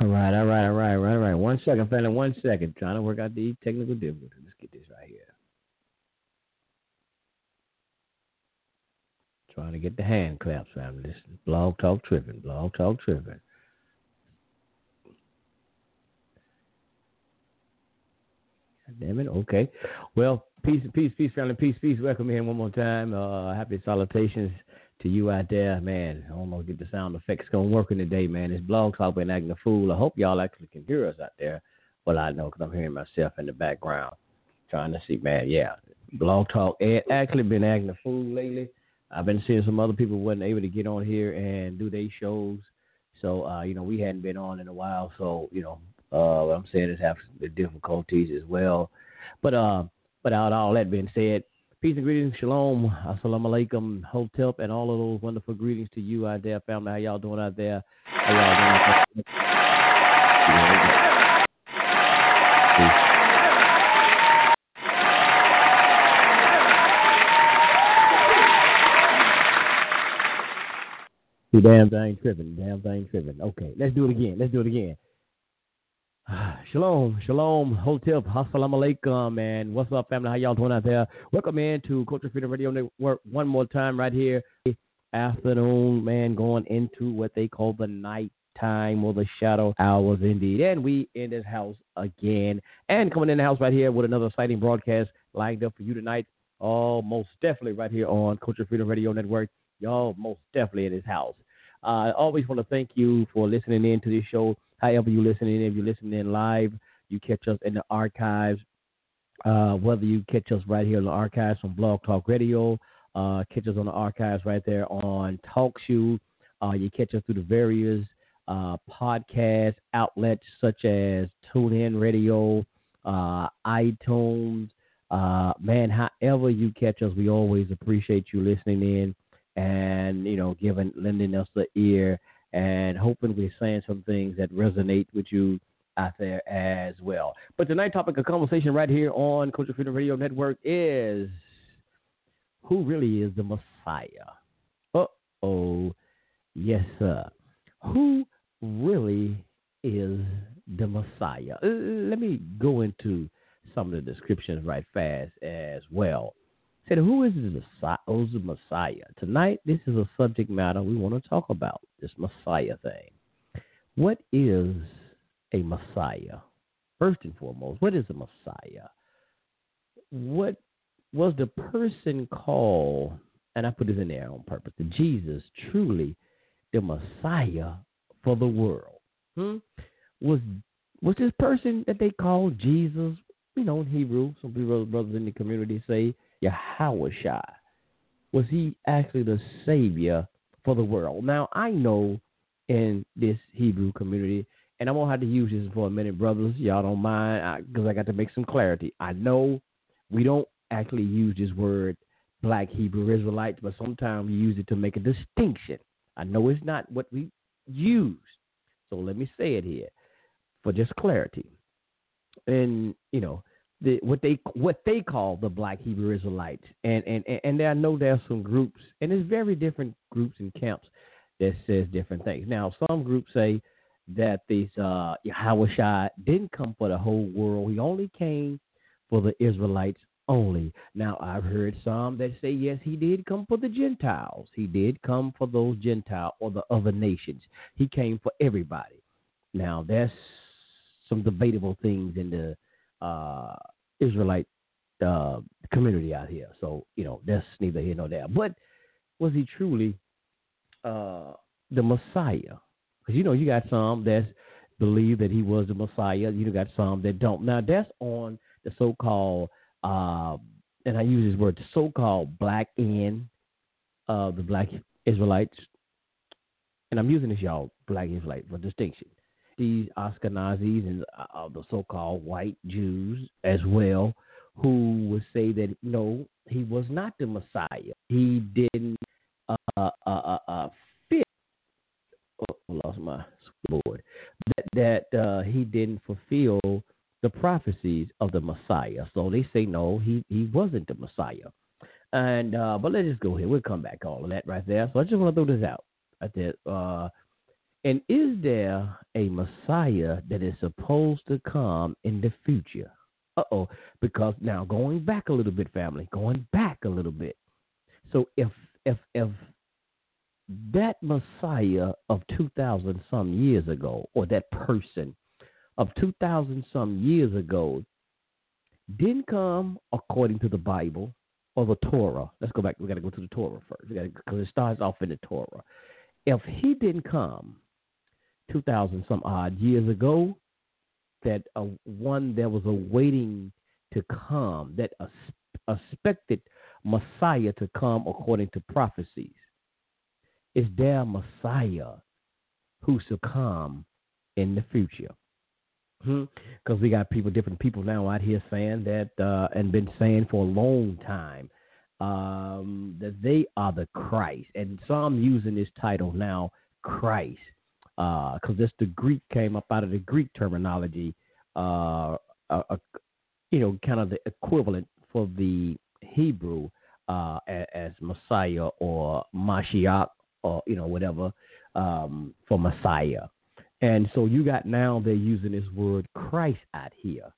All right, all right, all right, all right, all right. One second, family. One second. Trying to work out the technical difficulties. Let's get this right here. Trying to get the hand claps, family. This is Blog Talk Tripping. Blog Talk Tripping. Damn it. Okay. Well, peace, peace, peace, family. Peace, peace. Welcome in one more time. Uh, happy salutations to you out there, man. I know if the sound effects going working today, man. This blog talk been acting a fool. I hope y'all actually can hear us out there. Well, I know because I'm hearing myself in the background, trying to see, man. Yeah, blog talk it actually been acting a fool lately. I've been seeing some other people wasn't able to get on here and do their shows, so uh, you know we hadn't been on in a while. So you know, uh, what I'm saying is have the difficulties as well. But uh, but out all that being said, Peace and greetings, shalom, assalamu alaikum, hotep, and all of those wonderful greetings to you out there, family. How y'all doing out there? How y'all doing The damn thing tripping, damn thing tripping. Okay, let's do it again. Let's do it again. Shalom, shalom, hotep, assalamu alaikum, and what's up, family? How y'all doing out there? Welcome in to Culture Freedom Radio Network one more time right here. Afternoon, man, going into what they call the night time or the shadow hours indeed. And we in this house again and coming in the house right here with another exciting broadcast lined up for you tonight. Oh, most definitely right here on Culture Freedom Radio Network. Y'all most definitely in this house. Uh, I always want to thank you for listening in to this show however you're listening. If you're listening in live, you catch us in the archives. Uh, whether you catch us right here in the archives from Blog Talk Radio, uh, catch us on the archives right there on TalkShoe. Uh, you catch us through the various uh, podcast outlets such as TuneIn Radio, uh, iTunes. Uh, man, however you catch us, we always appreciate you listening in and you know giving lending us the ear and hoping we're saying some things that resonate with you out there as well. But tonight's topic of conversation right here on Culture Freedom Radio Network is who really is the Messiah? Uh oh. Yes, sir. Who really is the Messiah? Let me go into some of the descriptions right fast as well said, Who is the Messiah? Who's the Messiah? Tonight, this is a subject matter we want to talk about this Messiah thing. What is a Messiah? First and foremost, what is a Messiah? What was the person called, and I put this in there on purpose, Jesus truly the Messiah for the world? Hmm? Was was this person that they called Jesus, you know, in Hebrew, some people brothers in the community say Yahweh was he actually the savior for the world? Now I know in this Hebrew community, and I'm gonna have to use this for a minute, brothers. Y'all don't mind because I, I got to make some clarity. I know we don't actually use this word black Hebrew Israelites, but sometimes we use it to make a distinction. I know it's not what we use, so let me say it here for just clarity. And you know, the what they what they call the Black Hebrew Israelites, and and and I know there are some groups, and there's very different groups and camps that says different things. Now, some groups say that these uh, didn't come for the whole world; he only came for the Israelites only. Now, I've heard some that say yes, he did come for the Gentiles. He did come for those Gentile or the other nations. He came for everybody. Now, there's some debatable things in the uh, Israelite uh, community out here. So you know that's neither here nor there. But was he truly uh, the Messiah? Because you know you got some that believe that he was the Messiah. You got some that don't. Now that's on the so-called uh, and I use this word, the so-called black end of the black Israelites. And I'm using this, y'all, black Israelite for distinction. These Ashkenazis and uh, the so-called white Jews as well, who would say that no, he was not the Messiah. He didn't uh, uh, uh, uh fit. Oh, I lost my board. That that uh, he didn't fulfill the prophecies of the Messiah. So they say no, he he wasn't the Messiah. And uh, but let's just go here. We'll come back all of that right there. So I just want to throw this out. Right there. And is there a Messiah that is supposed to come in the future? Uh oh. Because now going back a little bit, family, going back a little bit. So if if if that Messiah of two thousand some years ago, or that person of two thousand some years ago, didn't come according to the Bible or the Torah. Let's go back. We got to go to the Torah first because it starts off in the Torah. If he didn't come 2,000 some odd years ago, that a, one that was awaiting to come, that a, expected Messiah to come according to prophecies. Is there a Messiah who shall come in the future? Because hmm? we got people, different people now out here saying that, uh, and been saying for a long time, um, that they are the Christ. And some using this title now, Christ because uh, this the Greek came up out of the Greek terminology, uh, you know, kind of the equivalent for the Hebrew uh, as Messiah or Mashiach or you know whatever um, for Messiah. And so you got now they're using this word Christ out here.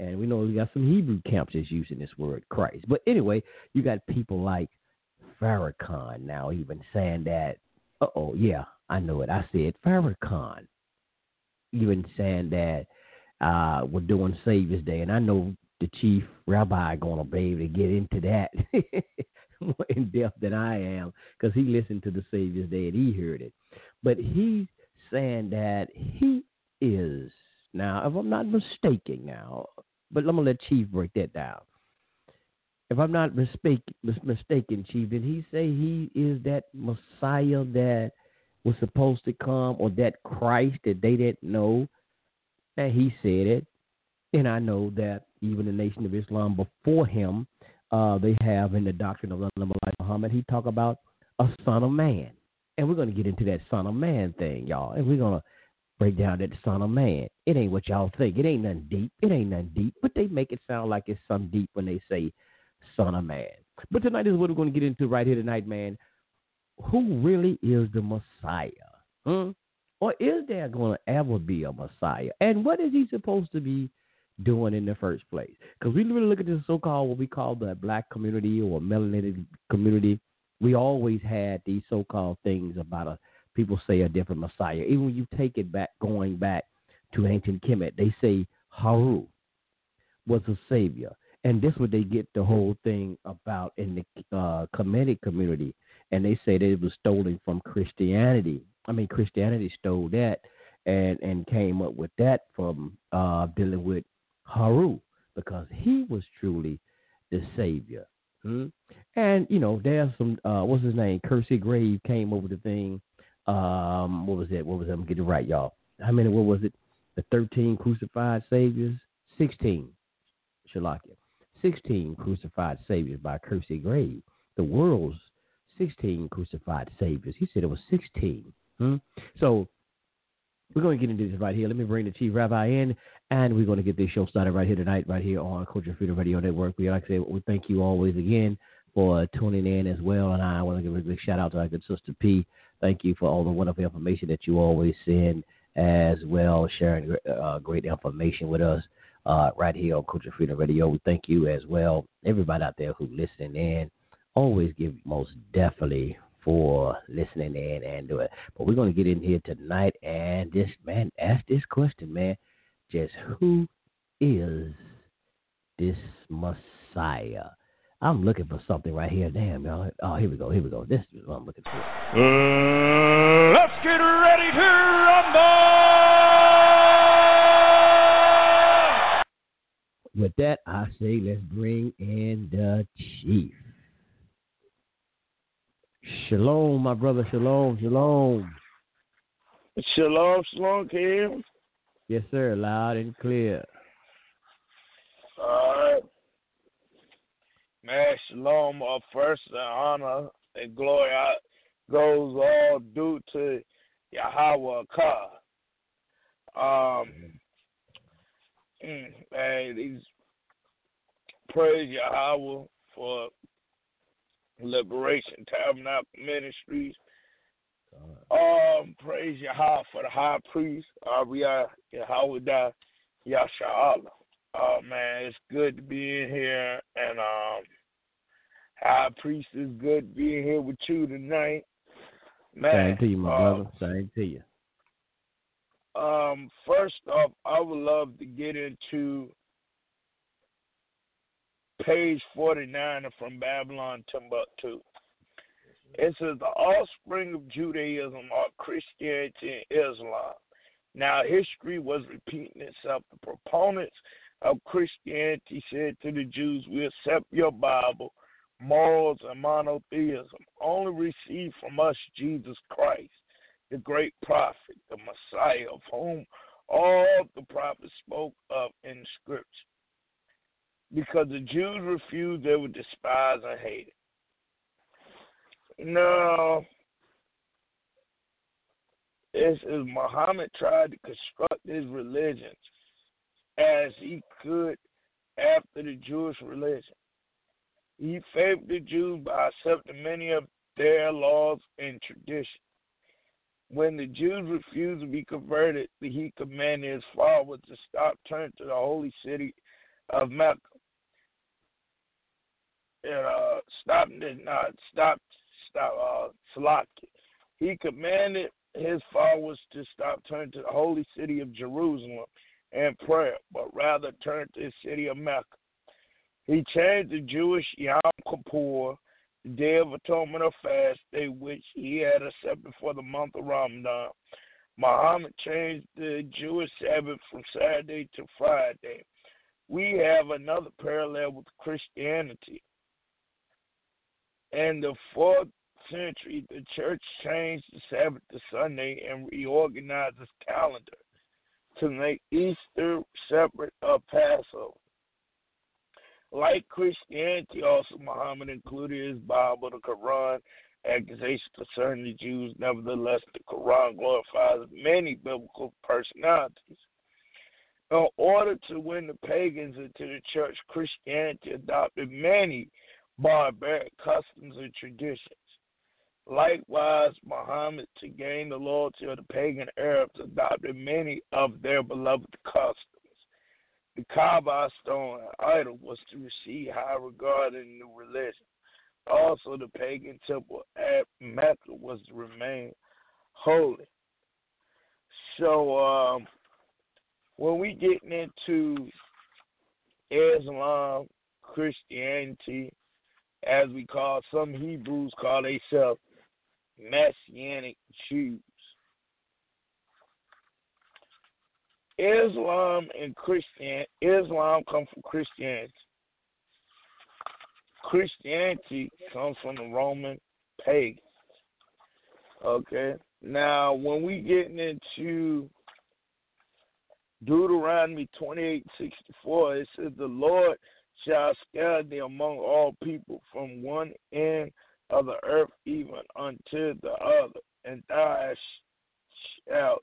And we know we got some Hebrew camps that's using this word Christ. But anyway, you got people like Farrakhan now even saying that, oh, yeah, I know it. I said Farrakhan, even saying that uh, we're doing Savior's Day, and I know the chief rabbi gonna be able to get into that more in depth than I am because he listened to the Savior's Day and he heard it. But he's saying that he is now, if I'm not mistaken, now, but I'm gonna let Chief break that down. If I'm not mistaken, mistaken, Chief, did he say he is that Messiah that was supposed to come or that Christ that they didn't know. And he said it. And I know that even the Nation of Islam before him, uh, they have in the doctrine of the Muhammad, he talk about a son of man. And we're going to get into that son of man thing, y'all. And we're going to break down that son of man. It ain't what y'all think. It ain't nothing deep. It ain't nothing deep. But they make it sound like it's something deep when they say son of man. But tonight is what we're going to get into right here tonight, man who really is the Messiah? Hmm? Or is there going to ever be a Messiah? And what is he supposed to be doing in the first place? Because we really look at this so called what we call the black community or melanated community. We always had these so called things about a people say a different Messiah. Even when you take it back, going back to ancient Kemet, they say Haru was a savior. And this is what they get the whole thing about in the uh, Kemetic community and they say that it was stolen from Christianity. I mean, Christianity stole that and and came up with that from uh, dealing with Haru because he was truly the savior. Hmm? And you know, there's some uh, what's his name? Kersey Grave came with the thing. Um, what was that? What was it? I'm getting it right, y'all. How many? What was it? The 13 crucified saviors. 16. Shalakia. 16 crucified saviors by Kersey Grave. The world's 16 crucified saviors. He said it was 16. Hmm? So we're going to get into this right here. Let me bring the chief rabbi in, and we're going to get this show started right here tonight, right here on Culture Freedom Radio Network. We like to say, we thank you always again for tuning in as well. And I want to give a big shout out to our good sister P. Thank you for all the wonderful information that you always send as well, sharing uh, great information with us uh, right here on Culture Freedom Radio. We thank you as well, everybody out there who listening in always give most definitely for listening in and do it. But we're going to get in here tonight and just, man, ask this question, man. Just who is this Messiah? I'm looking for something right here. Damn, y'all. Oh, here we go. Here we go. This is what I'm looking for. Uh, let's get ready to rumble! With that, I say let's bring in the chief. Shalom, my brother. Shalom, shalom. Shalom, shalom, Kim. Yes, sir. Loud and clear. All right. Man, shalom, uh, first honor and glory goes all due to Yahweh God. Um, mm, man, these praise Yahweh for Liberation Tabernacle Ministries. Um, praise Yahweh for the high priest, Ariah Yahweh Yasha'Allah. Oh man, it's good to be in here, and um, High Priest is good being here with you tonight. Man, Same to you, my um, brother. Same to you. Um, first off, I would love to get into page 49 from Babylon Timbuktu. It says the offspring of Judaism are Christianity and Islam. Now, history was repeating itself. The proponents of Christianity said to the Jews, We accept your Bible, morals, and monotheism. Only receive from us Jesus Christ, the great prophet, the Messiah, of whom all the prophets spoke of in Scripture. Because the Jews refused, they were despised and hated. Now, this is Muhammad tried to construct his religion as he could after the Jewish religion. He favored the Jews by accepting many of their laws and traditions. When the Jews refused to be converted, he commanded his followers to stop turning to the holy city of Mecca. And, uh, stop, not stop, stop, uh. He commanded his followers to stop turning to the holy city of Jerusalem and prayer, but rather turn to the city of Mecca. He changed the Jewish Yom Kippur, the Day of Atonement or fast day, which he had accepted for the month of Ramadan. Muhammad changed the Jewish Sabbath from Saturday to Friday. We have another parallel with Christianity. In the fourth century, the church changed the Sabbath to Sunday and reorganized its calendar to make Easter separate of Passover. Like Christianity, also Muhammad included his Bible, the Quran, accusations concerning the Jews. Nevertheless, the Quran glorifies many biblical personalities. In order to win the pagans into the church, Christianity adopted many barbaric customs and traditions. Likewise, Muhammad, to gain the loyalty of the pagan Arabs, adopted many of their beloved customs. The Kaaba stone idol was to receive high regard in the religion. Also, the pagan temple at Mecca was to remain holy. So, um, when we getting into Islam, Christianity, as we call some Hebrews call themselves Messianic Jews. Islam and Christian Islam come from Christianity. Christianity comes from the Roman pagans. Okay. Now when we getting into Deuteronomy twenty eight sixty four, it says the Lord shall scatter thee among all people from one end of the earth even unto the other, and thou shalt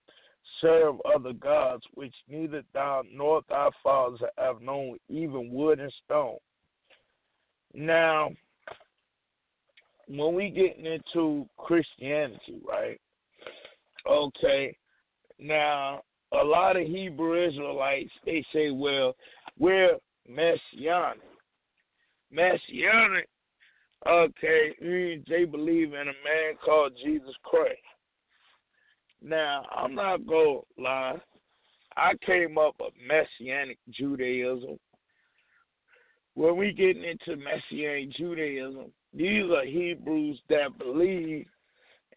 serve other gods which neither thou nor thy fathers have known, even wood and stone. Now, when we getting into Christianity, right? Okay, now a lot of Hebrew Israelites they say, well, we're messianic. Messianic Okay, mm, they believe in a man called Jesus Christ. Now, I'm not going to lie. I came up with Messianic Judaism. When we getting into Messianic Judaism, these are Hebrews that believe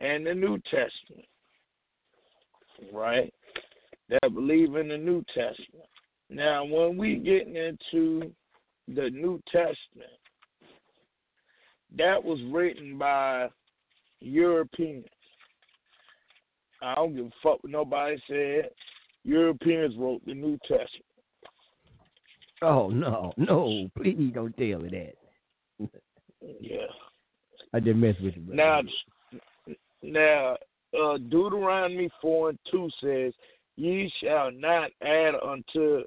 in the New Testament, right? That believe in the New Testament. Now, when we getting into the New Testament, that was written by Europeans. I don't give a fuck what nobody said. Europeans wrote the New Testament. Oh no, no! Please don't tell me that. Yeah. I just mess with you. Now, now, uh, Deuteronomy four and two says, "Ye shall not add unto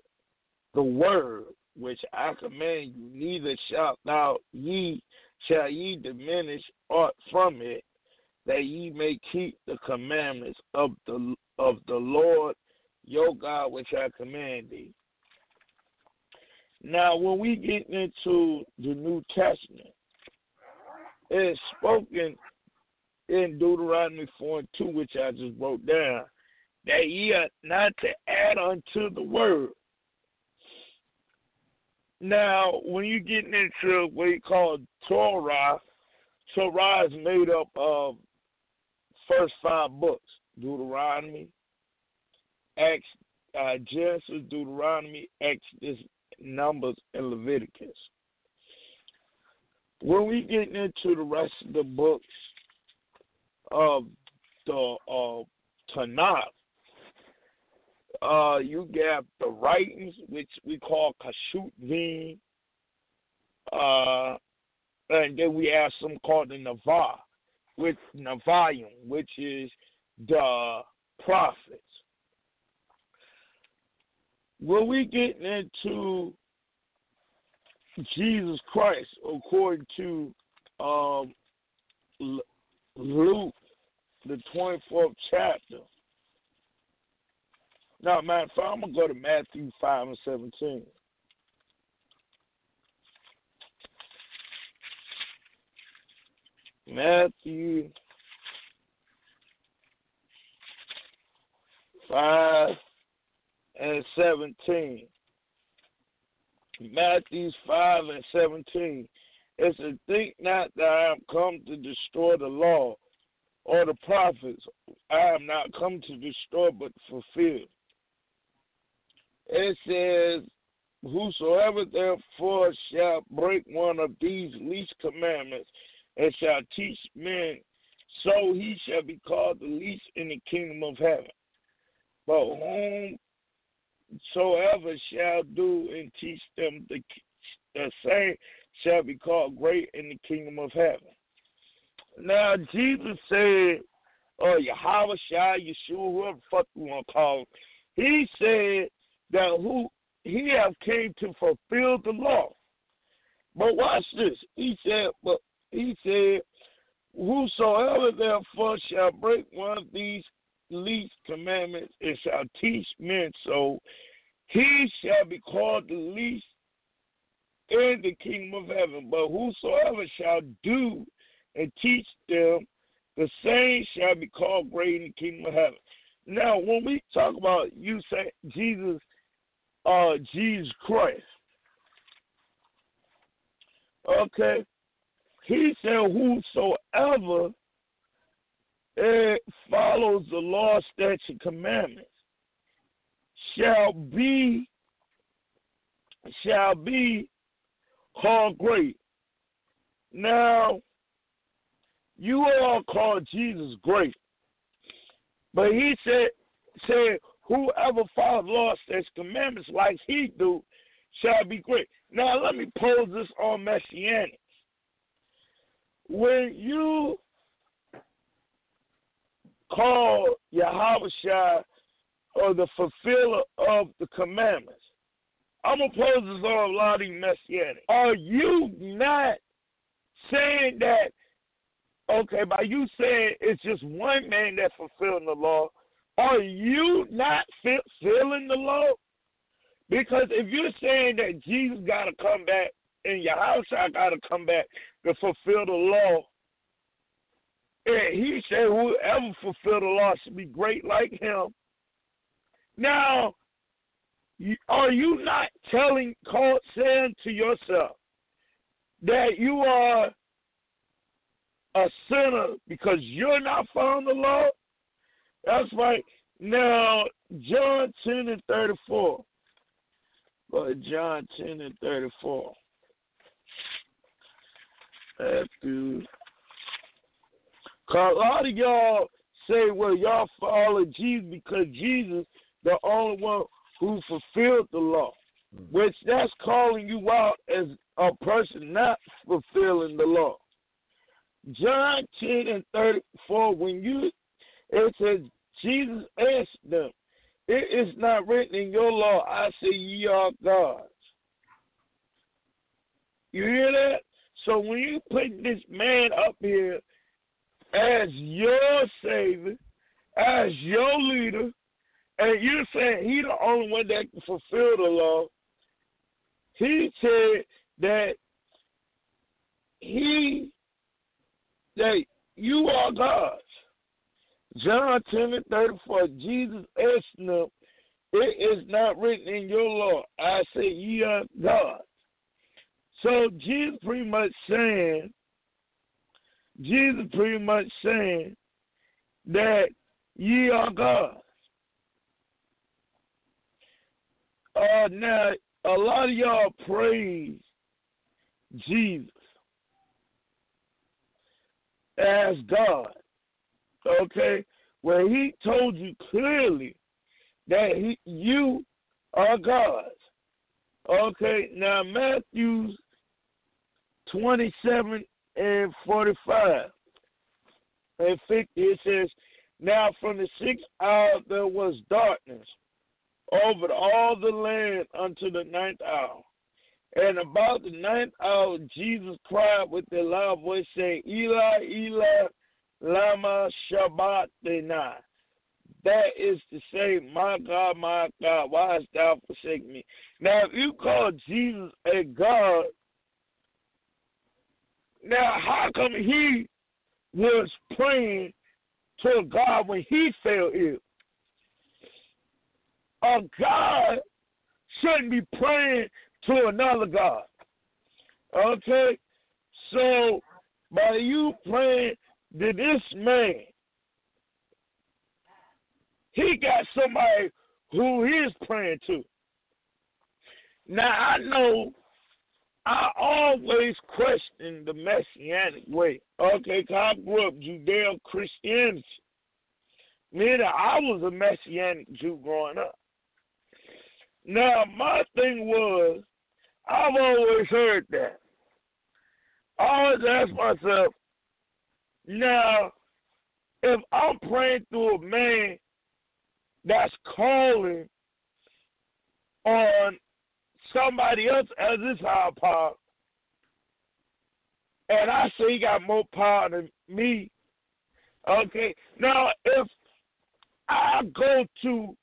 the word which I command you, neither shalt thou ye shall ye diminish aught from it, that ye may keep the commandments of the of the Lord your God which I command thee." Now, when we get into the New Testament, it's spoken in Deuteronomy 4 and 2, which I just wrote down, that ye are not to add unto the word. Now, when you get into what you call Torah, Torah is made up of first five books Deuteronomy, Acts, uh, Genesis, Deuteronomy, Exodus, Numbers, and Leviticus. When we get into the rest of the books of the uh, Tanakh, uh, you get the writings, which we call Kashut uh, and then we have some called the Navah, with Navayim, which is the prophets when we get into Jesus Christ, according to um, Luke, the 24th chapter. Now, matter of fact, I'm to go to Matthew 5 and 17. Matthew 5 and 17. Matthew 5 and 17. It says, Think not that I am come to destroy the law or the prophets. I am not come to destroy but fulfill. It says, Whosoever therefore shall break one of these least commandments and shall teach men, so he shall be called the least in the kingdom of heaven. But whom whatsoever shall do and teach them the, the same shall be called great in the kingdom of heaven. Now Jesus said, or Yahweh Shai, Yeshua, whoever fuck you want to call him, he said that who he have came to fulfill the law. But watch this. He said, but he said, Whosoever therefore shall break one of these least commandments and shall teach men so, he shall be called the least in the kingdom of heaven. But whosoever shall do and teach them, the same shall be called great in the kingdom of heaven. Now, when we talk about you say Jesus, uh, Jesus Christ, okay, he said, whosoever it follows the law, statute, commandments shall be shall be called great. Now, you all call Jesus great, but he said said whoever follows law, statutes, commandments like he do shall be great. Now, let me pose this on messianics. When you call Yahweh or the fulfiller of the commandments. I'm gonna pose this on a lot of you messianic. Are you not saying that? Okay, by you saying it's just one man that's fulfilling the law, are you not fulfilling the law? Because if you're saying that Jesus got to come back and Yahweh got to come back to fulfill the law, and he said, whoever fulfill the law should be great like him. Now, are you not telling, saying to yourself that you are a sinner because you're not following the law? That's right. Now, John 10 and 34. But John 10 and 34. Matthew Cause a lot of y'all say, well, y'all follow Jesus because Jesus the only one who fulfilled the law, mm-hmm. which that's calling you out as a person not fulfilling the law. John 10 and 34, when you, it says, Jesus asked them, It is not written in your law, I say ye are gods. You hear that? So when you put this man up here as your savior, as your leader, and you're saying he the only one that can fulfill the law, he said that he that you are gods. John 10 and 34, Jesus asked them, It is not written in your law, I say ye are gods. So Jesus pretty much saying, Jesus pretty much saying that ye are gods. Uh, now, a lot of y'all praise Jesus as God. Okay? Where he told you clearly that he, you are God. Okay, now Matthew 27 and 45 and 50, it says, Now from the sixth hour there was darkness over all the land unto the ninth hour. And about the ninth hour, Jesus cried with a loud voice, saying, Eli, Eli, lama sabachthani. That is to say, my God, my God, why hast thou forsaken me? Now, if you call Jesus a God, now how come he was praying to God when he fell ill? A God shouldn't be praying to another God. Okay? So, by you praying to this man, he got somebody who he is praying to. Now, I know I always question the Messianic way. Okay, I grew up Judeo Christianity. Meaning I was a Messianic Jew growing up. Now, my thing was, I've always heard that. I always ask myself, now, if I'm praying to a man that's calling on somebody else as his higher power, and I say he got more power than me, okay, now if I go to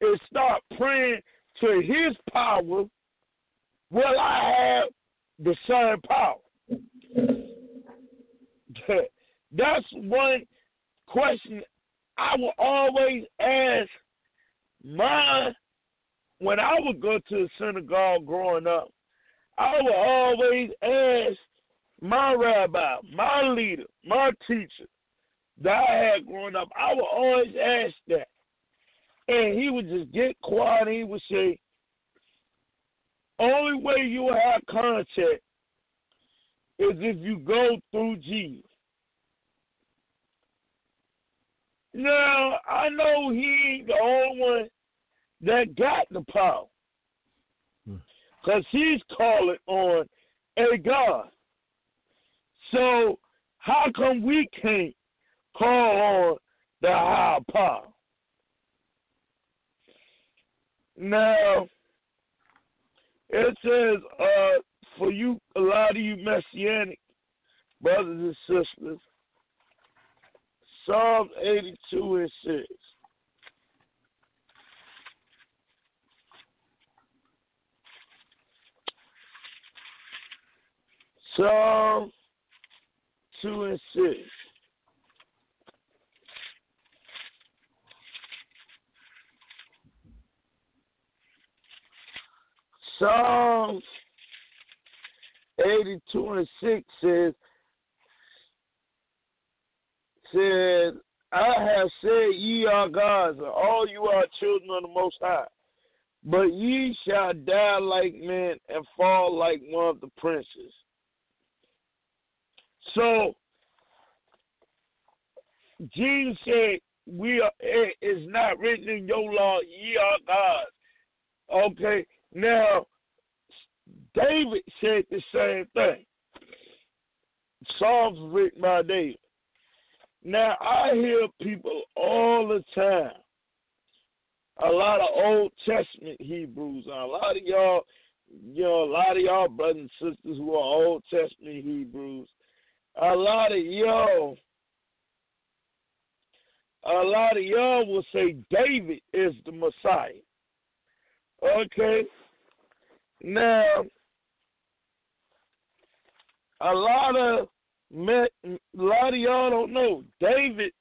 and start praying to his power, will I have the same power? That's one question I will always ask my when I would go to the synagogue growing up, I would always ask my rabbi, my leader, my teacher that I had growing up, I would always ask that. And he would just get quiet and he would say, only way you will have contact is if you go through Jesus. Now, I know he ain't the only one that got the power. Because hmm. he's calling on a God. So, how come we can't call on the higher power? Now, it says, uh, for you, a lot of you messianic brothers and sisters, Psalm 82 and 6. Psalm 2 and 6. Psalm 82 and 6 says, said, I have said ye are gods, and all you are children of the Most High. But ye shall die like men and fall like one of the princes. So, Jesus said, we are, it is not written in your law, ye are gods. Okay, now David said the same thing. Psalms written by David. Now I hear people all the time. A lot of Old Testament Hebrews, a lot of y'all, you know, a lot of y'all brothers and sisters who are Old Testament Hebrews, a lot of y'all, a lot of y'all will say David is the Messiah. Okay? Now, a lot of a lot of y'all don't know David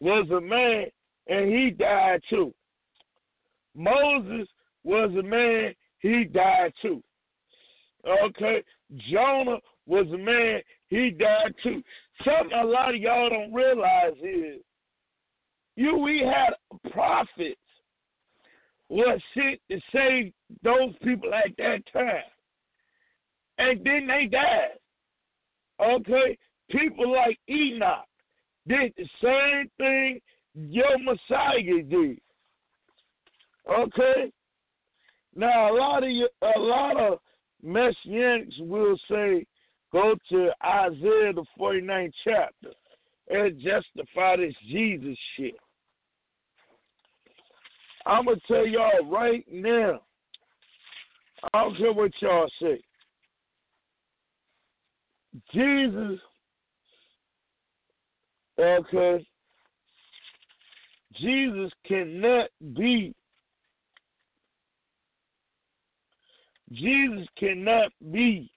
was a man and he died too. Moses was a man, he died too. Okay, Jonah was a man, he died too. Something a lot of y'all don't realize is you we had prophets was sent to save those people at that time. And then they died. Okay? People like Enoch did the same thing your Messiah did. Okay? Now a lot of you, a lot of messianics will say go to Isaiah the 49th chapter and justify this Jesus shit. I'm gonna tell y'all right now. I don't care what y'all say. Jesus, okay, Jesus cannot be, Jesus cannot be,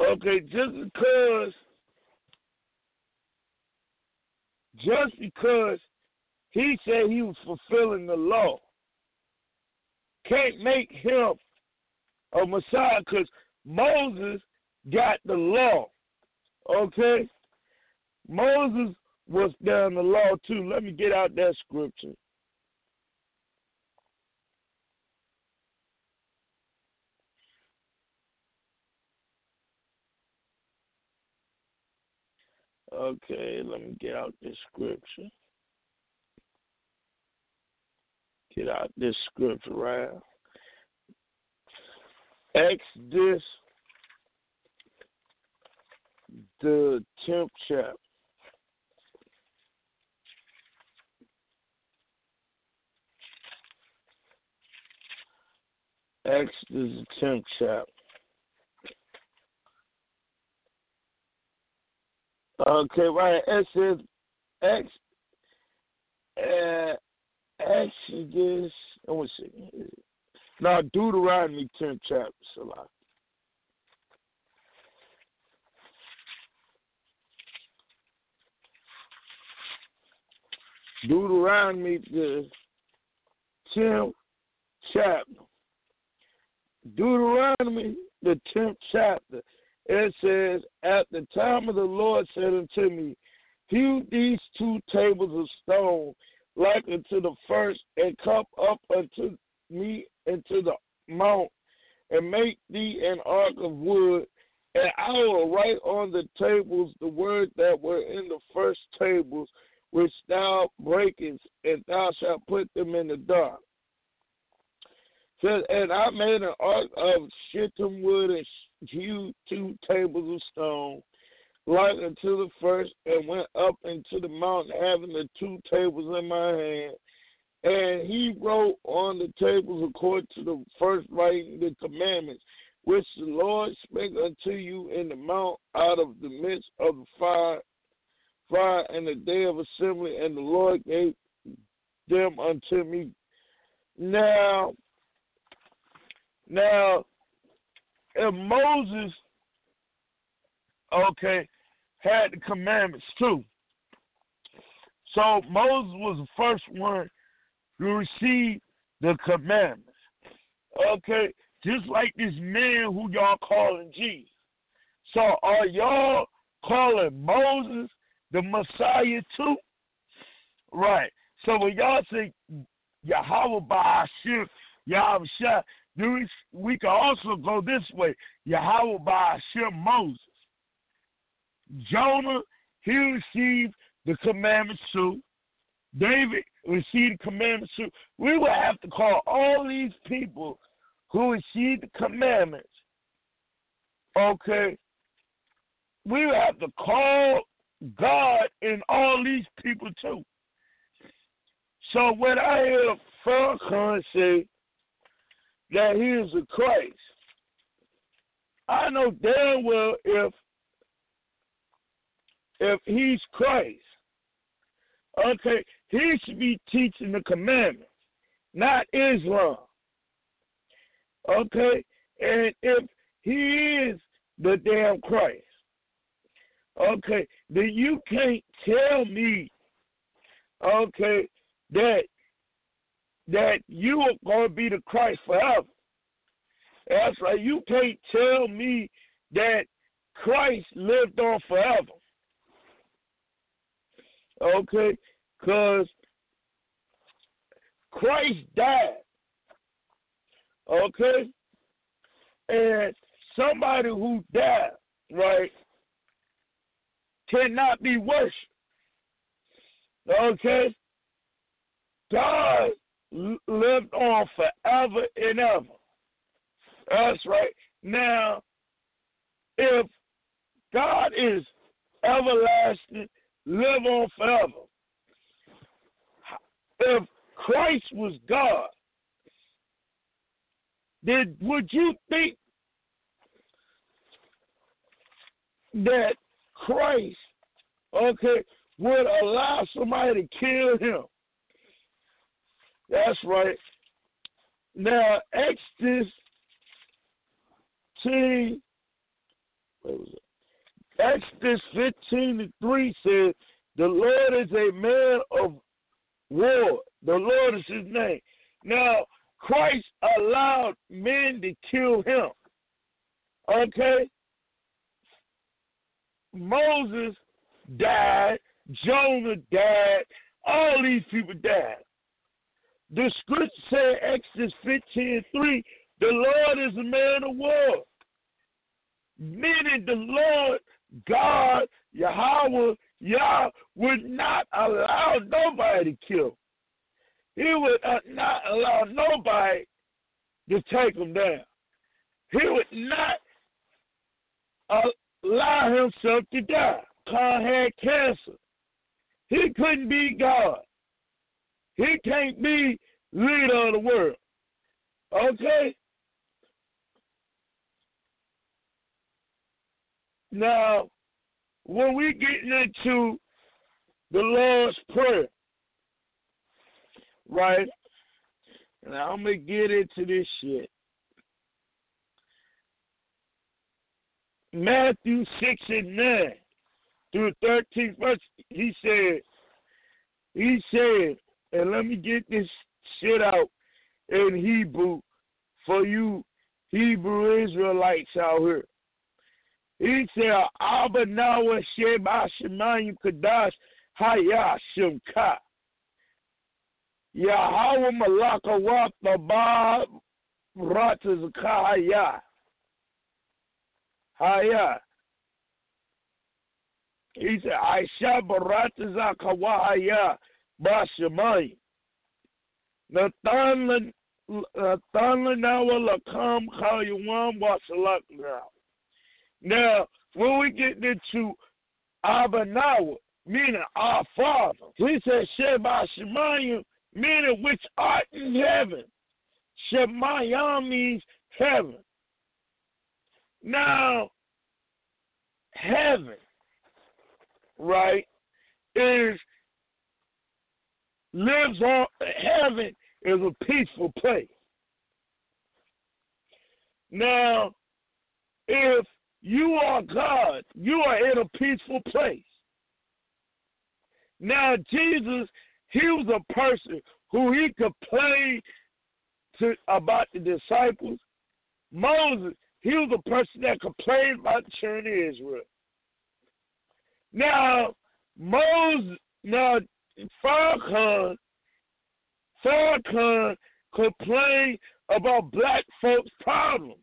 okay, just because, just because he said he was fulfilling the law, can't make him a Messiah because Moses got the law. Okay? Moses was down the law too. Let me get out that scripture. Okay, let me get out this scripture. Get out this scripture right. Exodus the tenth chapter. Exodus the tenth chapter. Okay, right. It says Ex uh, Exodus. I want to see. Now Deuteronomy tenth chapter, Salah. Deuteronomy, the 10th chapter. Deuteronomy, the 10th chapter. It says, At the time of the Lord said unto me, Hew these two tables of stone like unto the first, and come up unto me into the mount, and make thee an ark of wood, and I will write on the tables the words that were in the first tables, which thou breakest, and thou shalt put them in the dark. Says, and I made an ark of shittim wood and hewed two tables of stone, like unto the first, and went up into the mountain, having the two tables in my hand. And he wrote on the tables according to the first writing the commandments, which the Lord spake unto you in the mount out of the midst of the fire fire in the day of assembly, and the Lord gave them unto me. Now, now, if Moses, okay, had the commandments too. So Moses was the first one to receive the commandments. Okay, just like this man who y'all calling Jesus. So are y'all calling Moses the Messiah too? Right. So when y'all say Yahweh by Hashem, Yahweh Shah, we, can also go this way. Yahweh by Hashem Moses. Jonah, he received the commandments too. David received the commandments too. We would have to call all these people who received the commandments. Okay. We would have to call God in all these people too. So when I hear Farrakhan say that he is a Christ, I know damn well if if he's Christ, okay, he should be teaching the commandments, not Islam. Okay? And if he is the damn Christ, okay, then you can't tell me, okay, that that you are going to be the Christ forever. That's right. You can't tell me that Christ lived on forever. Okay? Because Christ died. Okay? And somebody who died, right, cannot be worshipped. Okay? God lived on forever and ever. That's right. Now, if God is everlasting, live on forever. If Christ was God, then would you think that Christ, okay, would allow somebody to kill him? That's right. Now, Exodus 15, Exodus 15 and 3 says, The Lord is a man of war. The Lord is his name. Now, Christ allowed men to kill him. Okay? Moses died, Jonah died, all these people died. The scripture says, Exodus 15 3, the Lord is a man of war. Meaning the Lord God, Yahweh, Yah, would not allow nobody to kill. He would uh, not allow nobody to take him down. He would not allow himself to die. Khan had cancer. He couldn't be God. He can't be leader of the world. Okay? Now, when we get into the Lord's Prayer, right? Now I'm gonna get into this shit. Matthew six and nine through thirteenth verse, he said, he said, and let me get this shit out in Hebrew for you Hebrew Israelites out here. He said, Abba Nawa Sheba Shemayim Kadash Haya Shimka. Yahweh Malaka Wata Ba Ratazaka Haya. He said, Aisha Baratazaka Wahaya Ba Shemayim. Nathan Nawa Lakam Kayuam Wasalak now. Now, when we get into Abanawa, meaning our Father, we say Sheba Shemayim, meaning which art in heaven. Shemayim means heaven. Now, heaven, right, is lives on heaven is a peaceful place. Now, if you are God. You are in a peaceful place. Now, Jesus, he was a person who he complained to about the disciples. Moses, he was a person that complained about the children of Israel. Now, Moses, now Farrakhan, Farrakhan complained about black folks' problems.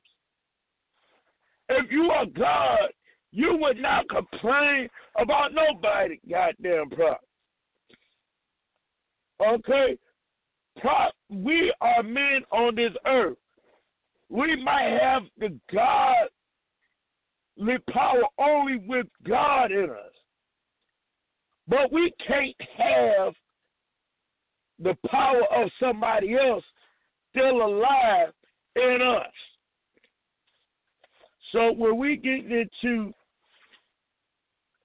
If you are God, you would not complain about nobody goddamn problem. Okay? We are men on this earth. We might have the godly power only with God in us. But we can't have the power of somebody else still alive in us. So when we get into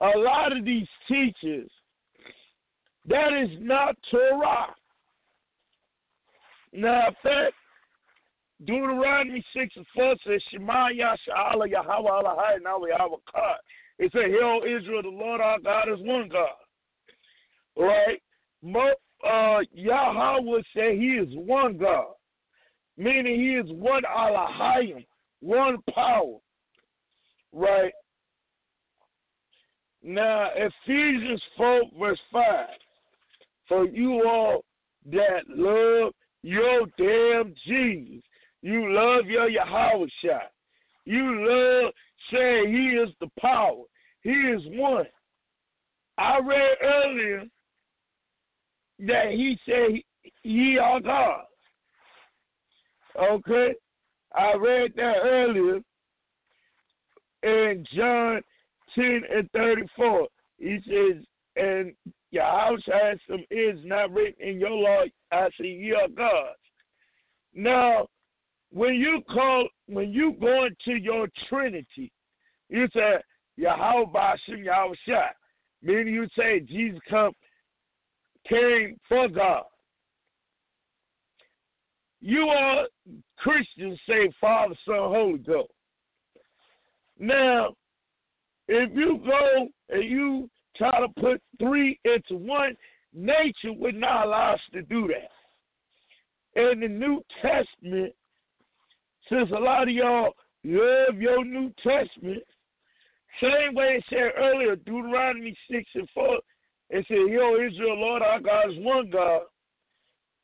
a lot of these teachers, that is not Torah. Now, in fact, Deuteronomy 6 and 4 says, Shema Yasha'Allah Yahweh God. It says, Hear, Israel, the Lord our God is one God. Right? Uh, Yahweh said he is one God, meaning he is one Allahayim, one power. Right? Now, Ephesians 4, verse 5. For you all that love your damn Jesus, you love your Yahweh shot. You love saying he is the power. He is one. I read earlier that he said ye are God. Okay? I read that earlier in John 10 and 34. He says, and your house has some is not written in your law. I say ye are gods. Now, when you call, when you go into your Trinity, you say Yahweh Bashim Yahweh Shai. Meaning you say Jesus come came for God. You are Christians say Father, Son, Holy Ghost. Now, if you go and you try to put three into one, nature would not allow us to do that. In the New Testament, since a lot of y'all love your New Testament, same way it said earlier, Deuteronomy 6 and 4, it said, Hear, Israel, Lord our God is one God.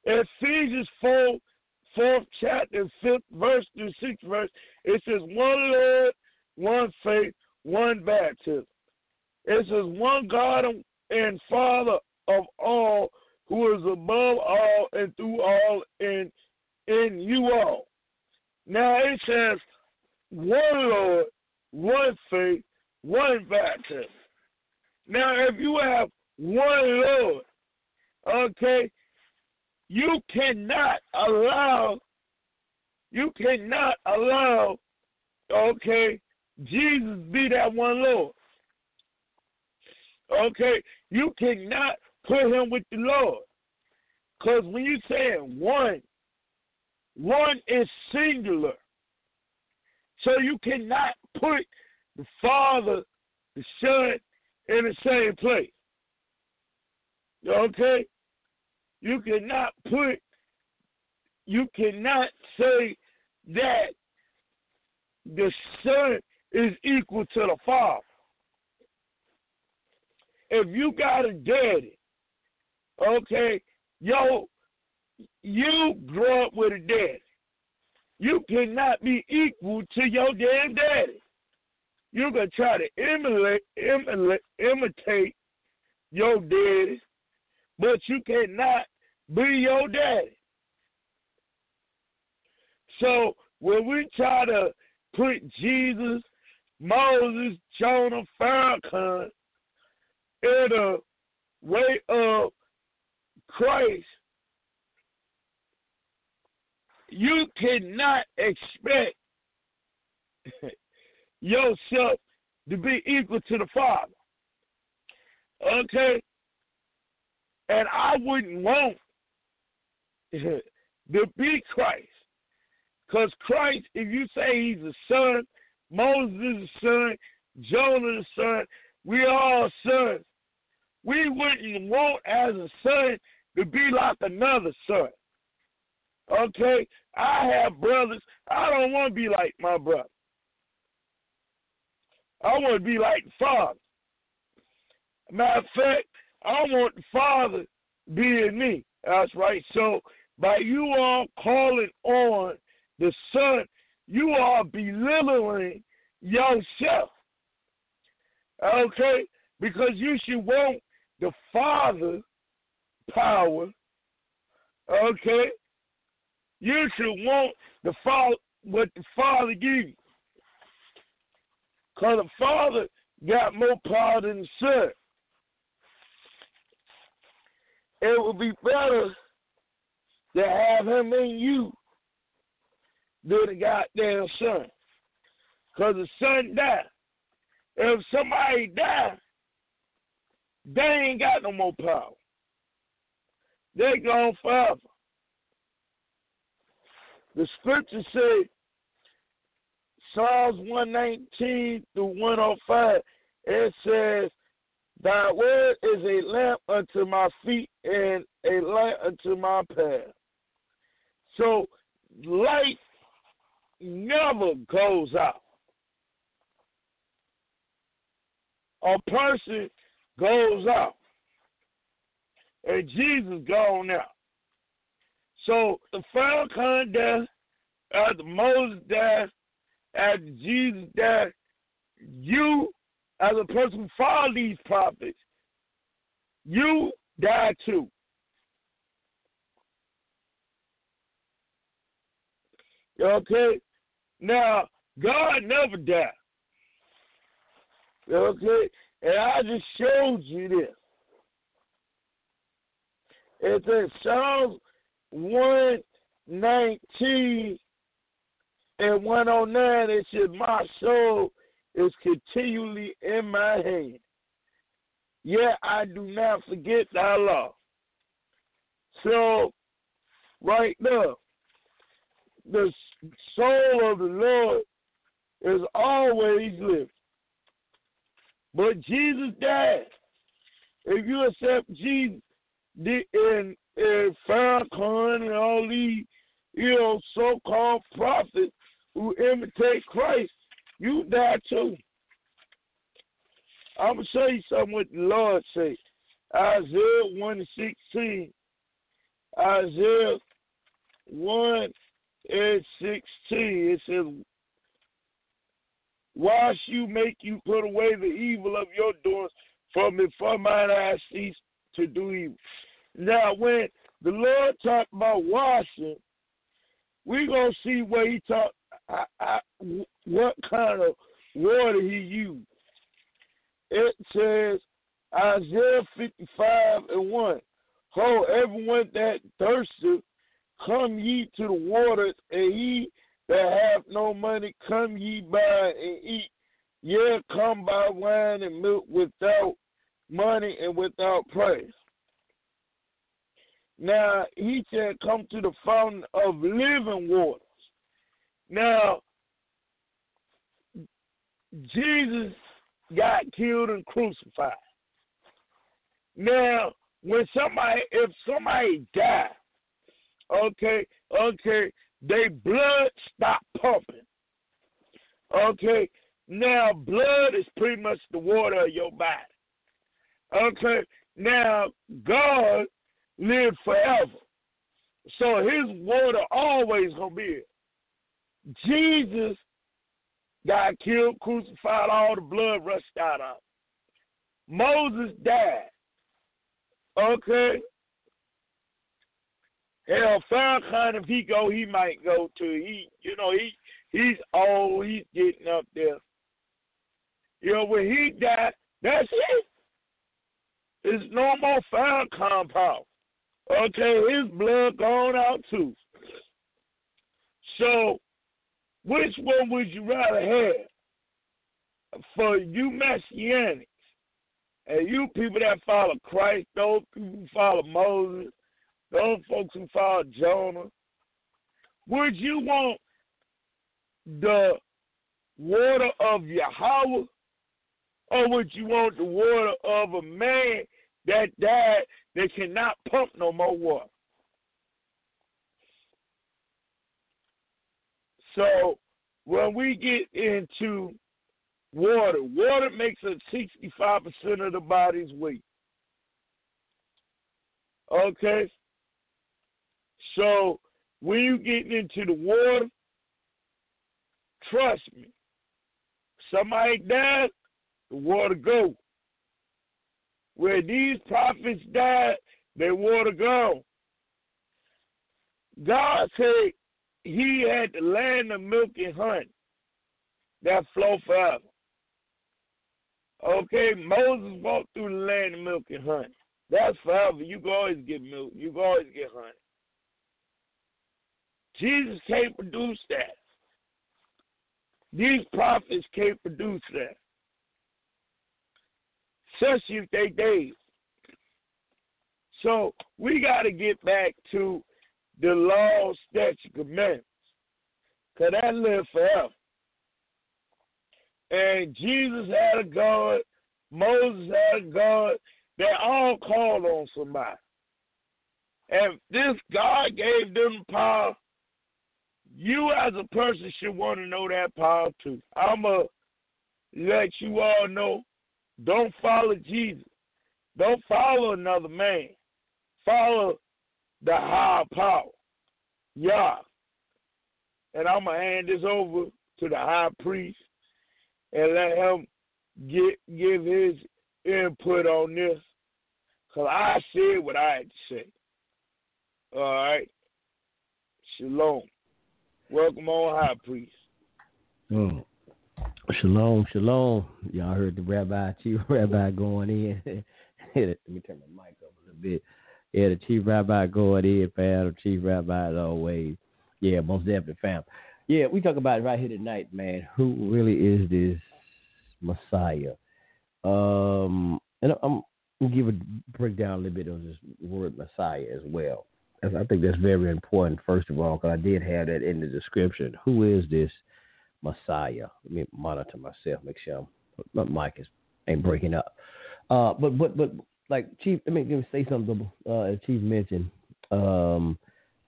Ephesians 4, 4th chapter, 5th verse through 6th verse, it says, One Lord, one faith, one baptism. It says, One God and Father of all, who is above all and through all and in you all. Now it says, One Lord, one faith, one baptism. Now, if you have one Lord, okay, you cannot allow, you cannot allow, okay, Jesus be that one Lord. Okay, you cannot put him with the Lord. Because when you say one, one is singular. So you cannot put the Father, the Son in the same place. Okay? You cannot put, you cannot say that the Son is equal to the Father. If you got a daddy, okay, yo, you grow up with a daddy. You cannot be equal to your damn daddy. You're gonna try to emulate, emulate, imitate your daddy, but you cannot be your daddy. So when we try to put Jesus, Moses, Jonah, Farrakhan in a way of Christ, you cannot expect yourself to be equal to the Father. Okay? And I wouldn't want to be Christ. Because Christ, if you say he's a son, Moses is a son, Jonah is a son, we all sons. We wouldn't want as a son to be like another son. Okay? I have brothers. I don't want to be like my brother. I want to be like the Father. Matter of fact, I want the Father being me. That's right. So by you all calling on the Son, you are belittling yourself. Okay? Because you should want the Father power. Okay? You should want the Father what the Father gives you. Because the Father got more power than the Son. It would be better to have him in you than the goddamn Son. Because the Son died. If somebody died, they ain't got no more power. They gone forever. The scripture say Psalms 119 through 105, it says, Thy word is a lamp unto my feet and a light unto my path. So light never goes out. A person goes out. And Jesus gone out. So the final conduct uh, after Moses died, after Jesus died, you as a person who followed these prophets, you die too. Okay? Now, God never died. Okay? And I just showed you this. It's in Psalms 119 and 109. It says, My soul is continually in my hand. Yet I do not forget thy law. So, right now, the soul of the Lord is always living. But Jesus died. If you accept Jesus and, and Farrakhan and all these, you know, so-called prophets who imitate Christ, you die too. I'm gonna show you something what the Lord say. Isaiah one and sixteen. Isaiah one and sixteen. It says, "Why should you make you put away the evil of your doings from before mine eyes cease to do evil?" Now, when the Lord talked about washing, we gonna see where he talked. I, what kind of water he used. It says Isaiah 55 and 1. Ho, everyone that thirsteth, come ye to the waters, and ye that have no money, come ye by and eat. Yea, come by wine and milk without money and without price. Now, he said, come to the fountain of living waters. Now, Jesus got killed and crucified. Now, when somebody, if somebody died, okay, okay, their blood stop pumping. Okay, now blood is pretty much the water of your body. Okay, now God lived forever, so His water always gonna be here. Jesus got killed, crucified, all the blood rushed out of. Moses died. Okay. Hell, Farrakhan, if he go, he might go too. He, you know, he he's old. He's getting up there. You know, when he died, that's it. There's no more Farrakhan power. Okay, his blood gone out too. So which one would you rather have? For you messianics and you people that follow Christ, those people who follow Moses, those folks who follow Jonah, would you want the water of Yahweh or would you want the water of a man that died that cannot pump no more water? So when we get into water, water makes up 65% of the body's weight. Okay? So when you get into the water, trust me, somebody died, the water go. Where these prophets died, they water go. God said he had the land of milk and honey that flow forever. Okay, Moses walked through the land of milk and honey. That's forever. You can always get milk. You can always get honey. Jesus can't produce that. These prophets can't produce that. Especially if they days. So we got to get back to the law, statute, commandments. Because that live forever. And Jesus had a God. Moses had a God. They all called on somebody. And this God gave them power. You as a person should want to know that power too. I'ma let you all know. Don't follow Jesus. Don't follow another man. Follow the higher power. Yeah. And I'm gonna hand this over to the high priest and let him get give his input on this. Cause I said what I had to say. All right. Shalom. Welcome on, High Priest. Mm. Shalom, shalom. Y'all heard the rabbi, chief rabbi going in. Let me turn my mic up a little bit. Yeah, the chief rabbi going in, fam. The chief rabbi as always. Yeah, most definitely, fam. Yeah, we talk about it right here tonight, man. Who really is this Messiah? Um, and I'm gonna give a breakdown a little bit on this word Messiah as well. I think that's very important, first of all, because I did have that in the description. Who is this Messiah? Let me monitor myself, make sure my mic is ain't breaking up. Uh, but but but like Chief, let me, let me say something. Uh, Chief mentioned, um,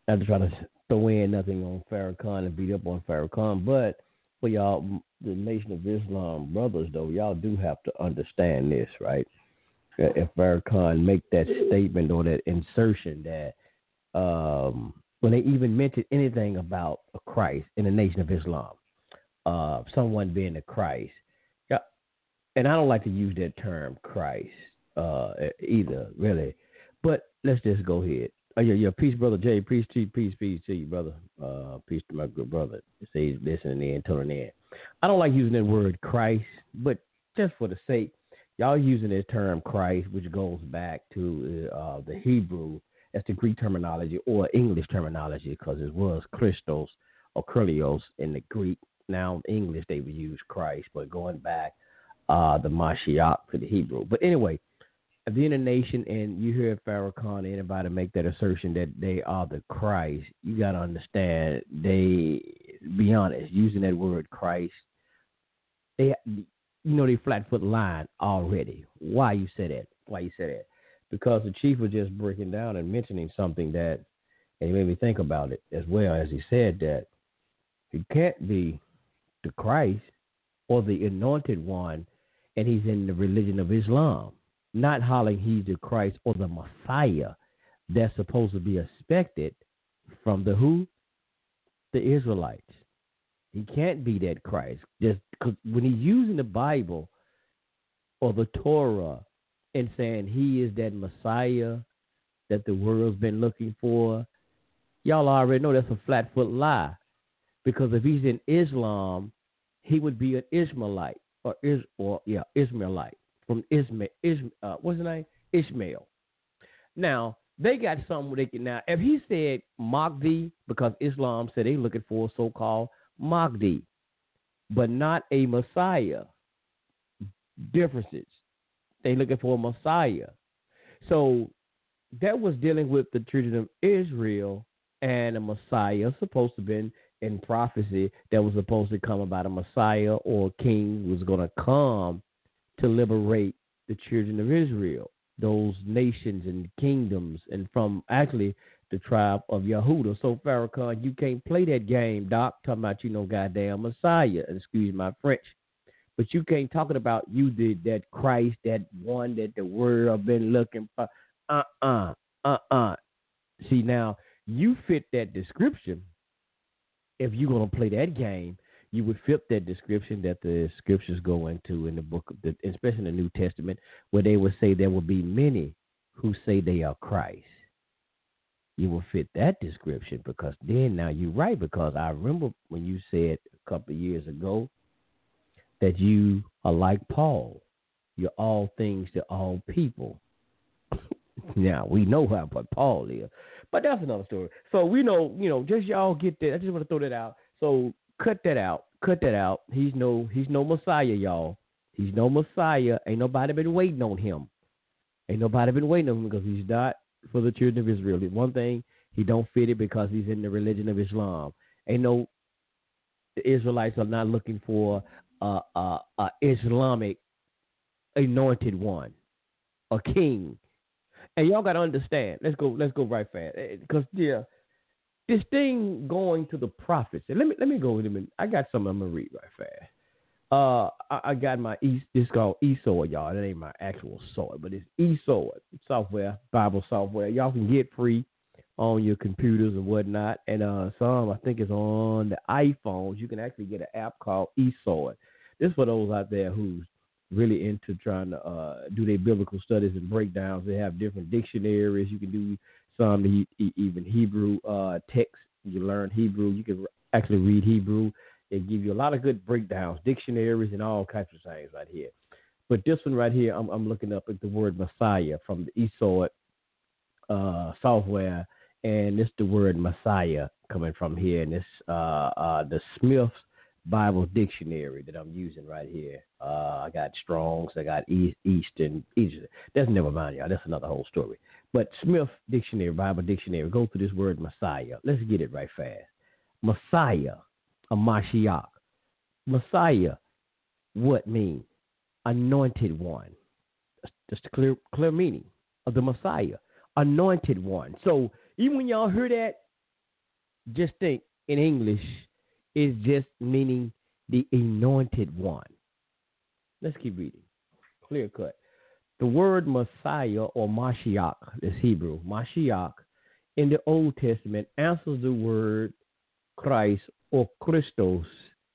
not to try to throw in nothing on Farrakhan and beat up on Farrakhan, but for y'all, the Nation of Islam brothers, though, y'all do have to understand this, right? If Farrakhan make that statement or that insertion that um, when they even mentioned anything about a Christ in the Nation of Islam, uh, someone being a Christ. And I don't like to use that term Christ uh, either, really. But let's just go ahead. Oh, yeah, yeah, peace, brother Jay. Peace to you, peace, peace to you, brother. Uh, peace to my good brother. Say he's listening in, tuning in. I don't like using that word Christ, but just for the sake, y'all using this term Christ, which goes back to uh, the Hebrew that's the Greek terminology or English terminology because it was Christos or Kurios in the Greek. Now English they would use Christ, but going back uh, the Mashiach to the Hebrew. But anyway, being a nation and you hear Farrakhan anybody make that assertion that they are the Christ, you got to understand they, be honest, using that word Christ, they, you know, they flat foot line already. Why you say that? Why you say that? because the chief was just breaking down and mentioning something that, and he made me think about it as well as he said that he can't be the Christ or the anointed one, and he's in the religion of Islam, not hollering he's the Christ or the Messiah that's supposed to be expected from the who? The Israelites. He can't be that Christ. Just because when he's using the Bible or the Torah and saying he is that Messiah that the world's been looking for, y'all already know that's a flat foot lie. Because if he's in Islam, he would be an Ishmaelite or is or yeah Ishmaelite from Ismail. Ismail uh, what's his name? Ishmael. Now they got something they can now. If he said Mahdi, because Islam said they looking for a so-called Mahdi, but not a Messiah. Differences. They looking for a Messiah. So that was dealing with the children of Israel and a Messiah supposed to been in prophecy that was supposed to come about a Messiah or a king was going to come to liberate the children of Israel, those nations and kingdoms, and from actually the tribe of Yehuda. So Farrakhan, you can't play that game, Doc. Talking about you know goddamn Messiah. Excuse my French. But you can't talking about you did that Christ, that one that the world have been looking for. Uh uh-uh, uh uh uh. See now, you fit that description. If you're gonna play that game, you would fit that description that the scriptures go into in the book, of the, especially in the New Testament, where they would say there will be many who say they are Christ. You will fit that description because then now you're right because I remember when you said a couple of years ago that you are like Paul. You're all things to all people. now we know how but Paul is, but that's another story. So we know, you know, just y'all get that. I just want to throw that out. So cut that out. Cut that out. He's no he's no Messiah, y'all. He's no Messiah. Ain't nobody been waiting on him. Ain't nobody been waiting on him because he's not for the children of Israel. One thing, he don't fit it because he's in the religion of Islam. Ain't no the Israelites are not looking for a, a, a Islamic anointed one, a king. And y'all got to understand. Let's go. Let's go right fast. Because eh, yeah, this thing going to the prophets. Let me let me go with him. I got something I'm gonna read right fast. Uh, I, I got my e. This called eSword, y'all. That ain't my actual sword, but it's eSword software, Bible software. Y'all can get free on your computers and whatnot. And uh, some I think is on the iPhones. You can actually get an app called eSword. This for those out there who's really into trying to uh, do their biblical studies and breakdowns. They have different dictionaries. You can do some even Hebrew uh, text. You learn Hebrew. You can actually read Hebrew. They give you a lot of good breakdowns, dictionaries, and all kinds of things right here. But this one right here, I'm, I'm looking up at the word Messiah from the eSword uh, software, and it's the word Messiah coming from here, and it's uh, uh, the Smith's Bible Dictionary that I'm using right here. Uh, I got Strong's, I got East, Easton, Easton. That's never mind, y'all. That's another whole story. But Smith Dictionary, Bible Dictionary, go through this word Messiah. Let's get it right fast. Messiah, a Mashiach. Messiah, what mean? Anointed one. Just the clear, clear meaning of the Messiah. Anointed one. So even when y'all hear that, just think in English, is just meaning the anointed one. Let's keep reading. Clear cut. The word Messiah or Mashiach, is Hebrew, Mashiach, in the Old Testament answers the word Christ or Christos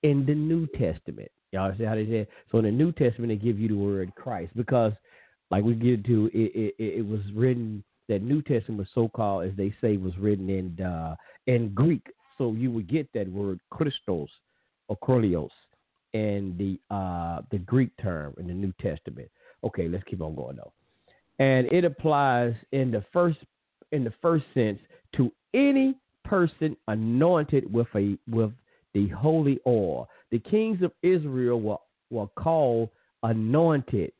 in the New Testament. Y'all see how they say? It? So in the New Testament, they give you the word Christ because, like we get to, it, it, it was written that New Testament was so called, as they say, was written in uh, in Greek. So you would get that word Christos or Krolios in the uh, the Greek term in the New Testament. Okay, let's keep on going though. And it applies in the first in the first sense to any person anointed with a with the holy oil. The kings of Israel were, were called anointed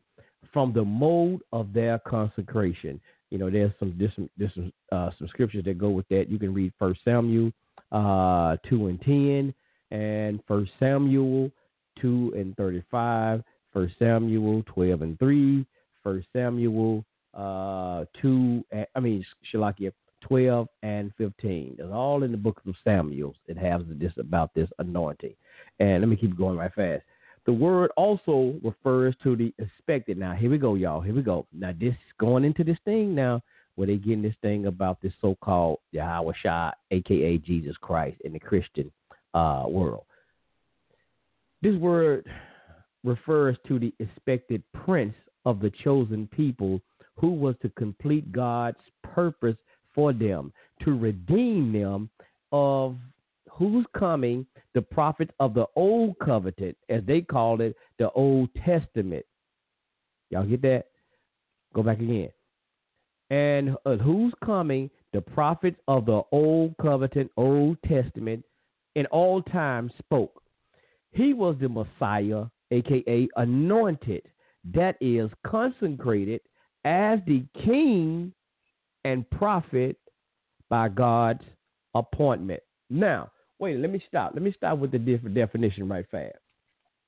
from the mode of their consecration. You know, there's some there's some, there's some, uh, some scriptures that go with that. You can read First Samuel uh, two and ten, and First Samuel two and thirty-five. First Samuel 12 and 3, First Samuel uh, 2, I mean, Shalakia 12 and 15. It's all in the book of Samuel. It has this about this anointing. And let me keep going right fast. The word also refers to the expected. Now, here we go, y'all. Here we go. Now, this going into this thing now where they getting this thing about this so-called Yahweh Shah, aka Jesus Christ, in the Christian uh, world. This word refers to the expected prince of the chosen people who was to complete God's purpose for them, to redeem them of who's coming, the prophets of the old covenant, as they called it, the Old Testament. Y'all get that? Go back again. And uh, who's coming, the prophets of the old covenant, Old Testament, in all time spoke. He was the Messiah aka anointed, that is consecrated as the king and prophet by God's appointment. Now, wait, let me stop. Let me stop with the definition right fast.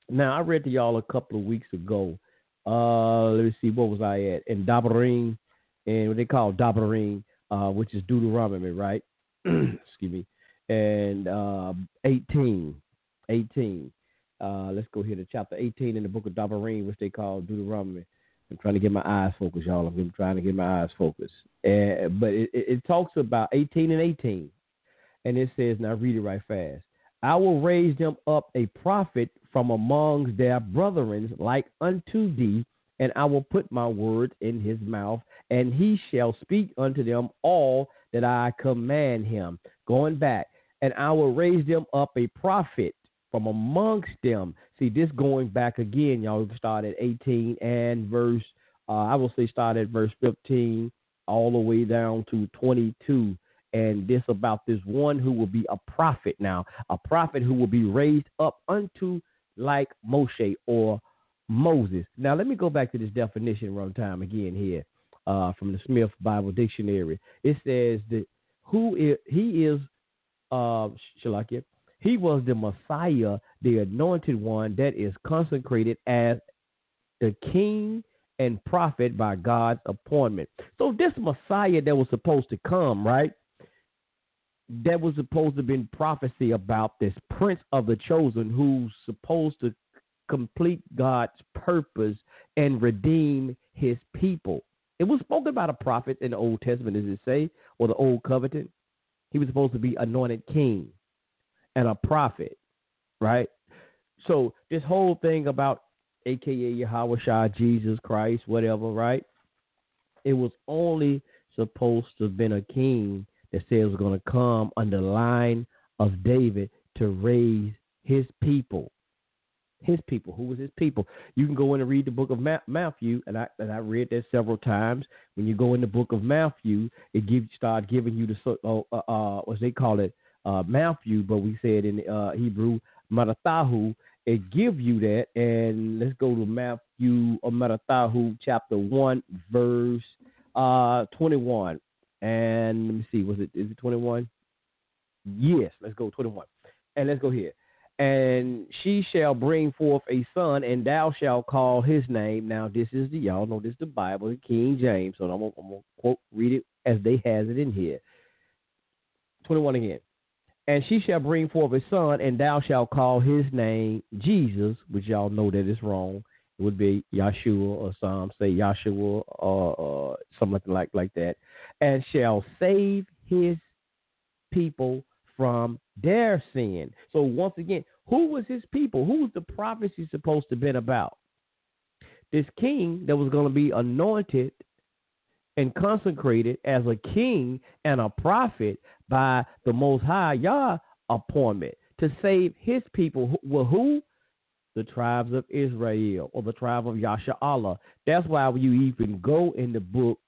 Now, I read to y'all a couple of weeks ago. Uh, let me see, what was I at? In Dabarim, and what they call Dabarim, uh, which is Deuteronomy, right? Excuse me. And uh, 18, 18. Uh, let's go here to chapter 18 in the book of Devarim, which they call Deuteronomy. I'm trying to get my eyes focused, y'all. I'm trying to get my eyes focused. Uh, but it, it, it, talks about 18 and 18. And it says, now read it right fast. I will raise them up a prophet from among their brethren like unto thee, and I will put my word in his mouth, and he shall speak unto them all that I command him. Going back, and I will raise them up a prophet from amongst them. See, this going back again, y'all start at 18 and verse, uh, I will say start at verse 15 all the way down to 22 and this about this one who will be a prophet now, a prophet who will be raised up unto like Moshe or Moses. Now, let me go back to this definition one time again here uh, from the Smith Bible Dictionary. It says that who is he is uh Shalakia, he was the Messiah, the anointed one that is consecrated as the king and prophet by God's appointment. So this Messiah that was supposed to come, right? That was supposed to have been prophecy about this prince of the chosen who's supposed to complete God's purpose and redeem his people. It was spoken about a prophet in the Old Testament, does it say, or the Old Covenant? He was supposed to be anointed king and a prophet, right? So this whole thing about aka Yahweh Shah, Jesus Christ, whatever, right? It was only supposed to have been a king that said was going to come under the line of David to raise his people. His people. Who was his people? You can go in and read the book of Matthew, and I and I read that several times. When you go in the book of Matthew, it gives start giving you the uh, uh, uh, what they call it uh, Matthew, but we said in uh, Hebrew Matathahu. It give you that, and let's go to Matthew or Matathahu chapter one verse uh, twenty one. And let me see, was it is it twenty one? Yes, let's go twenty one, and let's go here and she shall bring forth a son, and thou shalt call his name. Now, this is the y'all know this is the Bible, King James. So I'm gonna, I'm gonna quote read it as they has it in here. Twenty one again. And she shall bring forth a son, and thou shalt call his name Jesus, which y'all know that is wrong. It would be Yahshua, or some say Yahshua, or, or something like like that, and shall save his people from their sin. So once again, who was his people? Who was the prophecy supposed to been about? This king that was going to be anointed and consecrated as a king and a prophet by the Most High Yah appointment to save his people. Well, who? The tribes of Israel or the tribe of Yasha Allah. That's why you even go in the book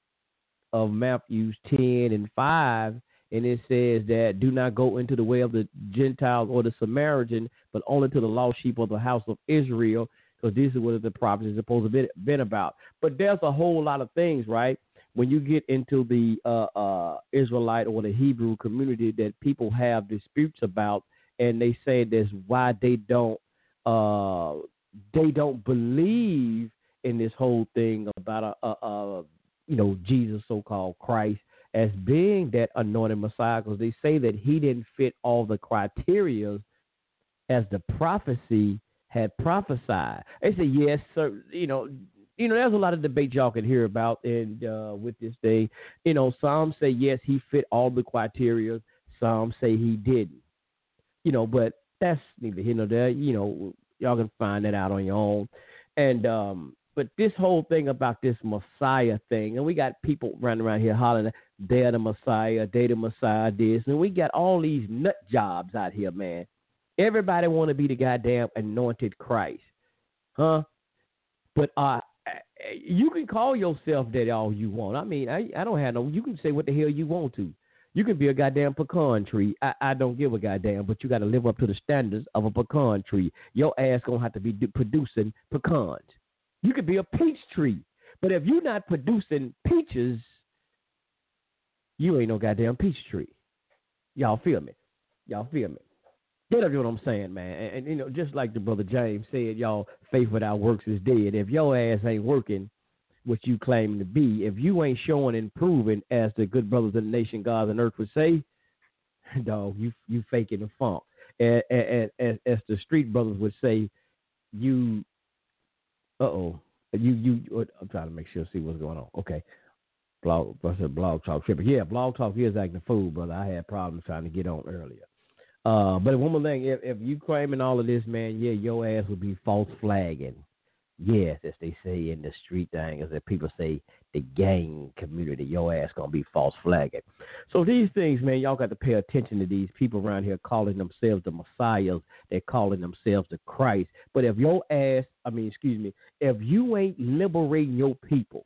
of Matthew 10 and 5, and it says that do not go into the way of the Gentiles or the Samaritan, but only to the lost sheep of the house of Israel, because this is what the prophecy is supposed to be been about. But there's a whole lot of things, right? When you get into the uh, uh, Israelite or the Hebrew community that people have disputes about, and they say that's why they don't uh, they don't believe in this whole thing about a, a, a you know Jesus, so called Christ as being that anointed Messiah because they say that he didn't fit all the criteria as the prophecy had prophesied. They say yes, sir. You know, you know, there's a lot of debate y'all can hear about, and uh, with this thing, you know, some say yes, he fit all the criteria. Some say he didn't. You know, but that's neither here nor there. You know, y'all can find that out on your own. And um, but this whole thing about this Messiah thing, and we got people running around here hollering, they're the Messiah, they the Messiah, this, and we got all these nut jobs out here, man. Everybody want to be the goddamn anointed Christ, huh? But uh, you can call yourself that all you want. I mean, I, I don't have no. You can say what the hell you want to. You can be a goddamn pecan tree. I, I don't give a goddamn, but you got to live up to the standards of a pecan tree. Your ass gonna have to be producing pecans. You could be a peach tree. But if you're not producing peaches, you ain't no goddamn peach tree. Y'all feel me? Y'all feel me? Get up to what I'm saying, man. And, and, you know, just like the brother James said, y'all faith without works is dead. If your ass ain't working what you claim to be, if you ain't showing and proving, as the good brothers of the nation, God and earth would say, dog, you you faking the funk. As, as, as the street brothers would say, you uh oh. You you. I'm trying to make sure see what's going on. Okay. Blog. I said blog talk tripping. Yeah, blog talk is acting fool, brother. I had problems trying to get on earlier. Uh, but one more thing, if, if you claiming all of this, man, yeah, your ass would be false flagging. Yes, as they say in the street thing, as that people say, the gang community, your ass gonna be false flagging. So these things, man, y'all got to pay attention to these people around here calling themselves the messiahs. They're calling themselves the Christ. But if your ass, I mean, excuse me, if you ain't liberating your people,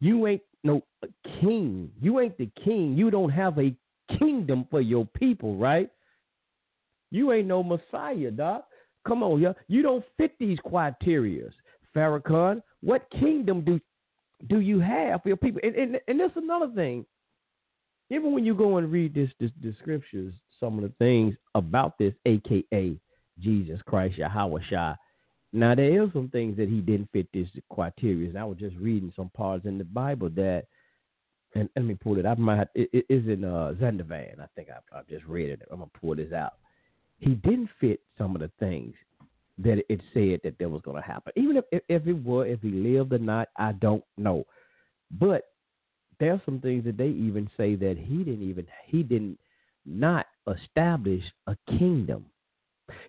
you ain't no king. You ain't the king. You don't have a kingdom for your people, right? You ain't no Messiah, doc. Come on, yeah. You don't fit these criteria. Farrakhan, what kingdom do do you have for your people? And and, and that's another thing. Even when you go and read this, this the scriptures, some of the things about this, aka Jesus Christ, Yahweh Shah. Now there is some things that he didn't fit this criteria. And I was just reading some parts in the Bible that and let me pull it. I might it, it is in uh. I think I've, I've just read it. I'm gonna pull this out. He didn't fit some of the things that it said that there was going to happen. Even if, if it were, if he lived or not, I don't know. But there's some things that they even say that he didn't even he didn't not establish a kingdom.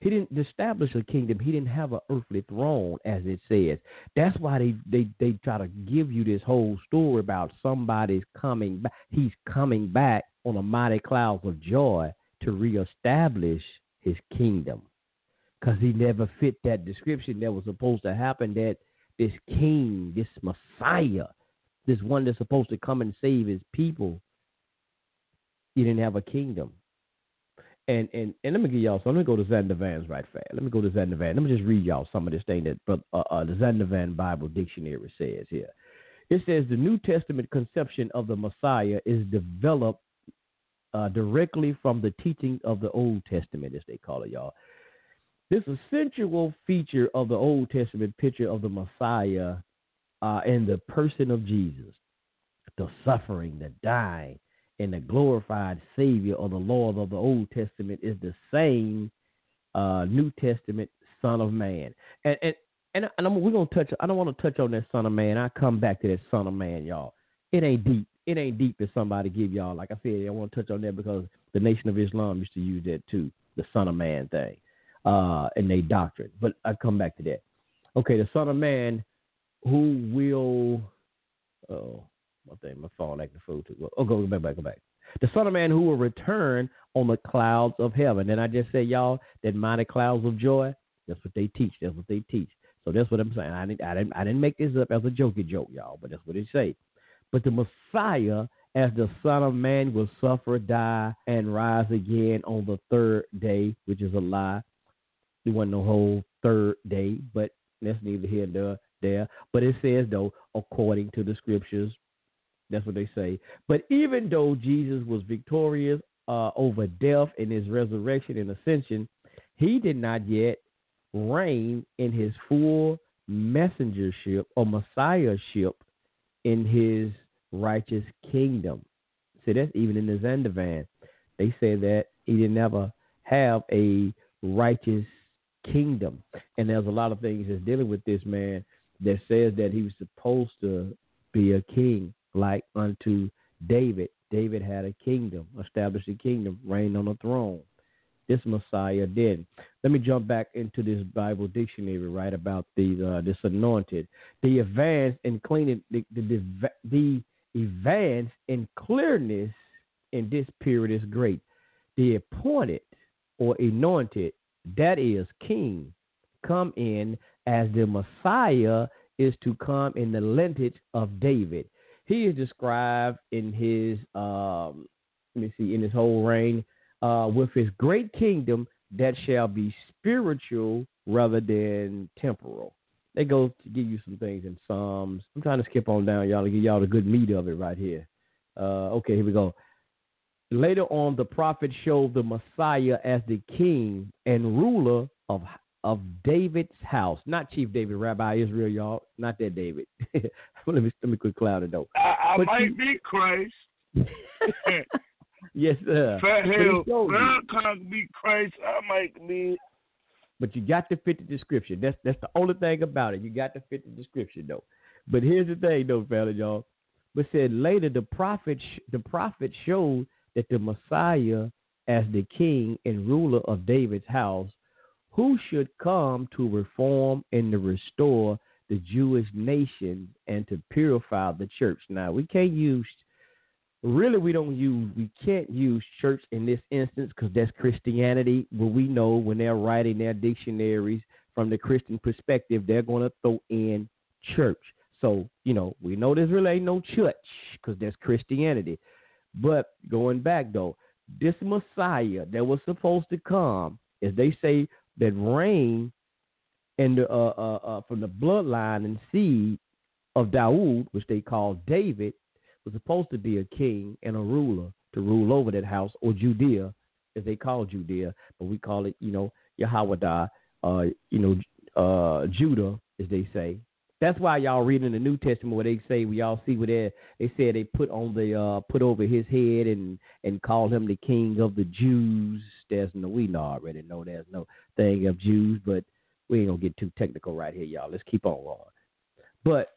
He didn't establish a kingdom. He didn't have an earthly throne, as it says. That's why they, they, they try to give you this whole story about somebody's coming back. He's coming back on a mighty cloud of joy to reestablish his kingdom. Because he never fit that description that was supposed to happen that this king, this Messiah, this one that's supposed to come and save his people, he didn't have a kingdom. And and and let me give y'all. So let me go to Zondervan's right fast. Let me go to Zondervan. Let me just read y'all some of this thing that uh, uh, the Zondervan Bible Dictionary says here. It says the New Testament conception of the Messiah is developed uh, directly from the teaching of the Old Testament, as they call it, y'all. This essential feature of the Old Testament picture of the Messiah uh, in the person of Jesus, the suffering, the dying, and the glorified Savior or the Lord of the Old Testament is the same uh, New Testament Son of Man. And and and, and we're gonna touch. I don't want to touch on that Son of Man. I come back to that Son of Man, y'all. It ain't deep. It ain't deep if somebody give y'all. Like I said, I want to touch on that because the Nation of Islam used to use that too, the Son of Man thing, uh, and they doctrine. But I come back to that. Okay, the Son of Man, who will. Oh, my thing, my phone acting fool too. Oh, go back, back, go back. The Son of Man who will return on the clouds of heaven. And I just said, y'all, that mighty clouds of joy. That's what they teach. That's what they teach. So that's what I'm saying. I didn't, I didn't, I didn't make this up as a jokey joke, y'all, but that's what it say. But the Messiah, as the Son of Man, will suffer, die, and rise again on the third day, which is a lie. There wasn't no whole third day, but that's neither here nor there. But it says though, according to the scriptures, that's what they say. But even though Jesus was victorious uh, over death in his resurrection and ascension, he did not yet reign in his full messengership or messiahship in his righteous kingdom. See, that's even in the Zondervan. They say that he didn't ever have a righteous kingdom. And there's a lot of things that's dealing with this man that says that he was supposed to be a king like unto David. David had a kingdom, established a kingdom, reigned on a throne. This Messiah did. Let me jump back into this Bible dictionary, right about the uh, this anointed, the advance in cleaning, the, the, the advance in clearness in this period is great. The appointed or anointed, that is king, come in as the Messiah is to come in the lineage of David he is described in his um, let me see in his whole reign uh, with his great kingdom that shall be spiritual rather than temporal. They go to give you some things in Psalms. I'm trying to skip on down, y'all, to give y'all the good meat of it right here. Uh, okay, here we go. Later on, the prophet showed the Messiah as the king and ruler of of David's house, not Chief David, Rabbi Israel, y'all, not that David. let me let me quick cloud it though. I, I might you, be Christ. yes, sir. Fat hell, be Christ. I might be. But you got to fit the description. That's that's the only thing about it. You got to fit the description though. But here's the thing though, fella, y'all. But said later the prophet the prophet showed that the Messiah as the king and ruler of David's house, who should come to reform and to restore the Jewish nation and to purify the church. Now, we can't use, really, we don't use, we can't use church in this instance because that's Christianity. But we know when they're writing their dictionaries from the Christian perspective, they're going to throw in church. So, you know, we know there's really no church because that's Christianity. But going back though, this Messiah that was supposed to come, as they say, that reign and uh, uh, uh, from the bloodline and seed of Dawood, which they call David, was supposed to be a king and a ruler to rule over that house or Judea, as they call Judea, but we call it, you know, Yahweh, uh, you know, uh, Judah, as they say. That's why y'all read in the New Testament where they say we all see where they they said they put on the uh put over his head and and called him the king of the Jews. There's no we know already know there's no thing of Jews, but we ain't gonna get too technical right here, y'all. Let's keep on going. But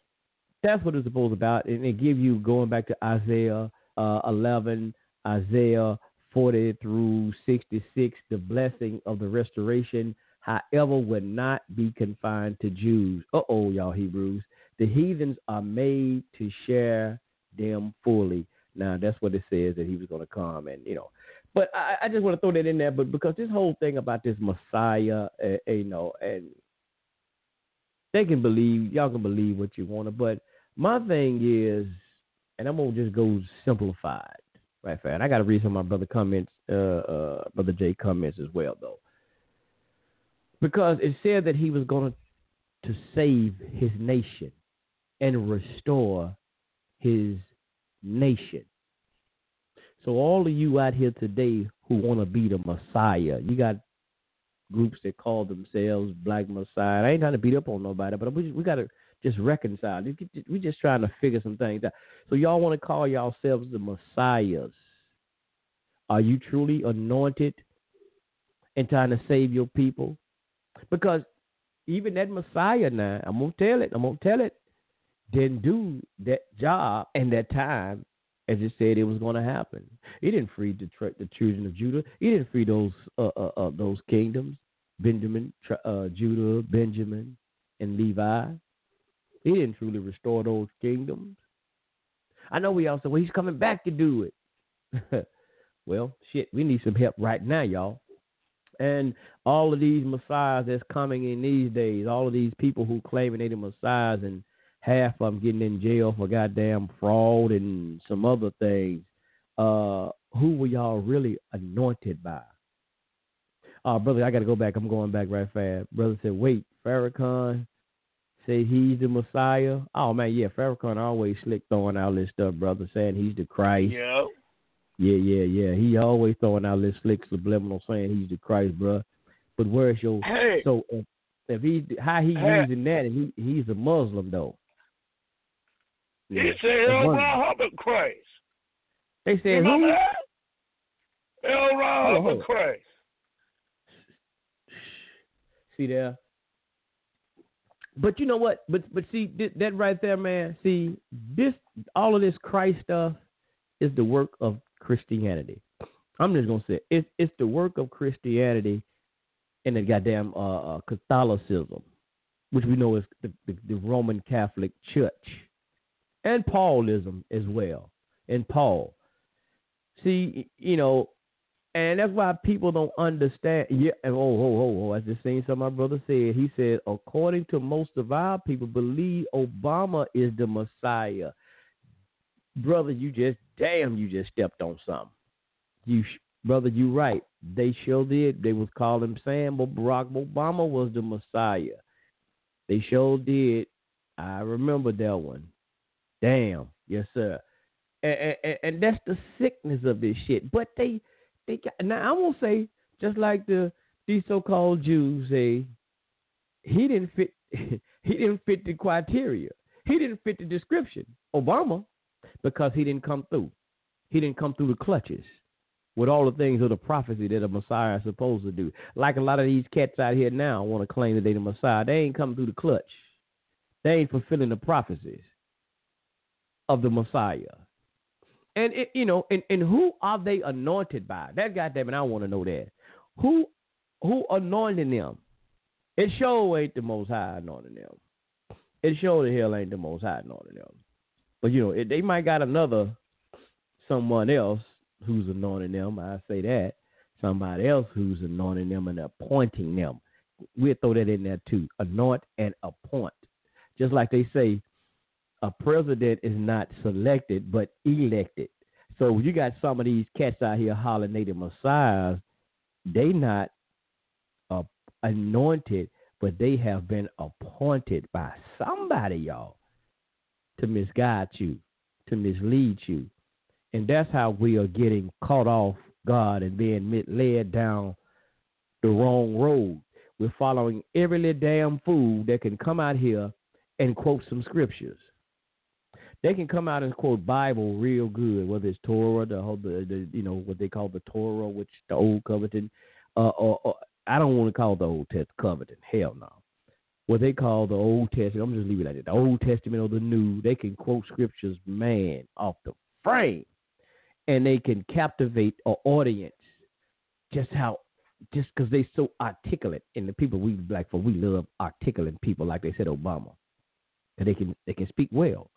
that's what it's supposed about, and it give you going back to Isaiah uh, 11, Isaiah 40 through 66, the blessing of the restoration, however, would not be confined to Jews. Uh oh, y'all Hebrews. The heathens are made to share them fully. Now that's what it says that he was going to come, and you know, but I, I, just want to throw that in there, but because this whole thing about this Messiah, uh, you know, and they can believe, y'all can believe what you want to, but my thing is, and I'm gonna just go simplified, right? Fast. I got to read some of my brother comments, uh, uh, brother Jay comments as well, though, because it said that he was to to save his nation and restore his nation. So all of you out here today who want to be the Messiah, you got groups that call themselves Black Messiah. I ain't trying to beat up on nobody, but we we got to just reconcile. We're just trying to figure some things out. So y'all want to call yourselves the Messiahs? Are you truly anointed and trying to save your people? Because even that Messiah now, I'm gonna tell it. I'm gonna tell it. Didn't do that job and that time as it said it was going to happen. He didn't free the, the children of Judah. He didn't free those uh, uh, uh, those kingdoms, Benjamin, uh, Judah, Benjamin, and Levi. He didn't truly restore those kingdoms. I know we also well he's coming back to do it. well, shit, we need some help right now, y'all. And all of these messiahs that's coming in these days, all of these people who claiming they the messiahs and half of them getting in jail for goddamn fraud and some other things. Uh, who were y'all really anointed by? Uh, brother, I got to go back. I'm going back right fast. Brother said, wait, Farrakhan say he's the Messiah. Oh, man, yeah, Farrakhan always slick throwing out this stuff, brother, saying he's the Christ. Yeah. Yeah, yeah, yeah. He always throwing out this slick subliminal saying he's the Christ, bro. But where's your hey. so if, if he how he hey. using that and he he's a Muslim though. Yeah. He said El Muhammad Christ. They said you who? El Muhammad Christ. See there. But you know what? But but see that right there, man. See this, all of this Christ stuff is the work of Christianity. I'm just gonna say it's it's the work of Christianity and the goddamn uh, uh, Catholicism, which we know is the, the, the Roman Catholic Church and Paulism as well. And Paul. See, you know, and that's why people don't understand. Yeah, oh, oh, oh, oh. I just seen some my brother said. He said, according to most of our people, believe Obama is the Messiah. Brother, you just damn, you just stepped on something. You, brother, you right. They sure did. They was calling Sam, but Barack Obama was the Messiah. They sure did. I remember that one. Damn, yes sir. And, and, and that's the sickness of this shit. But they now I won't say just like the these so-called Jews say he didn't fit he didn't fit the criteria. He didn't fit the description. Obama because he didn't come through. He didn't come through the clutches with all the things of the prophecy that a Messiah is supposed to do. Like a lot of these cats out here now want to claim that they the Messiah. They ain't coming through the clutch. They ain't fulfilling the prophecies of the Messiah. And it, you know, and, and who are they anointed by? That goddamn it, I want to know that. Who who anointing them? It sure ain't the most high anointing them. It sure the hell ain't the most high anointing them. But you know, it, they might got another someone else who's anointing them. I say that. Somebody else who's anointing them and appointing them. We'll throw that in there too. Anoint and appoint. Just like they say, a president is not selected but elected. So you got some of these cats out here hollering they the messiahs. They not uh, anointed, but they have been appointed by somebody, y'all, to misguide you, to mislead you. And that's how we are getting caught off God and being led down the wrong road. We're following every little damn fool that can come out here and quote some scriptures. They can come out and quote Bible real good, whether it's Torah, the, the, the you know what they call the Torah, which the Old Covenant, uh, or, or I don't want to call the Old Testament Covenant. Hell no. What they call the Old Testament, I'm just leaving it at that. The Old Testament or the New, they can quote scriptures, man, off the frame and they can captivate an audience just how just because they so articulate and the people we black for, we love articulate people like they said Obama and they can they can speak well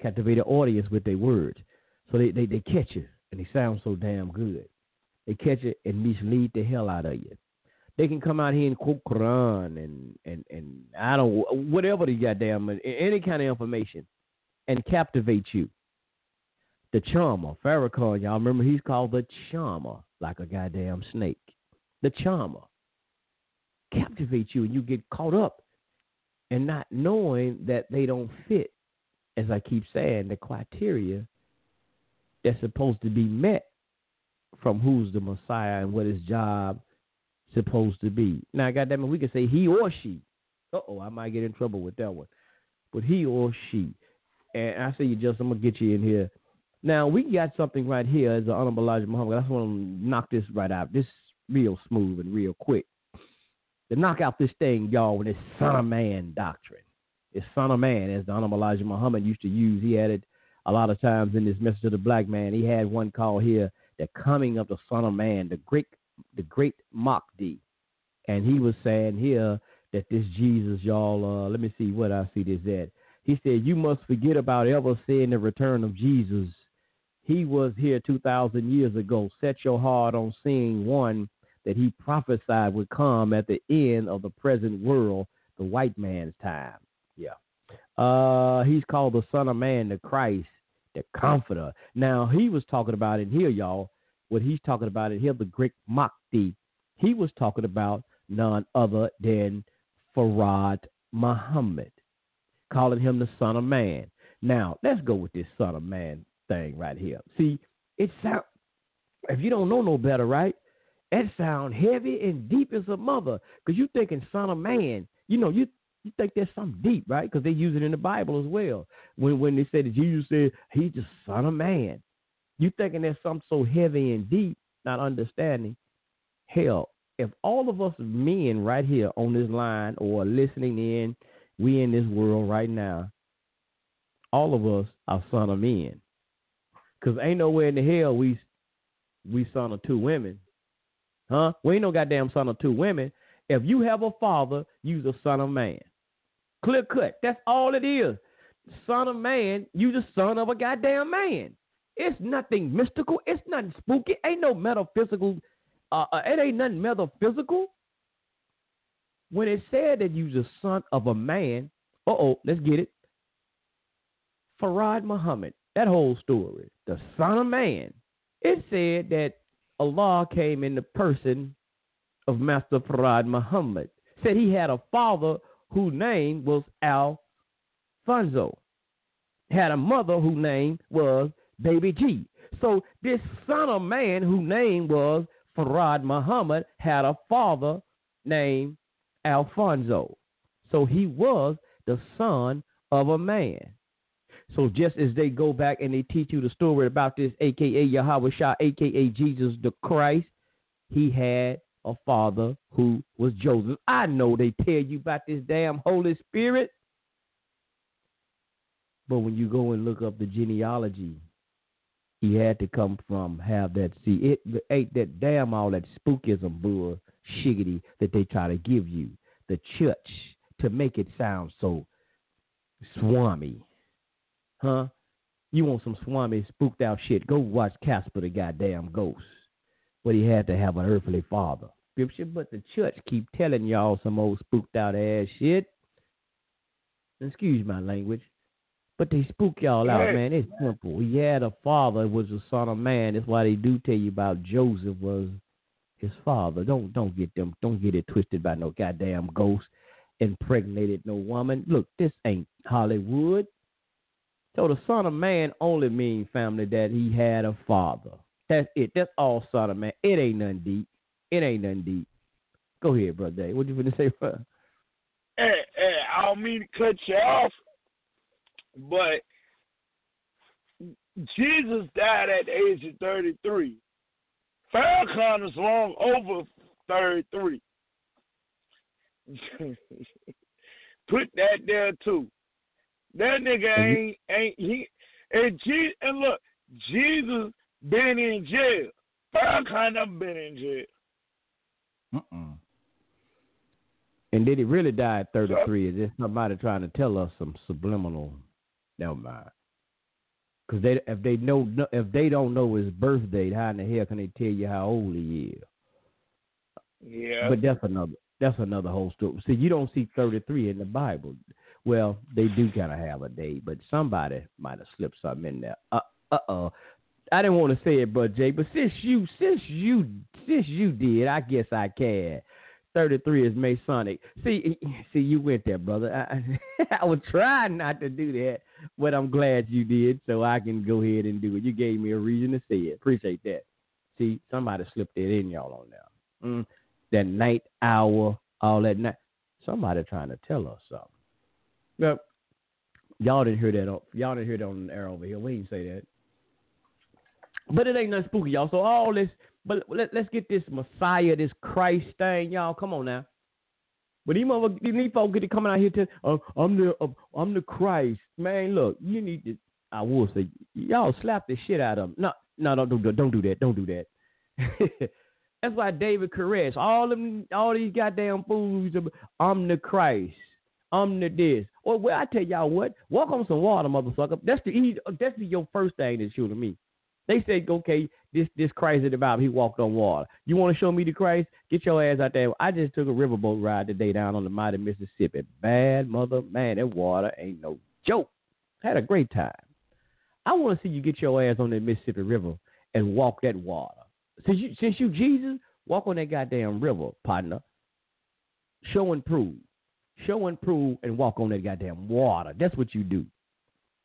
captivate an audience with their words so they, they, they catch you and they sound so damn good they catch it and mislead the hell out of you they can come out here and quote Quran and and and I don't whatever the goddamn any kind of information and captivate you the charmer. Farrakhan, y'all remember he's called the charmer, like a goddamn snake. The charmer. Captivate you and you get caught up and not knowing that they don't fit, as I keep saying, the criteria that's supposed to be met from who's the Messiah and what his job supposed to be. Now, goddamn we can say he or she. Uh oh, I might get in trouble with that one. But he or she. And I say you just, I'm gonna get you in here now we got something right here as the Honorable Elijah Muhammad. I just want to knock this right out. This real smooth and real quick. To knock out this thing, y'all, with this son of man doctrine. It's son of man, as the Honorable Elijah Muhammad used to use. He had it a lot of times in his message to the black man. He had one called here, the coming of the son of man, the great the great Mahdi. And he was saying here that this Jesus, y'all, uh, let me see what I see this at. He said, You must forget about ever seeing the return of Jesus he was here 2,000 years ago. Set your heart on seeing one that he prophesied would come at the end of the present world, the white man's time. Yeah. Uh, he's called the Son of Man, the Christ, the Comforter. Now, he was talking about it here, y'all. What he's talking about it here, the Greek Mahdi. He was talking about none other than Fard Muhammad, calling him the Son of Man. Now, let's go with this Son of Man thing right here. See, it sound if you don't know no better, right? It sound heavy and deep as a mother, because you thinking son of man. You know, you you think there's something deep, right? Because they use it in the Bible as well. When when they say that Jesus said he's the son of man, you thinking there's something so heavy and deep, not understanding. Hell, if all of us men right here on this line or listening in, we in this world right now, all of us are son of men. Cause ain't nowhere in the hell we we son of two women. Huh? We ain't no goddamn son of two women. If you have a father, you's a son of man. Clear cut. That's all it is. Son of man, you the son of a goddamn man. It's nothing mystical. It's nothing spooky. Ain't no metaphysical. Uh, uh, it ain't nothing metaphysical. When it said that you's the son of a man, uh oh, let's get it. Fard Muhammad that whole story, the Son of Man, it said that Allah came in the person of Master Fard Muhammad. Said he had a father whose name was Alfonso. Had a mother whose name was Baby G. So this son of man whose name was Fard Muhammad had a father named Alfonso. So he was the son of a man. So just as they go back and they teach you the story about this, aka Yahweh Shah, aka Jesus the Christ, he had a father who was Joseph. I know they tell you about this damn Holy Spirit. But when you go and look up the genealogy he had to come from have that see it ain't that damn all that spookism bull shiggity that they try to give you. The church to make it sound so swami huh? You want some swami spooked out shit? Go watch casper the goddamn ghost but he had to have an earthly father Scripture, but the church keep telling y'all some old spooked out ass shit excuse my language but they spook y'all out, man. It's simple. He had a father was the son of man. That's why they do tell you about Joseph was his father. Don't don't get them don't get it twisted by no goddamn ghost impregnated no woman. Look, this ain't Hollywood. So the son of man only means family that he had a father. That's it. That's all son of man. It ain't nothing deep. It ain't nothing deep. Go ahead, brother. Dave. What you gonna say, bro? Hey, hey, I don't mean to cut you off, but Jesus died at the age of 33. Farrakhan is long over 33. Put that there too. That nigga ain't ain't he and Je- and look, Jesus been in jail. Farrakhan never been in jail. Uh-uh. And did he really die at 33? Is this somebody trying to tell us some subliminal Never mind. Because they, if they know, if they don't know his birth date, how in the hell can they tell you how old he is? Yeah. But that's another. That's another whole story. See, you don't see 33 in the Bible. Well, they do kind of have a date, but somebody might have slipped something in there. Uh, uh. I didn't want to say it, but Jay, but since you, since you, since you did, I guess I can. 33 is Masonic. See, see, you went there, brother. I, I was trying not to do that, but I'm glad you did, so I can go ahead and do it. You gave me a reason to say it. Appreciate that. See, somebody slipped it in y'all on there. Mm, that night hour, all that night. Somebody trying to tell us something. Well, y'all didn't hear that. On, y'all didn't hear that on the air over here. We didn't say that. But it ain't nothing spooky, y'all. So all this but let, us get this Messiah, this Christ thing, y'all. Come on now. But these mother, these folks get to coming out here to, uh, I'm the, uh, I'm the Christ, man. Look, you need to. I will say, y'all slap the shit out of them. No, no, don't do, don't do that. Don't do that. That's why David Koresh, all them, all these goddamn fools. I'm the Christ. I'm the this. Well, well, I tell y'all what, walk on some water, motherfucker. That's the easy. That's the, your first thing that's shooting me. They say, okay, this this Christ in the Bible, he walked on water. You want to show me the Christ? Get your ass out there. I just took a riverboat ride today down on the mighty Mississippi. Bad mother, man, that water ain't no joke. Had a great time. I want to see you get your ass on that Mississippi River and walk that water. Since you since you Jesus, walk on that goddamn river, partner. Show and prove. Show and prove and walk on that goddamn water. That's what you do.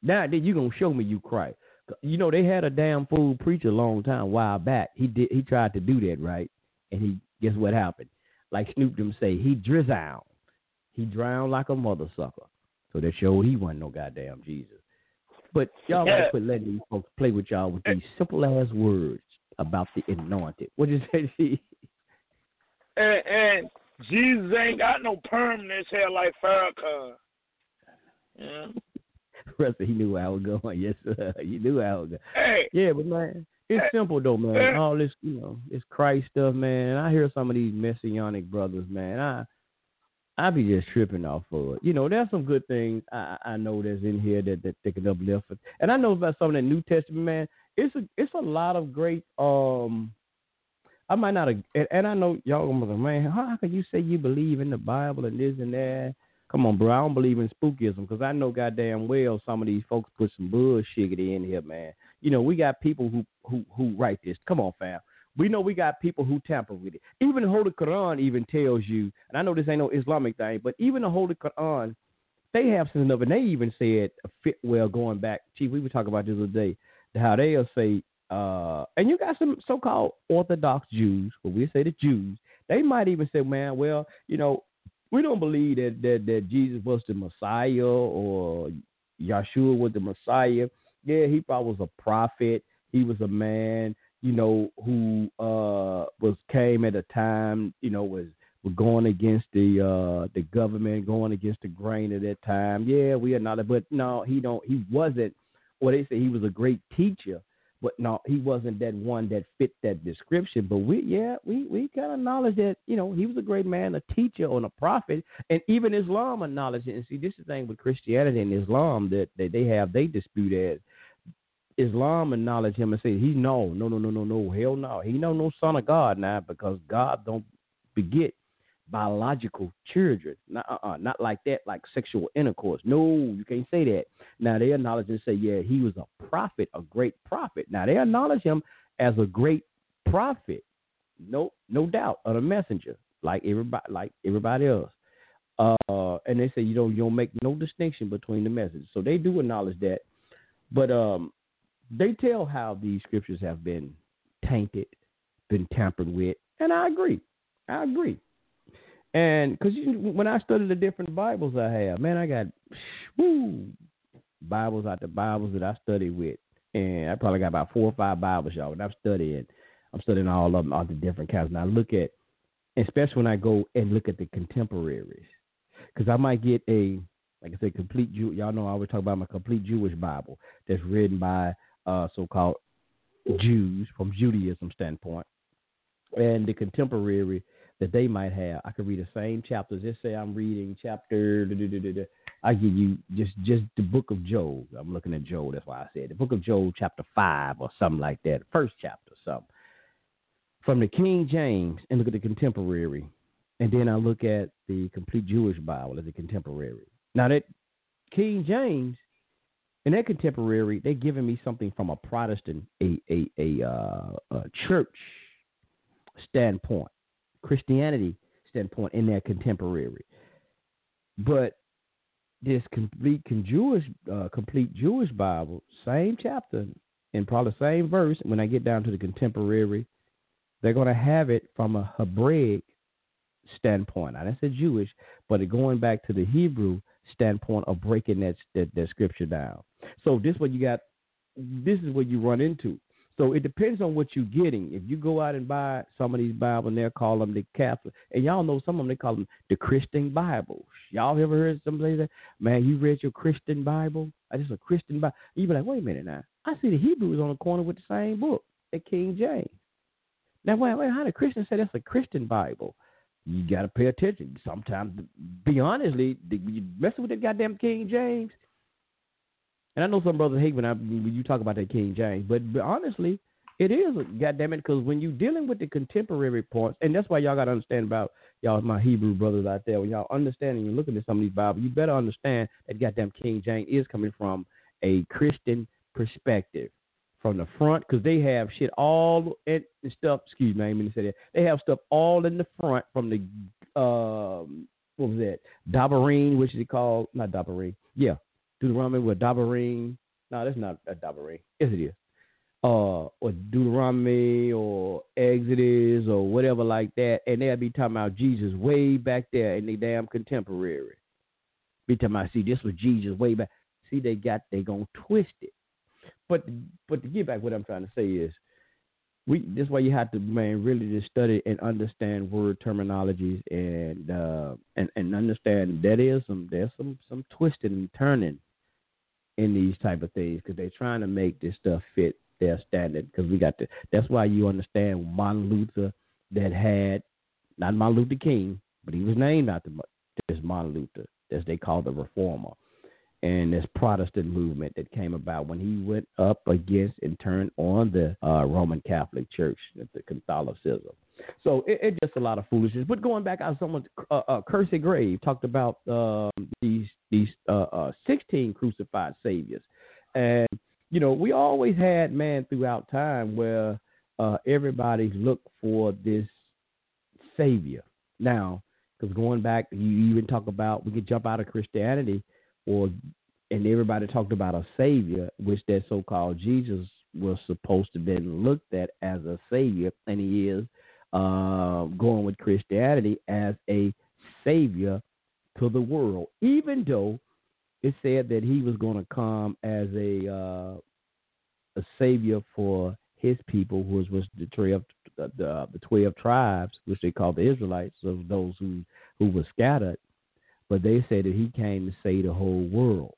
Now then you're gonna show me you Christ. You know, they had a damn fool preacher a long time, while back. He did. He tried to do that, right? And he guess what happened? Like Snoop them say, he drizzled. He drowned like a mother sucker. So that showed he wasn't no goddamn Jesus. But y'all yeah. gotta quit letting these folks play with y'all with these simple ass words about the anointed. What did you say? and, and Jesus ain't got no perm in his hair like Farrakhan. Yeah. Professor, he knew I was going. Yes, sir. He knew I was going. Hey. Yeah, but man, it's simple though, man. All this, you know, this Christ stuff, man. I hear some of these messianic brothers, man. I I be just tripping off of it. You know, there's some good things I, I know that's in here that, that they can uplift. And I know about some of the New Testament, man. It's a it's a lot of great um I might not have, and, and I know y'all gonna be like, man, how can you say you believe in the Bible and this and that? Come on, bro. I don't believe in spookism because I know goddamn well some of these folks put some bullshit in here, man. You know, we got people who who who write this. Come on, fam. We know we got people who tamper with it. Even the Holy Quran even tells you, and I know this ain't no Islamic thing, but even the Holy Quran, they have something of it. They even said fit well going back. Chief, we were talking about this other day, how they'll say, uh, and you got some so-called Orthodox Jews, but we say the Jews. They might even say, man, well, you know, we don't believe that, that that Jesus was the Messiah or Yeshua was the Messiah. Yeah, he probably was a prophet. He was a man, you know, who uh was came at a time, you know, was was going against the uh the government, going against the grain at that time. Yeah, we are not, but no, he don't. He wasn't. Or they say he was a great teacher, but no, he wasn't that one that fit that description. But we, yeah, we we kind of acknowledge that you know he was a great man, a teacher, and a prophet, and even Islam acknowledged it. And see, this is the thing with Christianity and Islam that, that they have they dispute as Islam acknowledge him and say he no no no no no no hell no he no no son of God now because God don't beget biological children not uh-uh, not like that like sexual intercourse no you can't say that now they acknowledge and say yeah he was a prophet a great prophet. Now they acknowledge him as a great prophet. No no doubt of a messenger like everybody like everybody else. Uh and they say you don't you don't make no distinction between the messages so they do acknowledge that. But um they tell how these scriptures have been tainted, been tampered with, and I agree. I agree. And because when I study the different Bibles I have, man, I got woo Bibles out the Bibles that I study with, and I probably got about four or five Bibles, y'all. And I'm studying, I'm studying all of them, all the different kinds. And I look at, especially when I go and look at the contemporaries, because I might get a, like I said, complete Jew. Y'all know I always talk about my complete Jewish Bible that's written by uh, so-called Jews from Judaism standpoint, and the contemporary that they might have. I could read the same chapters. Let's say I'm reading chapter. I give you just just the book of Job. I'm looking at Job. That's why I said the book of Job, chapter five or something like that. First chapter, something from the King James, and look at the contemporary, and then I look at the complete Jewish Bible as a contemporary. Now that King James and that contemporary, they're giving me something from a Protestant, a a a, uh, a church standpoint, Christianity standpoint in their contemporary. But this complete Jewish, uh, complete Jewish Bible, same chapter and probably same verse. When I get down to the contemporary, they're going to have it from a Hebraic standpoint. I didn't say Jewish, but going back to the Hebrew standpoint of breaking that, that, that scripture down. So this what you got. This is what you run into. So it depends on what you're getting. If you go out and buy some of these Bibles, and they'll call them the Catholic, and y'all know some of them they call them the Christian Bibles. Y'all ever heard somebody say, "Man, you read your Christian Bible? Uh, I just a Christian Bible." You be like, "Wait a minute now. I see the Hebrews on the corner with the same book the King James." Now, wait, wait, how the Christians say that's a Christian Bible? You got to pay attention. Sometimes, be honestly, you messing with that goddamn King James, and I know some brothers hate when I when you talk about that King James, but, but honestly, it is goddamn it because when you're dealing with the contemporary points, and that's why y'all got to understand about y'all my Hebrew brothers out there. When y'all understand and you're looking at some of these Bibles, you better understand that goddamn King James is coming from a Christian perspective from the front because they have shit all and stuff. Excuse me, I didn't say that. They have stuff all in the front from the um, what was that? Dabarine, which is it called not Dabarine. Yeah, Deuteronomy with Dabarim. No, that's not a Dabarim. Yes, it is. Uh, or Deuteronomy or Exodus or whatever like that, and they'll be talking about Jesus way back there in the damn contemporary. Be talking about, see, this was Jesus way back. See, they got they gonna twist it. But but to get back, what I'm trying to say is, we this why you have to man really just study and understand word terminologies and uh and and understand that is some there's some some twisting and turning in these type of things because they're trying to make this stuff fit their standard. Because we got to. That's why you understand Martin Luther that had not Martin Luther King, but he was named after this Martin Luther, as they call the reformer, and this Protestant movement that came about when he went up against and turned on the uh, Roman Catholic Church, the Catholicism. So it's it just a lot of foolishness. But going back, I someone uh, uh, Kersey Grave talked about uh, these these uh, uh, 16 crucified saviors, and you know we always had man throughout time where uh, everybody looked for this savior. Now, because going back, you even talk about we could jump out of Christianity, or and everybody talked about a savior, which that so-called Jesus was supposed to be looked at as a savior, and he is uh, going with Christianity as a savior to the world, even though it said that he was going to come as a uh, a savior for his people, which was the twelve the, the twelve tribes, which they called the Israelites, of those who who were scattered. But they said that he came to save the whole world.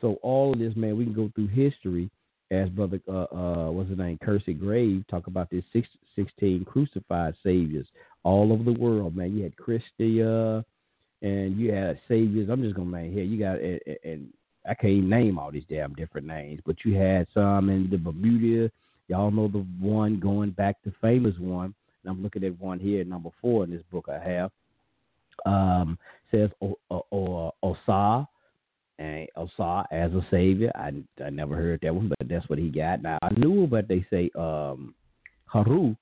So all of this, man, we can go through history as brother uh, uh what's his name, Kersey Grave talk about this six, 16 crucified saviors all over the world, man. You had Christia and you had saviors. I'm just gonna name here. You got and, and I can't name all these damn different names, but you had some in the Bermuda. Y'all know the one going back, the famous one. And I'm looking at one here, number four in this book I have. Um, says o- o- o- Osa, and Osa as a savior. I, I never heard that one, but that's what he got. Now I knew, but they say um, Haru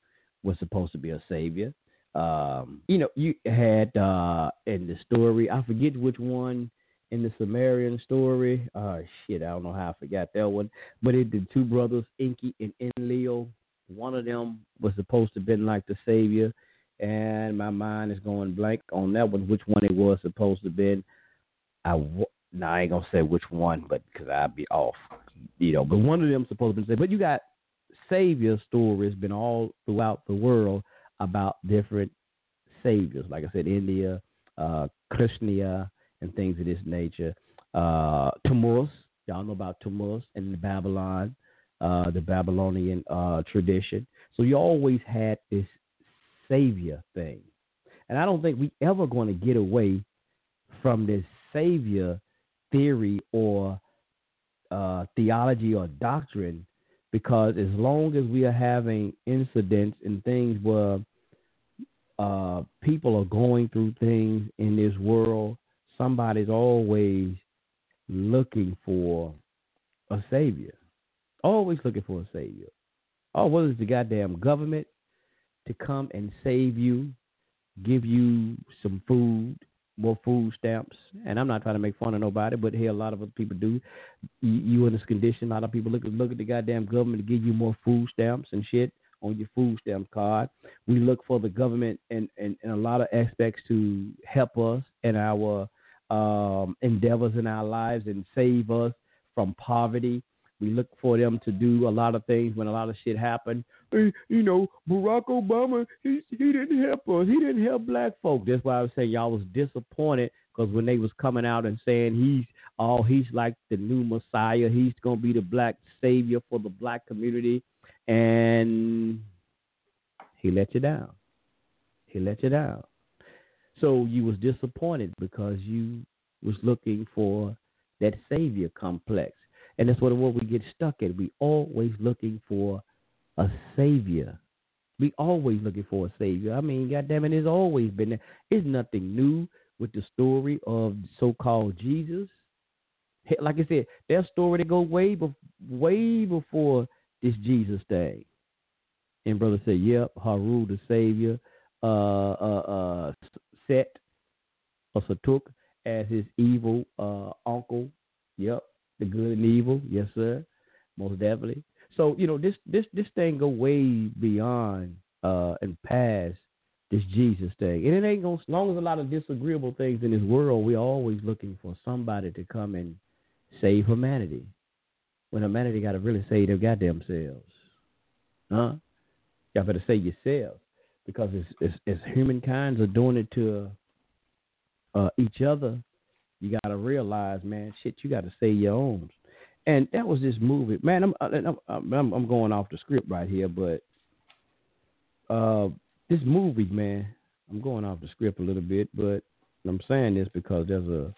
was supposed to be a savior. Um, you know, you had uh, in the story, I forget which one in the Sumerian story. Uh, shit, I don't know how I forgot that one. But it the two brothers, Enki and Enlil. One of them was supposed to have been like the savior, and my mind is going blank on that one. Which one it was supposed to have been? I now I ain't gonna say which one, but because I'd be off, you know. But one of them supposed to been be. But you got savior stories been all throughout the world about different saviors. Like I said, India, uh, Krishna, and things of this nature. Uh, Tammuz, y'all know about Tammuz and Babylon, uh, the Babylonian uh, tradition. So you always had this savior thing. And I don't think we ever going to get away from this savior theory or uh, theology or doctrine because as long as we are having incidents and things where uh, people are going through things in this world somebody's always looking for a savior. Always looking for a savior. Oh, what is the goddamn government to come and save you, give you some food, more food stamps? And I'm not trying to make fun of nobody, but here a lot of other people do. You, you in this condition, a lot of people look look at the goddamn government to give you more food stamps and shit on your food stamp card. We look for the government and in, in, in a lot of aspects to help us in our um, endeavors in our lives and save us from poverty. We look for them to do a lot of things when a lot of shit happened. You know, Barack Obama, he he didn't help us. He didn't help black folk. That's why I was saying y'all was disappointed because when they was coming out and saying he's oh he's like the new Messiah, he's gonna be the black savior for the black community, and he let you down. He let you down. So you was disappointed because you was looking for that savior complex. And that's what, what we get stuck at. We always looking for a savior. We always looking for a savior. I mean, goddamn it, it's always been there. It's nothing new with the story of so-called Jesus. Like I said, that story they go way, be- way before this Jesus thing. And brother said, "Yep, Haru the Savior, uh, uh, uh, Set or Satuk as his evil uh, uncle. Yep, the good and evil. Yes, sir. Most definitely. So you know this this this thing go way beyond uh, and past this Jesus thing, and it ain't gonna. As long as a lot of disagreeable things in this world, we're always looking for somebody to come and save humanity. When humanity got to really save their goddamn selves, huh? Y'all better save yourselves because as, as, as humankinds are doing it to uh, each other, you got to realize, man, shit, you got to save your own. And that was this movie, man. I'm I'm, I'm, I'm going off the script right here, but uh, this movie, man, I'm going off the script a little bit, but I'm saying this because there's a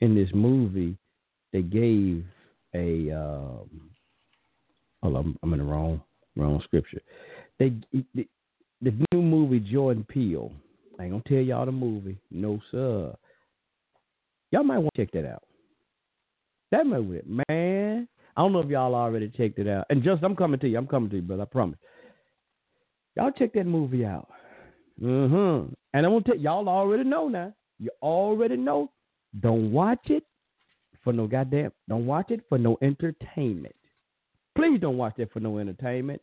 in this movie they gave a um, hold on, I'm in the wrong wrong scripture. They, they the new movie Jordan Peele. I ain't gonna tell y'all the movie. No sir. Y'all might want to check that out. That movie, man. I don't know if y'all already checked it out. And just I'm coming to you. I'm coming to you, brother. I promise. Y'all check that movie out. Mm-hmm. And I'm gonna tell y'all already know now. You already know. Don't watch it for no goddamn. Don't watch it for no entertainment. Please don't watch it for no entertainment.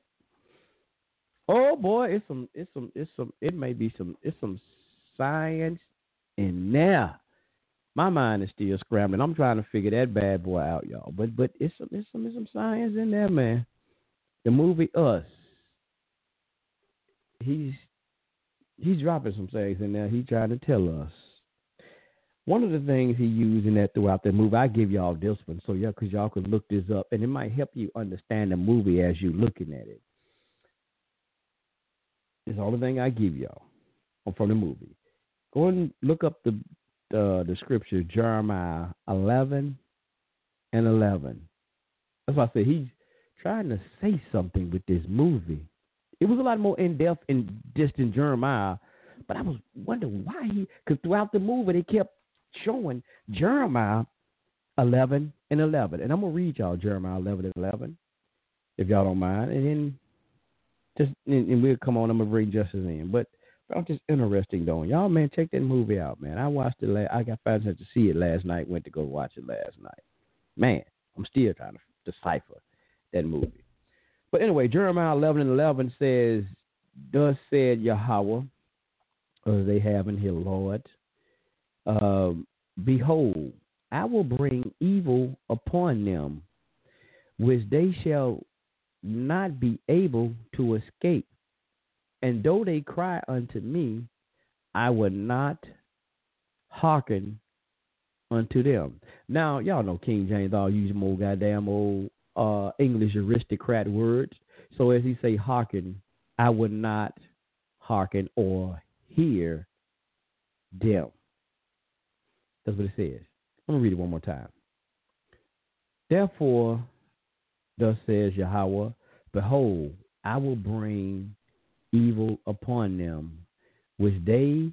Oh boy, it's some, it's some, it's some. It may be some, it's some science in there. My mind is still scrambling. I'm trying to figure that bad boy out, y'all. But but it's some, it's some, it's some science in there, man. The movie Us. He's he's dropping some things in there. He's trying to tell us. One of the things he used in that throughout the movie, I give y'all this one, so yeah, because y'all could look this up, and it might help you understand the movie as you're looking at it. It's the only thing I give y'all from the movie. Go and look up the uh, the scripture Jeremiah 11 and 11. That's why I said he's trying to say something with this movie. It was a lot more in depth and distant Jeremiah, but I was wondering why he, because throughout the movie they kept showing Jeremiah 11 and 11. And I'm going to read y'all Jeremiah 11 and 11, if y'all don't mind. And then just, and, and we'll come on, I'm going to bring justice in. But I'm just interesting though. Y'all, man, check that movie out, man. I watched it. Last, I got five chance to see it last night. Went to go watch it last night. Man, I'm still trying to decipher that movie. But anyway, Jeremiah 11 and 11 says, "Thus said Yahweh, as they have in here, Lord, uh, behold, I will bring evil upon them, which they shall not be able to escape." And though they cry unto me, I will not hearken unto them. Now, y'all know King James all use more goddamn old uh, English aristocrat words. So as he say hearken, I would not hearken or hear them. That's what it says. I'm gonna read it one more time. Therefore, thus says Yahweh, behold, I will bring evil upon them, which they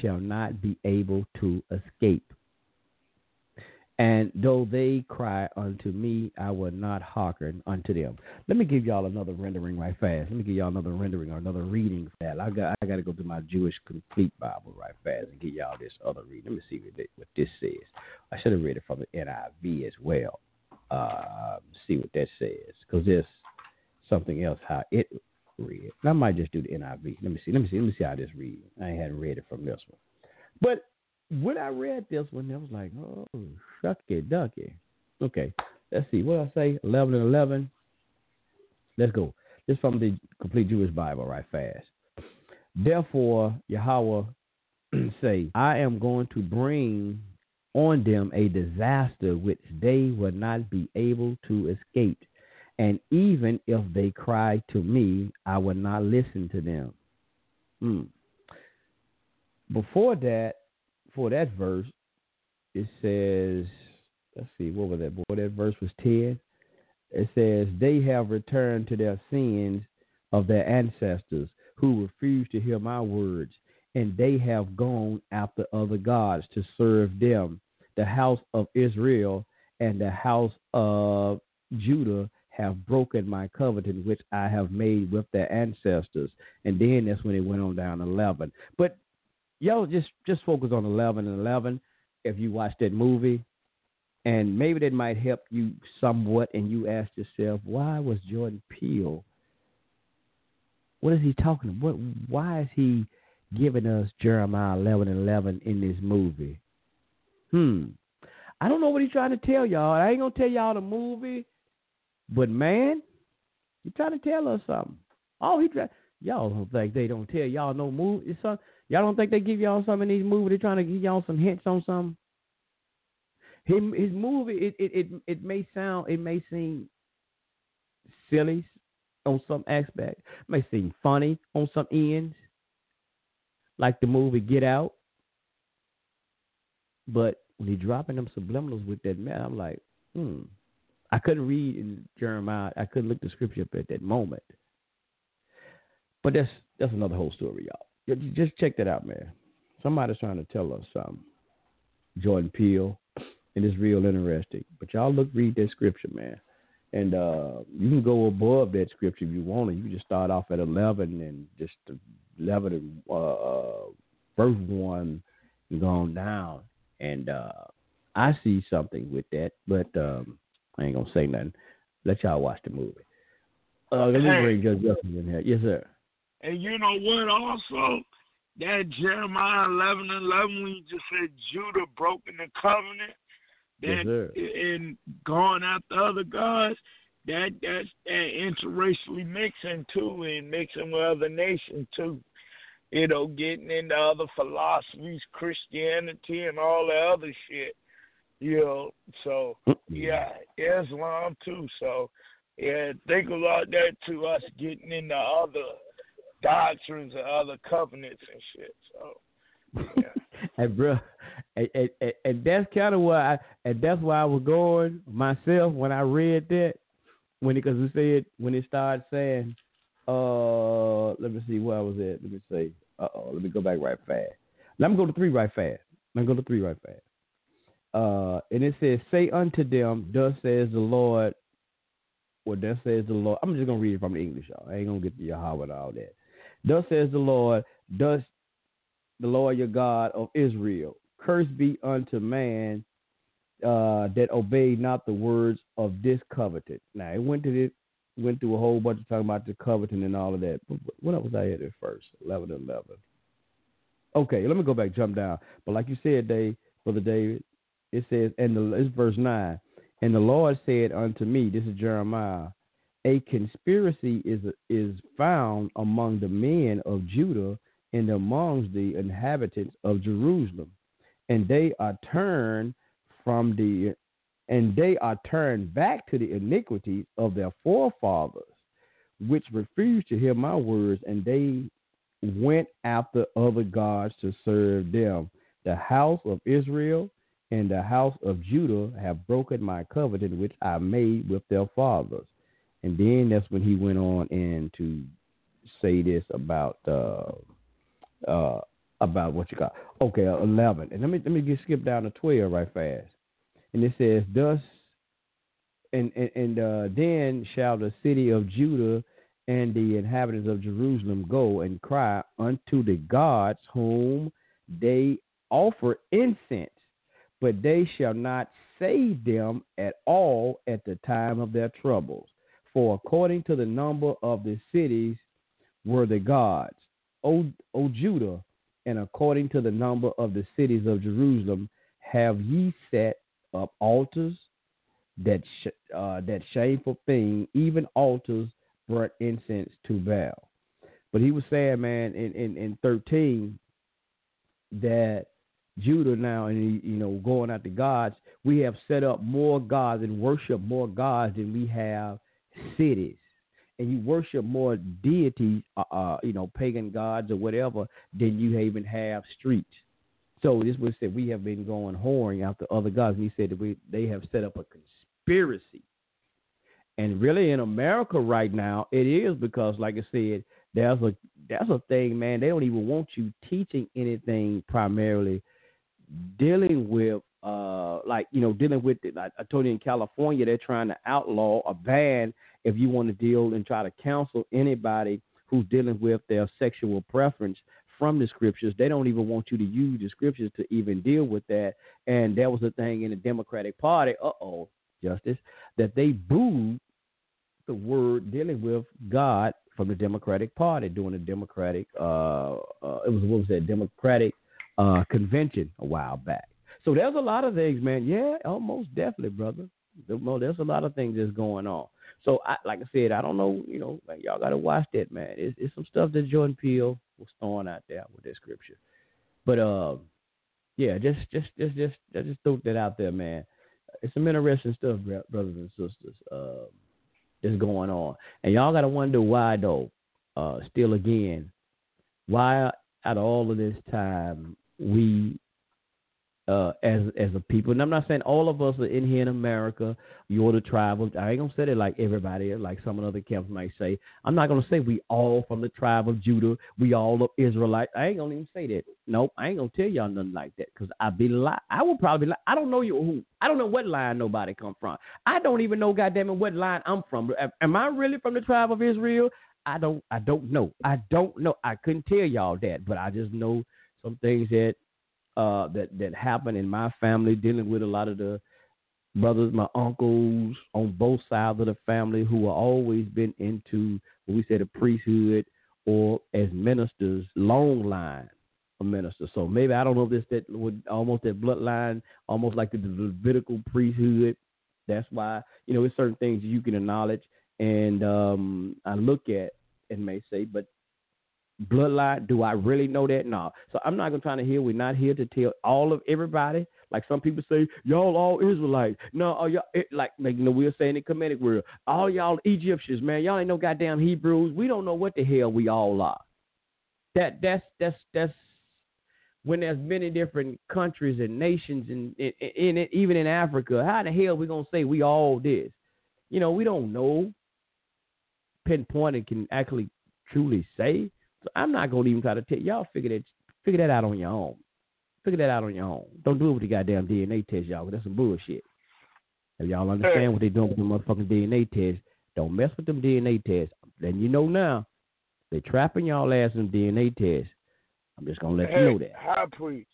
shall not be able to escape. And though they cry unto me, I will not hearken unto them. Let me give y'all another rendering right fast. Let me give y'all another rendering or another reading fast. I got I got to go to my Jewish complete Bible right fast and get y'all this other reading. Let me see what, this says. I should have read it from the NIV as well. Uh, see what that says because there's something else how it read. And I might just do the NIV. Let me see. Let me see. Let me see how this reads. I hadn't read it from this one. But when I read this one, I was like, oh, shucky ducky. Okay, let's see. What I say? 11 and 11. Let's go. This from the Complete Jewish Bible, right fast. Therefore, Yahweh say, I am going to bring on them a disaster which they will not be able to escape and even if they cry to me, I will not listen to them. Hmm. Before that, for that verse, it says, let's see, what was that? Boy, that verse was 10. It says, They have returned to their sins of their ancestors who refused to hear my words, and they have gone after other gods to serve them. The house of Israel and the house of Judah have broken my covenant which I have made with their ancestors. And then that's when it went on down 11. But y'all just just focus on 11 and 11 if you watch that movie. And maybe that might help you somewhat. And you ask yourself, why was Jordan Peele? What is he talking about? What, why is he giving us Jeremiah 11 and 11 in this movie? Hmm. I don't know what he's trying to tell y'all. I ain't to tell y'all the movie but man, he trying to tell us something. Oh, he try. Y'all don't think they don't tell y'all no movie. It's some, y'all don't think they give y'all some in these movies. They're trying to give y'all some hints on something. His movie, it, it it it may sound, it may seem silly on some aspect, it may seem funny on some ends, like the movie Get Out. But when he dropping them subliminals with that man, I'm like, hmm, I couldn't read in Jeremiah. I couldn't look the scripture up at that moment. But that's that's another whole story, y'all. Just check that out, man. Somebody's trying to tell us something. Jordan Peele, and it's real interesting. But y'all look, read that scripture, man. And uh, you can go above that scripture if you want to. You can just start off at 11 and just 11 and uh, uh, verse 1 and go on down. And uh, I see something with that. But um, I ain't gonna say nothing. Let y'all watch the movie. Uh, let me bring Judge Justin in here. Yes, sir. And you know what? Also, that Jeremiah 11 and 11, when you just said Judah broken the covenant, that yes, and gone after other gods, that that's that interracially mixing too, and mixing with other nations too. you know, getting into other philosophies, Christianity, and all the other shit. You know, so yeah, Islam too. So yeah, think about that to us getting into other doctrines and other covenants and shit. So yeah. and bro, and, and, and that's kind of why, I, and that's why I was going myself when I read that when because it said when it started saying, uh, let me see where I was at. Let me see. Uh oh, let me go back right fast. Let me go to three right fast. Let me go to three right fast. Uh, and it says, "Say unto them, Thus says the Lord." Well, thus says the Lord. I'm just gonna read it from the English, y'all. I ain't gonna get the Yahweh and all that. Thus says the Lord. Thus the Lord your God of Israel. Curse be unto man uh, that obeyed not the words of this covenant. Now it went to this, went through a whole bunch of talking about the covenant and all of that. But What was I at at first? Eleven and eleven. Okay, let me go back, jump down. But like you said, Dave, brother David, it says, and the it's verse nine. And the Lord said unto me, this is Jeremiah, a conspiracy is is found among the men of Judah and amongst the inhabitants of Jerusalem, and they are turned from the and they are turned back to the iniquities of their forefathers, which refused to hear my words, and they went after other gods to serve them. The house of Israel and the house of Judah have broken my covenant which I made with their fathers. And then that's when he went on and to say this about uh, uh, about what you got. Okay, uh, eleven. And let me let me get skip down to twelve right fast. And it says, Thus and and, and uh, then shall the city of Judah and the inhabitants of Jerusalem go and cry unto the gods whom they offer incense, but they shall not save them at all at the time of their troubles. For according to the number of the cities were the gods, O, o Judah, and according to the number of the cities of Jerusalem, have ye set up altars that sh- uh, that shameful thing, even altars burnt incense to Baal. But he was saying, man, in, in, in 13, that Judah now, and you know, going to gods, we have set up more gods and worship more gods than we have cities and you worship more deities, uh, uh, you know, pagan gods or whatever, than you even have streets. So this was said we have been going whoring after other gods. And he said that we they have set up a conspiracy. And really in America right now, it is because, like I said, there's a that's a thing, man. They don't even want you teaching anything primarily dealing with uh like you know dealing with it. I, I told you in California they're trying to outlaw or ban if you want to deal and try to counsel anybody who's dealing with their sexual preference from the scriptures. They don't even want you to use the scriptures to even deal with that. And that was the thing in the Democratic Party. Uh oh, Justice, that they booed the word dealing with God from the Democratic Party during the Democratic. Uh, uh, it was what was that Democratic uh, convention a while back. So there's a lot of things, man. Yeah, almost definitely, brother. There's a lot of things that's going on. So, I, like I said, I don't know. You know, man, y'all got to watch that, man. It's, it's some stuff that Jordan Peele was throwing out there with that scripture. But uh, yeah, just just just just I just throw that out there, man. It's some interesting stuff, brothers and sisters. Uh, that's going on, and y'all got to wonder why though. Uh, still again, why out of all of this time we uh, as as a people. And I'm not saying all of us are in here in America. You're the tribal. I ain't gonna say it like everybody, like some of the other camps might say. I'm not gonna say we all from the tribe of Judah. We all of Israelite. I ain't gonna even say that. Nope, I ain't gonna tell y'all nothing like that because I be lie. I will probably lie. I don't know you who. I don't know what line nobody come from. I don't even know, goddamn it, what line I'm from. Am I really from the tribe of Israel? I don't. I don't know. I don't know. I couldn't tell y'all that, but I just know some things that uh, that that happened in my family, dealing with a lot of the brothers, my uncles on both sides of the family who have always been into what we say the priesthood or as ministers, long line of ministers. So maybe I don't know if this that would almost that bloodline, almost like the Levitical priesthood. That's why you know it's certain things you can acknowledge and um, I look at and may say, but bloodline. Do I really know that? No. So I'm not gonna try to hear. We're not here to tell all of everybody. Like some people say, y'all all Israelites. No, all y'all it, like you know we're saying in Kemetic world, all y'all Egyptians, man. Y'all ain't no goddamn Hebrews. We don't know what the hell we all are. That that's that's that's when there's many different countries and nations and in, in, in, even in Africa. How the hell we gonna say we all this? You know, we don't know. Pinpoint and can actually truly say. So I'm not gonna even try to tell y'all figure that figure that out on your own. Figure that out on your own. Don't do it with the goddamn DNA test, y'all. That's some bullshit. If y'all understand what they're doing with the motherfucking DNA test, don't mess with them DNA tests. Then you know now, they're trapping y'all ass in DNA tests. I'm just gonna let hey, you know that. High priest.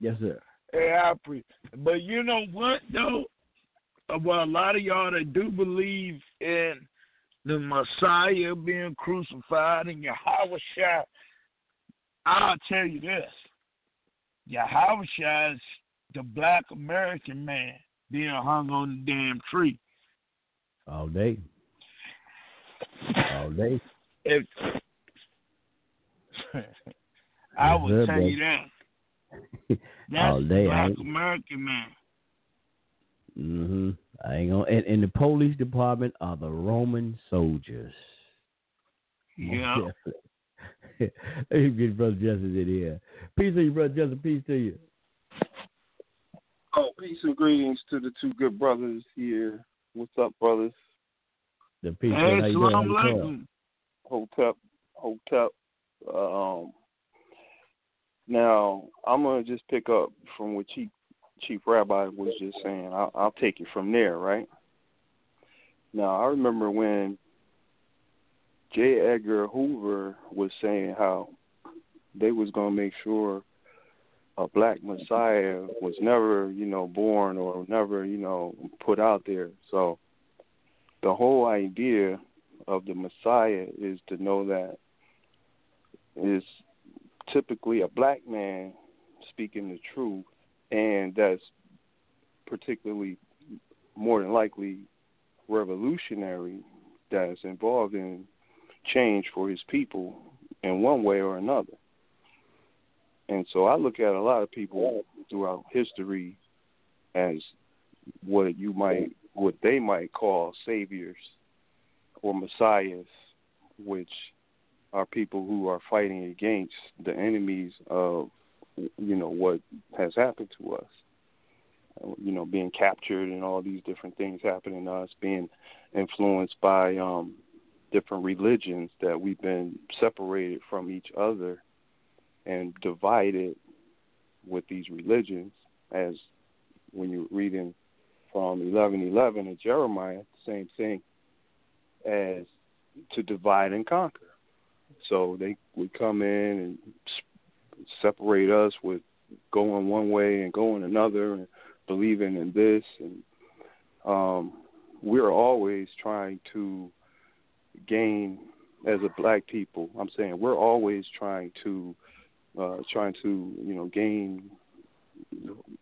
Yes, sir. Hey, high priest. But you know what though? Well, a lot of y'all that do believe in the Messiah being crucified and Yahweh Shai, I'll tell you this. Yahweh is the black American man being hung on the damn tree. All day. All day. If I would tell bro. you that. That's All day, black American man. hmm I ain't gonna. And, and the police department are the Roman soldiers. Yeah. Let me get Brother Justice in here. Peace to you, Brother Justice. Peace to you. Oh, peace and greetings to the two good brothers here. What's up, brothers? The peace. Hey, brother. How you doing? How salam you doing? alaikum. Hotep, Hotep. Um, now I'm gonna just pick up from what Chief Chief Rabbi was just saying. I'll, I'll take it from there, right? Now I remember when J. Edgar Hoover was saying how they was gonna make sure a black Messiah was never, you know, born or never, you know, put out there. So the whole idea of the Messiah is to know that is typically a black man speaking the truth and that's particularly more than likely revolutionary that's involved in change for his people in one way or another. And so I look at a lot of people throughout history as what you might what they might call saviors or messiahs, which are people who are fighting against the enemies of you know what has happened to us. You know, being captured and all these different things happening to us, being influenced by um different religions that we've been separated from each other and divided with these religions as when you're reading from eleven eleven in Jeremiah, the same thing as to divide and conquer. So they would come in and separate us with going one way and going another and believing in this and um we're always trying to gain as a black people. I'm saying we're always trying to uh trying to, you know, gain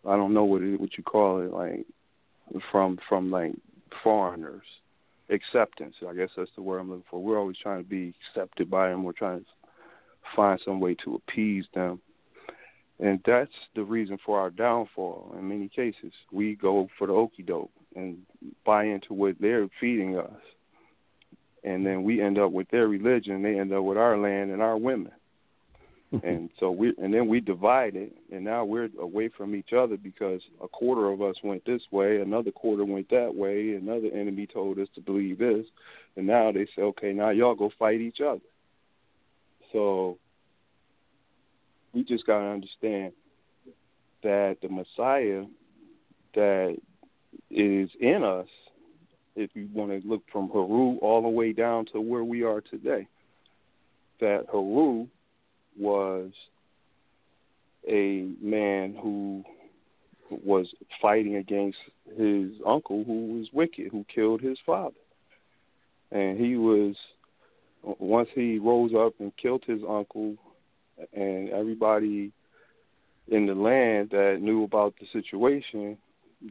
I don't know what it, what you call it like from from like foreigners acceptance. I guess that's the word I'm looking for. We're always trying to be accepted by them. We're trying to find some way to appease them. And that's the reason for our downfall in many cases. We go for the okie doke and buy into what they're feeding us. And then we end up with their religion, they end up with our land and our women. Mm-hmm. and so we and then we divide it and now we're away from each other because a quarter of us went this way another quarter went that way another enemy told us to believe this and now they say okay now y'all go fight each other so we just got to understand that the messiah that is in us if you want to look from Haru all the way down to where we are today that Haru was a man who was fighting against his uncle who was wicked, who killed his father. And he was once he rose up and killed his uncle and everybody in the land that knew about the situation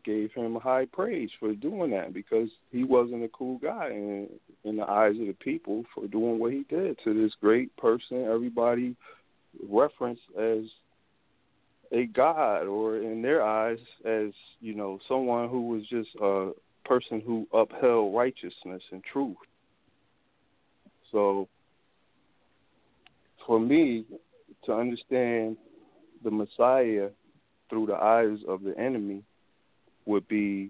gave him high praise for doing that because he wasn't a cool guy in in the eyes of the people for doing what he did to this great person everybody referenced as a god or in their eyes as you know someone who was just a person who upheld righteousness and truth so for me to understand the messiah through the eyes of the enemy would be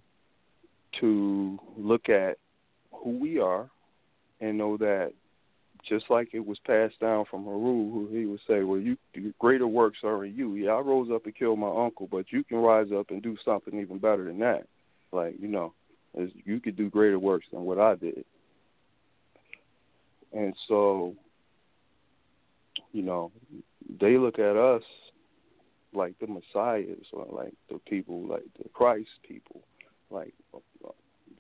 to look at who we are and know that just like it was passed down from Haru, who he would say, "Well, you greater works are in you." Yeah, I rose up and killed my uncle, but you can rise up and do something even better than that. Like you know, you could do greater works than what I did. And so, you know, they look at us like the messiahs or like the people, like the Christ people, like uh,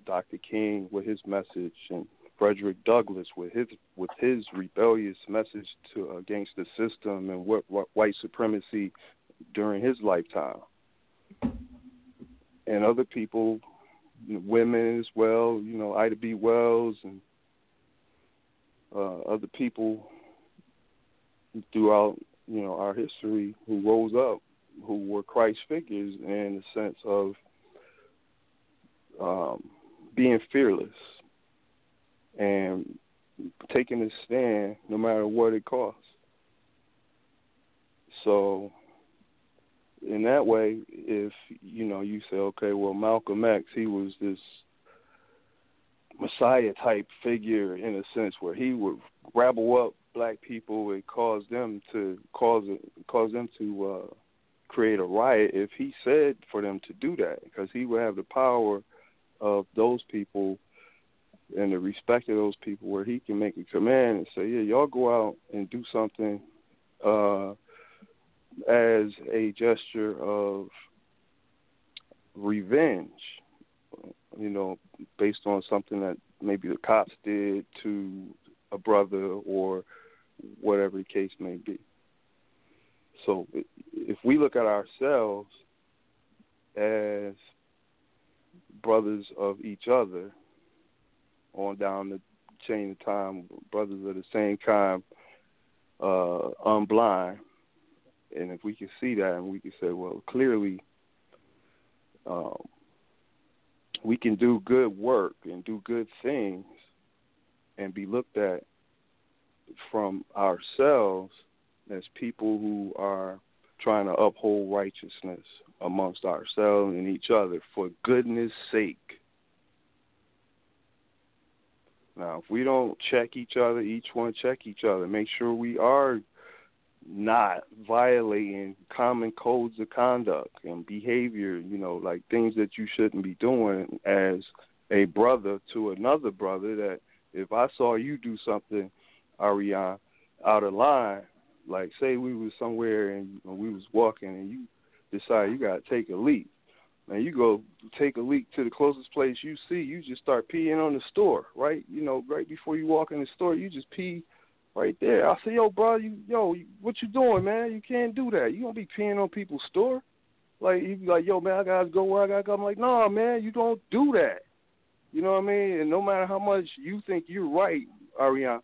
Dr. King with his message and Frederick Douglass with his with his rebellious message to against the system and what, what white supremacy during his lifetime, and other people, women as well. You know, Ida B. Wells and uh, other people throughout you know our history who rose up, who were Christ figures in the sense of um, being fearless and taking a stand no matter what it costs. So in that way, if you know you say, okay, well Malcolm X, he was this messiah type figure in a sense where he would rabble up black people and cause them to cause cause them to uh create a riot if he said for them to do that because he would have the power of those people and the respect of those people where he can make a command and say, Yeah, y'all go out and do something uh as a gesture of revenge, you know, based on something that maybe the cops did to a brother or whatever the case may be. So if we look at ourselves as brothers of each other on down the chain of time, brothers of the same kind, uh, unblind. And if we can see that and we can say, well, clearly um, we can do good work and do good things and be looked at from ourselves as people who are trying to uphold righteousness amongst ourselves and each other for goodness sake. Now, if we don't check each other, each one check each other, make sure we are not violating common codes of conduct and behavior, you know, like things that you shouldn't be doing as a brother to another brother that if I saw you do something, Ariane, out of line, like say we was somewhere and we was walking and you decide you gotta take a leak. And you go take a leak to the closest place you see, you just start peeing on the store, right? You know, right before you walk in the store, you just pee right there. I say, yo, bro, you, yo, what you doing, man? You can't do that. You don't be peeing on people's store. Like you be like, yo, man, I gotta go where I gotta go. I'm like, no, nah, man, you don't do that. You know what I mean? And no matter how much you think you're right, Ariane,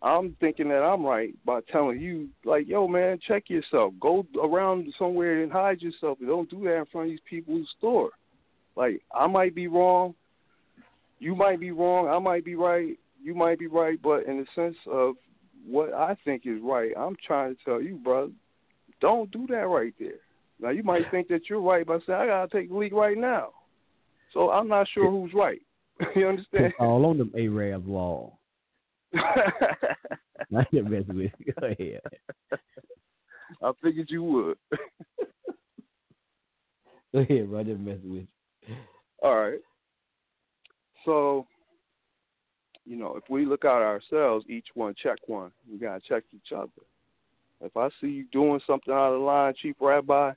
I'm thinking that I'm right by telling you, like, yo, man, check yourself. Go around somewhere and hide yourself. Don't do that in front of these people's store. Like, I might be wrong. You might be wrong. I might be right. You might be right. But in the sense of what I think is right, I'm trying to tell you, brother, don't do that right there. Now, you might think that you're right by saying, I got to take the leak right now. So I'm not sure who's right. you understand? All on them Arab wall. I didn't mess with. Go ahead. I figured you would. Go ahead, bro. I didn't mess with you. All right. So, you know, if we look at ourselves, each one check one. We gotta check each other. If I see you doing something out of line, Chief Rabbi,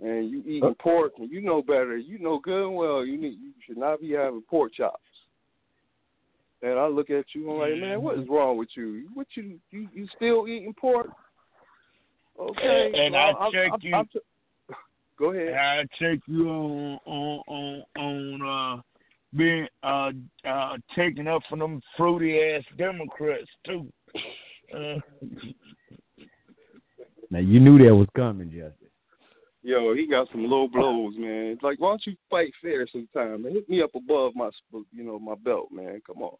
and you eating pork, and you know better, you know good and well, you need you should not be having pork chops and I look at you, I'm like, man, what is wrong with you? What you you, you still eating pork? Okay. And well, I check I'm, you. I'm, Go ahead. I check you on on on on uh being uh uh taking up from them fruity ass Democrats too. Uh, Now you knew that was coming, Justice. Yo, he got some low blows, man. It's like, why don't you fight fair sometime? Man? Hit me up above my, you know, my belt, man. Come on.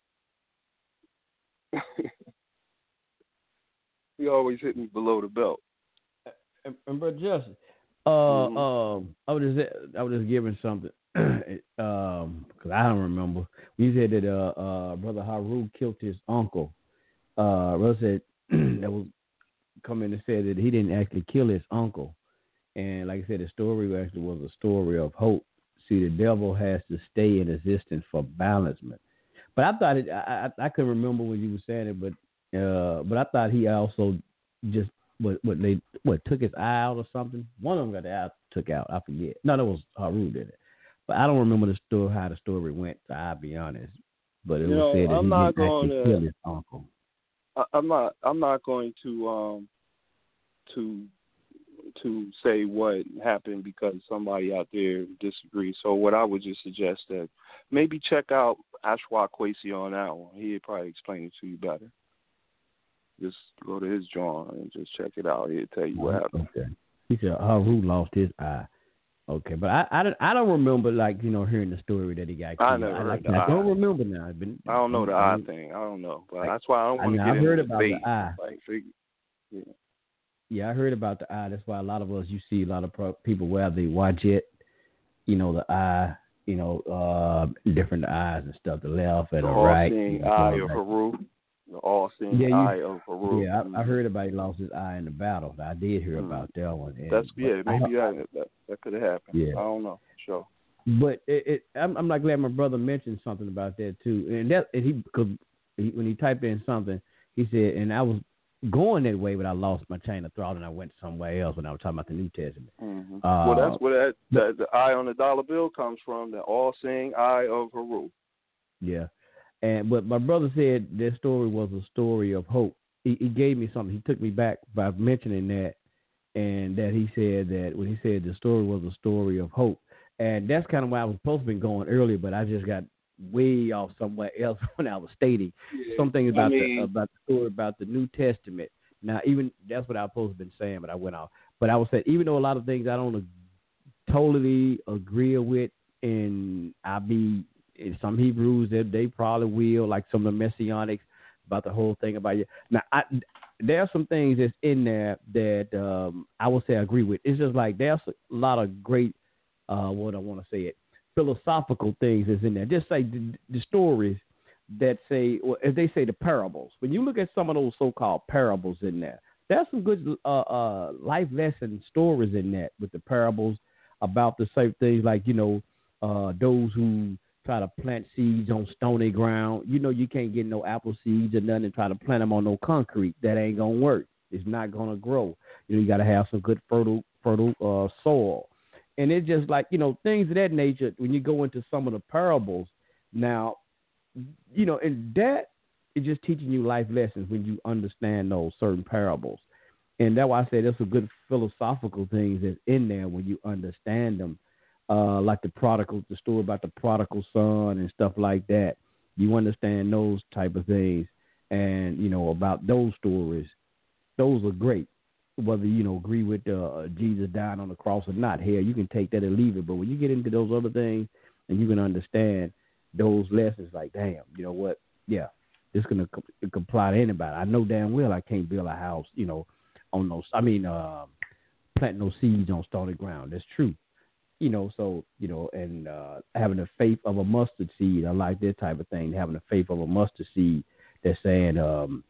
he always hit me below the belt. And, and bro, Justice, uh, Mhm. um, I was just I was just giving something, um, because I don't remember. We said that uh, uh, brother Haru killed his uncle. Uh, brother said that was coming and said that he didn't actually kill his uncle, and like I said, the story actually was a story of hope. See, the devil has to stay in existence for balancement. But I thought it. I I, I couldn't remember when you were saying it, but uh, but I thought he also just what what they what took his eye out or something. One of them got the eye took out. I forget. No, that was Haru did it. But I don't remember the story how the story went. So I'll be honest. But it You was know, said that I'm he not didn't gonna- kill his uncle. I, I'm not. I'm not going to um to to say what happened because somebody out there disagrees. So what I would just suggest that maybe check out Ashra Kwesi on that one. He'd probably explain it to you better. Just go to his drawing and just check it out. He'll tell you what happened. Okay. He said Haru lost his eye. Okay, but I I don't, I don't remember like you know hearing the story that he got killed. I never heard like, the I don't eye. remember now. It's been, I don't know the eye I, thing. I don't know, but that's why I don't I want to I get heard into about the eye. Like, figure, Yeah, I heard about the eye. That's why a lot of us you see a lot of pro- people wear the Wadjet, you know, the eye, you know, uh different eyes and stuff, the left and the the right. all-seeing you know, eye like- of Haru. The all-seeing Yeah, you- eye of Haru. Yeah, I, I Mhm. heard about he lost his eye in the battle. I did hear Mm. about that one. and- That's yeah, I- maybe that that, could have happened. Yeah. I don't know. Sure. But it, it I'm, I'm not glad my brother mentioned something about that too. And that and he because he, when he typed in something, he said, and I was going that way, but I lost my chain of thought and I went somewhere else when I was talking about the New Testament. hmm Uh, well, that's where that, that the eye on the dollar bill comes from. The all-seeing eye of Haru. Yeah. And but my brother said that story was a story of hope. He, he gave me something. He took me back by mentioning that, and that he said that when he said the story was a story of hope, and that's kind of why I was supposed to be going earlier, but I just got way off somewhere else when I was stating something about mean- the about the story about the New Testament. Now, even that's what I was supposed to been saying, but I went off. But I was saying, even though a lot of things I don't totally agree with, and I be some Hebrews that they, probably will, like some of the messianics about the whole thing about you. Now, I, there are some things that's in there that um, I would say I agree with. It's just like there's a lot of great, uh, what I want to say it, philosophical things that's in there. Just say the, the stories that say, well, as they say, the parables. When you look at some of those so-called parables in there, there's some good uh, uh, life lesson stories in that with the parables about the same things like you know uh, those who try to plant seeds on stony ground. You know you can't get no apple seeds or nothing and try to plant them on no concrete. That ain't gonna work. It's not gonna grow. You know you got to have some good fertile fertile uh, soil. And it's just like you know things of that nature. When you go into some of the parables, now you know, and that is just teaching you life lessons when you understand those certain parables. And that's why I say there's some good philosophical things that's in there when you understand them. Uh, like the prodigal, the story about the prodigal son and stuff like that. You understand those type of things, and you know about those stories. Those are great. Whether you know agree with uh, Jesus dying on the cross or not, hell, you can take that and leave it. But when you get into those other things, and you can understand those lessons, like damn, you know what? Yeah, it's gonna co- it can apply to anybody. I know damn well I can't build a house, you know, on those. I mean, uh, plant no seeds on stony ground. That's true. You know, so you know, and uh, having the faith of a mustard seed. I like that type of thing. Having the faith of a mustard seed. That's saying, um,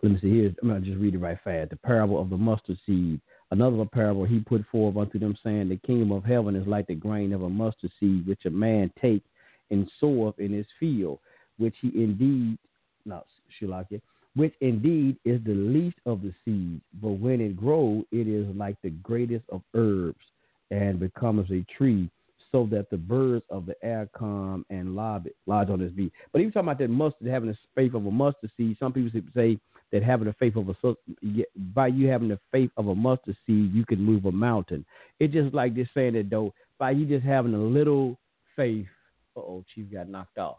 let me see here. I'm gonna just read it right fast. The parable of the mustard seed. Another parable he put forth unto them, saying, The kingdom of heaven is like the grain of a mustard seed, which a man take and soweth in his field, which he indeed, not Shalakia, which indeed is the least of the seeds, but when it grows, it is like the greatest of herbs, and becomes a tree, so that the birds of the air come and lodge, lodge on its beak. But he was talking about that mustard, having the faith of a mustard seed. Some people say that having the faith of a by you having the faith of a mustard seed, you can move a mountain. It's just like this saying that though, by you just having a little faith. Oh, chief got knocked off.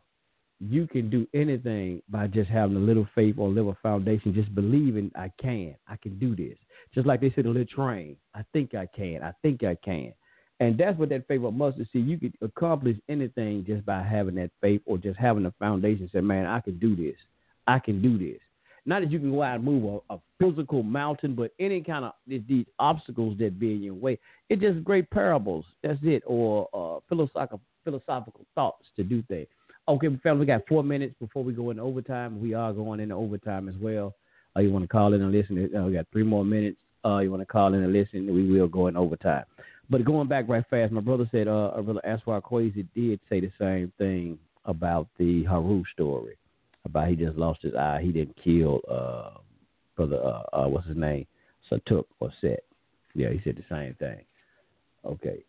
You can do anything by just having a little faith or a little foundation, just believing I can, I can do this. Just like they said, a little train. I think I can. I think I can. And that's what that faith of mustard seed. You could accomplish anything just by having that faith or just having a foundation. Say, man, I can do this. I can do this. Not that you can go out and move a, a physical mountain, but any kind of these obstacles that be in your way. It's just great parables. That's it, or uh, philosophical philosophical thoughts to do things. Okay, family, we got four minutes before we go into overtime. We are going into overtime as well. Uh, you want to call in and listen? Uh, we got three more minutes. Uh, you want to call in and listen? We will go in overtime. But going back right fast, my brother said, uh, our brother Ashra Kwesi did say the same thing about the Haru story about he just lost his eye. He didn't kill uh brother uh, uh what's his name? Satuk or Set. Yeah, he said the same thing. Okay.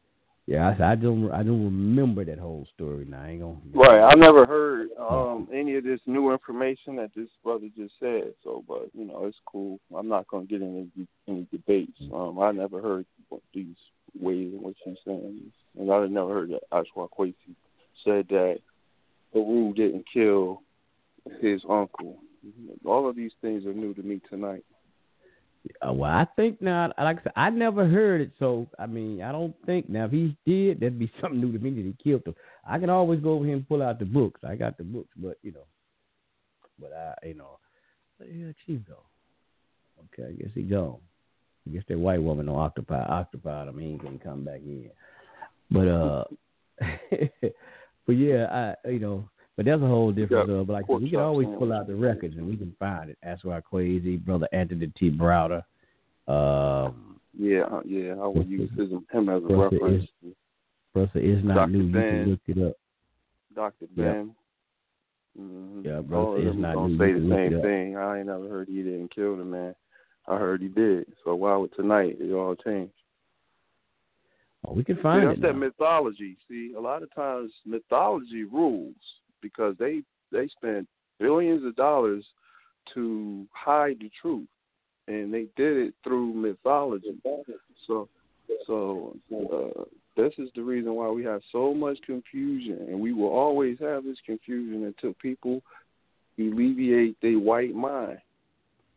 Yeah, I, I don't I don't remember that whole story now. I ain't gonna Right. I never heard um any of this new information that this brother just said, so but you know, it's cool. I'm not gonna get into any, any debates. Um I never heard these ways in which he's saying And I never heard that Ashra Kwesi said that Haru didn't kill his uncle. All of these things are new to me tonight. Uh, well, I think not. like I said, I never heard it, so I mean, I don't think now if he did, that'd be something new to me that he killed him. I can always go over here and pull out the books. I got the books, but you know, but I, you know, yeah, Chief go. Okay, I guess he gone. I guess that white woman on occupy occupied him. He ain't gonna come back in. But uh, but yeah, I you know but that's a whole different uh, But like we can always pull out the records and we can find it. That's why Crazy brother Anthony T. Browder. Um, yeah, uh, yeah, I would use him as a reference. Is, brother is not Dr. new. Ben, you can look it up. Doctor Ben. Mm-hmm. Yeah, brother is not gonna new. say the same thing. I ain't never heard he didn't kill the man. I heard he did. So why would tonight it all change? Oh, we can find See, it. That's that mythology. See, a lot of times mythology rules because they they spent billions of dollars to hide the truth, and they did it through mythology. So, so uh, this is the reason why we have so much confusion, and we will always have this confusion until people alleviate their white mind.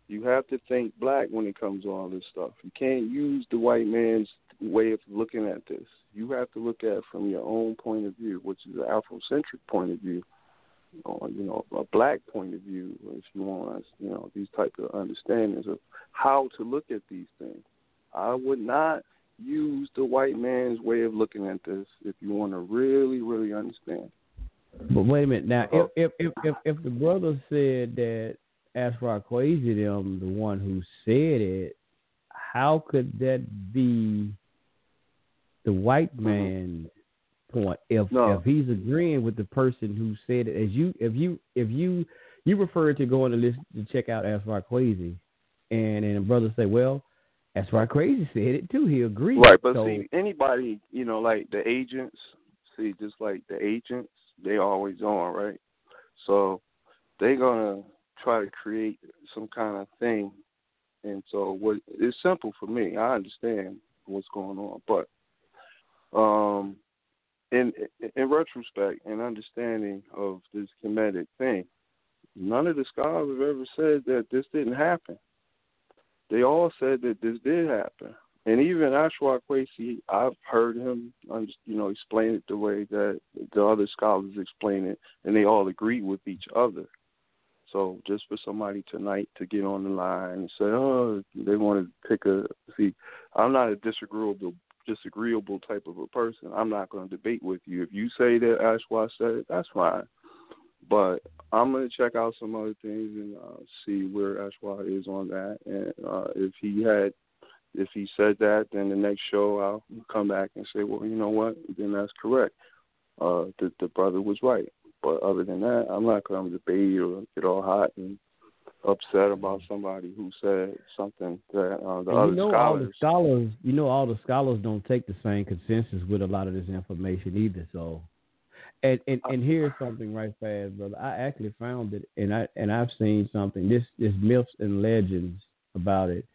You have to think black when it comes to all this stuff. You can't use the white man's way of looking at this. You have to look at it from your own point of view, which is an Afrocentric point of view or you know a black point of view, if you want, you know these type of understandings of how to look at these things. I would not use the white man's way of looking at this if you want to really, really understand. But wait a minute now. If oh. if if if, if the brother said that Ashra Kwesi them the one who said it, how could that be the white mm-hmm. man point. If no. if he's agreeing with the person who said it, as you if you if you you refer to going to listen to check out Ashra Kwesi, and and brother say, well, Ashra Kwesi said it too. He agreed. Right, but so, see, anybody you know, like the agents, see, just like the agents, they always on right. So they're gonna try to create some kind of thing, and so what it's simple for me. I understand what's going on, but um in in retrospect and understanding of this Kemetic thing, none of the scholars have ever said that this didn't happen. They all said that this did happen. And even Ashra Kwesi, I've heard him, you know, explain it the way that the other scholars explain it, and they all agree with each other. So just for somebody tonight to get on the line and say, oh, they want to pick a see, I'm not a disagreeable disagreeable type of a person, I'm not going to debate with you. If you say that Ashra said it, that's fine. But I'm going to check out some other things and uh, see where Ashra is on that. And uh, if he had, if he said that, then the next show I'll come back and say, well, you know what? Then that's correct. Uh, the, the brother was right. But other than that, I'm not going to debate or get all hot and upset about somebody who said something that uh, the and other you know scholars. All the scholars, you know, all the scholars don't take the same consensus with a lot of this information either. So, And, and and here's something right fast, brother. I actually found it, and I and I've seen something. This this myths and legends about it.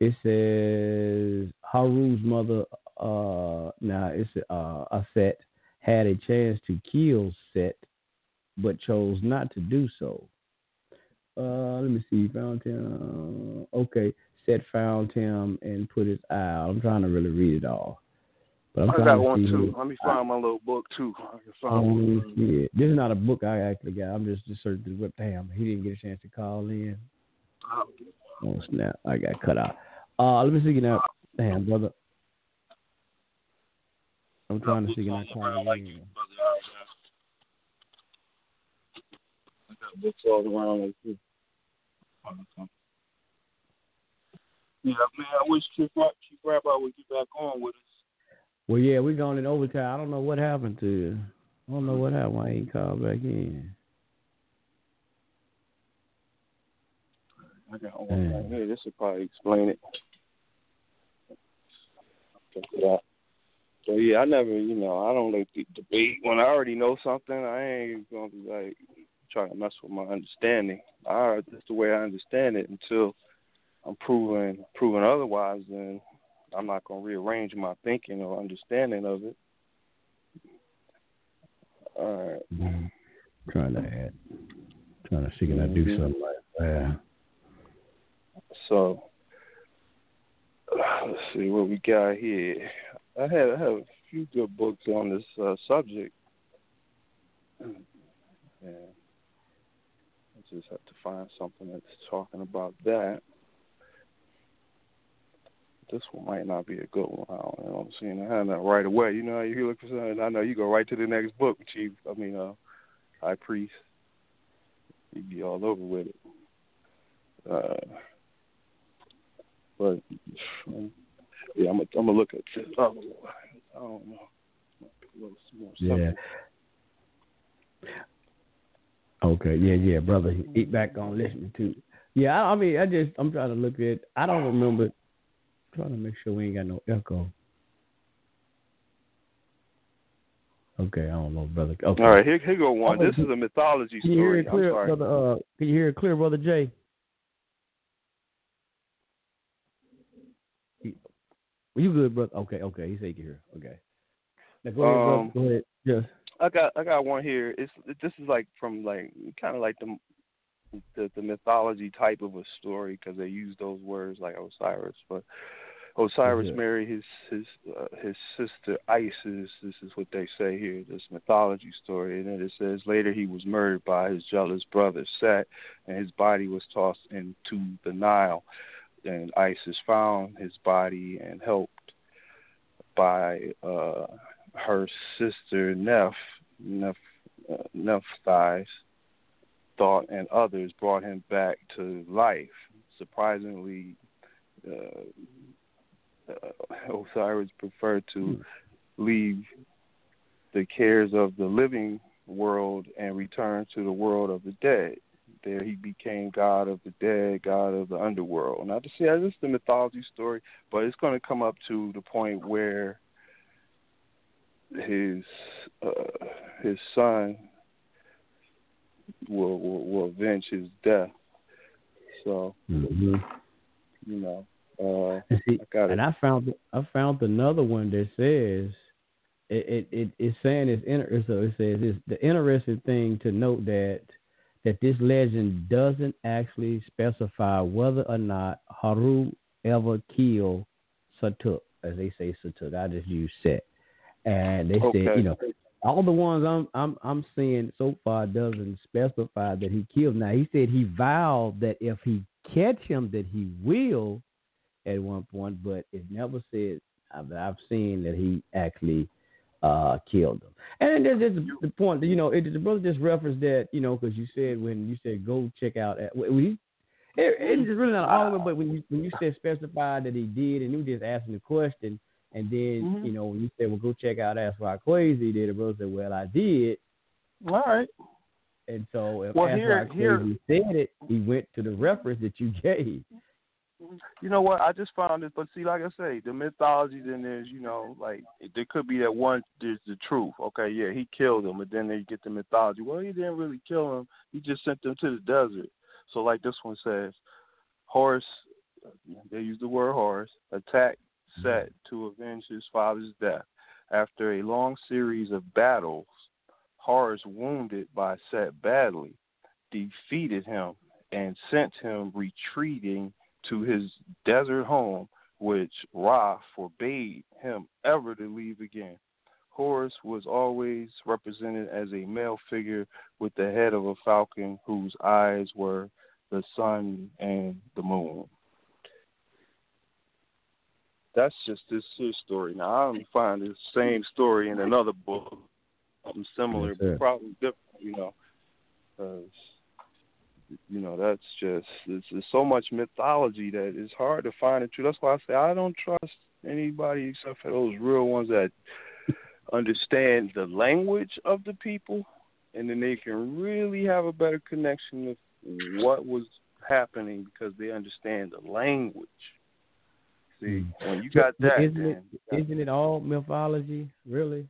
It says Haru's mother, uh, now it's uh, Aset had a chance to kill Set, but chose not to do so. Uh, let me see. Found him. Okay, Set found him and put his eye. out. I'm trying to really read it all. But I'm I got to one too. Let me find my little book too. I can Oh, find yeah. This is not a book I actually got. I'm just just searching web. Damn, he didn't get a chance to call in. Oh snap! I got cut out. Uh, let me see you now. Damn, brother. I'm trying to see call in. I books all around like this. Yeah, man, I wish Chief, Chief Rabbi would get back on with us. Well, yeah, we're going in overtime. I don't know what happened to you. I don't know what happened. Why he ain't called back in? I got one right here. This will probably explain it. Check it out. So yeah, I never, you know, I don't like to debate when I already know something. I ain't gonna be like trying to mess with my understanding. I that's the way I understand it until I'm proven proven otherwise. Then I'm not gonna rearrange my thinking or understanding of it. All right. Trying to add, trying to see can I do Mhm. something like that. So let's see what we got here. I have I have a few good books on this uh, subject. Yeah. Just have to find something that's talking about that. This one might not be a good one. I don't know. I'm seeing I that right away. You know, how you look for something. I know you go right to the next book, Chief. I mean, uh, High Priest. You'd be all over with it. Uh, but yeah, I'm gonna I'm look at this other one. I don't know. Might be a little more Yeah. Okay, yeah, yeah, brother. Eat back on listening to. Yeah, I, I mean, I just I'm trying to look at. I don't remember. Trying to make sure we ain't got no echo. Okay, I don't know, brother. Okay. All right, here here go one. This is a mythology Can you hear story. it I'm clear, sorry. brother? Uh, can you hear it clear, brother Jay? You- You good, brother? Okay, okay. He said he can hear. Okay. Now go ahead, brother. Um, Go ahead. Yes. I got I got one here. It's this is like from like kind of like the the the mythology type of a story because they use those words like Osiris, but Osiris Yeah. married his his uh, his sister Isis. This is what they say here. This mythology story, and then it says later he was murdered by his jealous brother Set, and his body was tossed into the Nile. And Isis found his body and helped by uh, her sister Neph, Neph, uh, Nephthys, Thoth and others brought him back to life. Surprisingly, uh, uh, Osiris preferred to leave the cares of the living world and return to the world of the dead. There he became god of the dead, god of the underworld. Now, to see, this is the mythology story, but it's going to come up to the point where his uh, his son will, will will avenge his death. So Mm-hmm. you know, uh, And see, I got it. and I found I found another one that says it it, it it's saying it's inter- so it says it's the interesting thing to note that that this legend doesn't actually specify whether or not Haru ever killed Sutekh, as they say Sutekh. I just use Set, and they said you know all the ones I'm I'm I'm seeing so far doesn't specify that he killed. Now he said he vowed that if he catch him that he will at one point, but it never said I've, I've seen that he actually uh killed him. And there's just the point, that, you know, it, the brother just referenced that, you know, because you said when you said go check out at when you, it, it's really not an argument, but when you when you said specified that he did, and you just asking the question, and then Mhm. you know when you said well go check out Ashra Kwesi, did the brother said well I did, All right. and so if Well, Ask here- here- Crazy said it, he went to the reference that you gave. You know what? I just found it, but see, like I say, the mythology then is, you know, like there could be that one. There's the truth. Okay, yeah, he killed him, but then they get the mythology. Well, he didn't really kill him. He just sent them to the desert. So, like this one says, Horus. They use the word Horus. Attacked Set mm-hmm. to avenge his father's death. After a long series of battles, Horus, wounded by Set badly, defeated him and sent him retreating to his desert home, which Ra forbade him ever to leave again. Horus was always represented as a male figure with the head of a falcon whose eyes were the sun and the moon. That's just this his story. Now I don't find the same story in another book, something similar, but probably different. You know, 'cause, you know that's just it's, it's so much mythology that it's hard to find the truth. That's why I say I don't trust anybody except for those real ones that understand the language of the people, and then they can really have a better connection with what was happening because they understand the language. See, when you got that, isn't then it isn't it all mythology really?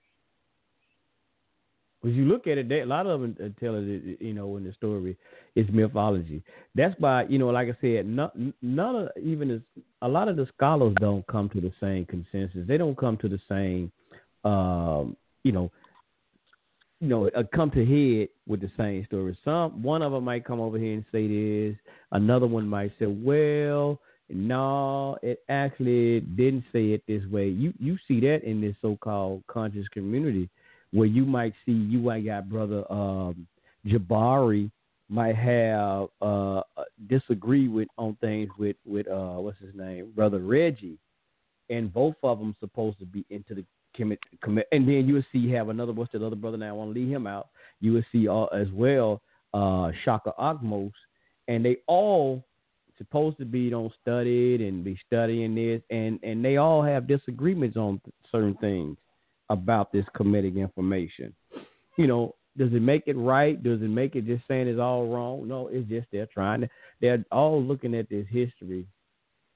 When you look at it, they, a lot of them uh, tell it, it- you know, in the story, it's mythology. That's why, you know, like I said, none, none of even as a lot of the scholars don't come to the same consensus. They don't come to the same, um, you know, you know, uh, come to head with the same story. Some one of them might come over here and say this. Another one might say, well, no, it actually didn't say it this way. You you see that in this so-called conscious community, where you might see you might got brother um, Jabari might have uh, disagree with on things with with uh, what's his name, brother Reggie, and both of them supposed to be into the commit commit. And then you will see have another what's the other brother now? I want to leave him out. You will see uh, as well uh, Shaka Akmos, and they all supposed to be don't study it and be studying this, and and they all have disagreements on certain things about this Kemetic information. You know, does it make it right? Does it make it just saying it's all wrong? No, it's just they're trying to. They're all looking at this history,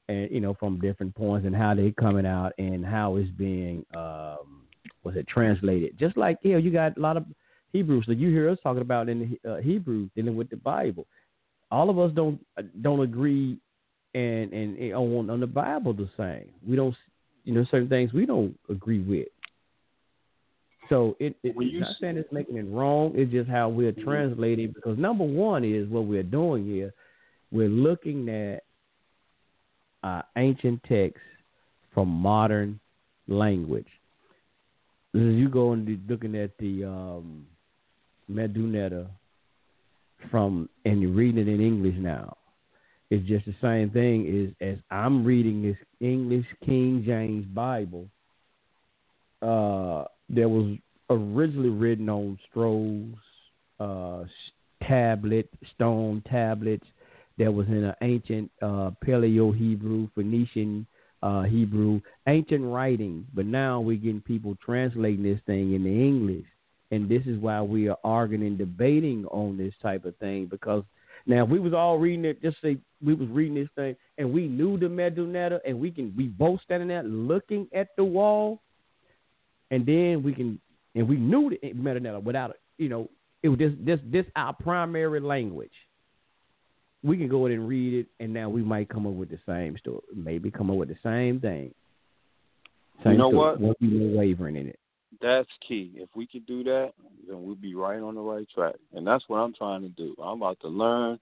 and you know, from different points and how they're coming out and how it's being um, was it translated. Just like you know, you got a lot of Hebrews that you hear us talking about in the uh, Hebrew dealing with the Bible all of us don't don't agree and and, and on on the Bible the same. We don't you know certain things we don't agree with. So it, it When it's you not saying it's making it wrong. It's just how we're Mhm. translating. Because number one is what we're doing here. We're looking at uh, ancient texts from modern language. As you go and be looking at the um, Medu Neter from and you're reading it in English now. It's just the same thing as as I'm reading this English King James Bible. Uh, there was originally written on scrolls, uh, tablet, stone tablets. That was in an ancient uh, Paleo Hebrew, Phoenician uh, Hebrew, ancient writing. But now we're getting people translating this thing into English and this is why we are arguing and debating on this type of thing because now if we was all reading it just say we was reading this thing and we knew the Medu Neter and we can we both standing there looking at the wall and then we can and we knew the Medu Neter without it you know it was just this this our primary language we can go in and read it and now we might come up with the same story maybe come up with the same thing You know story. what? no wavering in it That's key. If we could do that, then we'll be right on the right track. And that's what I'm trying to do. I'm about to learn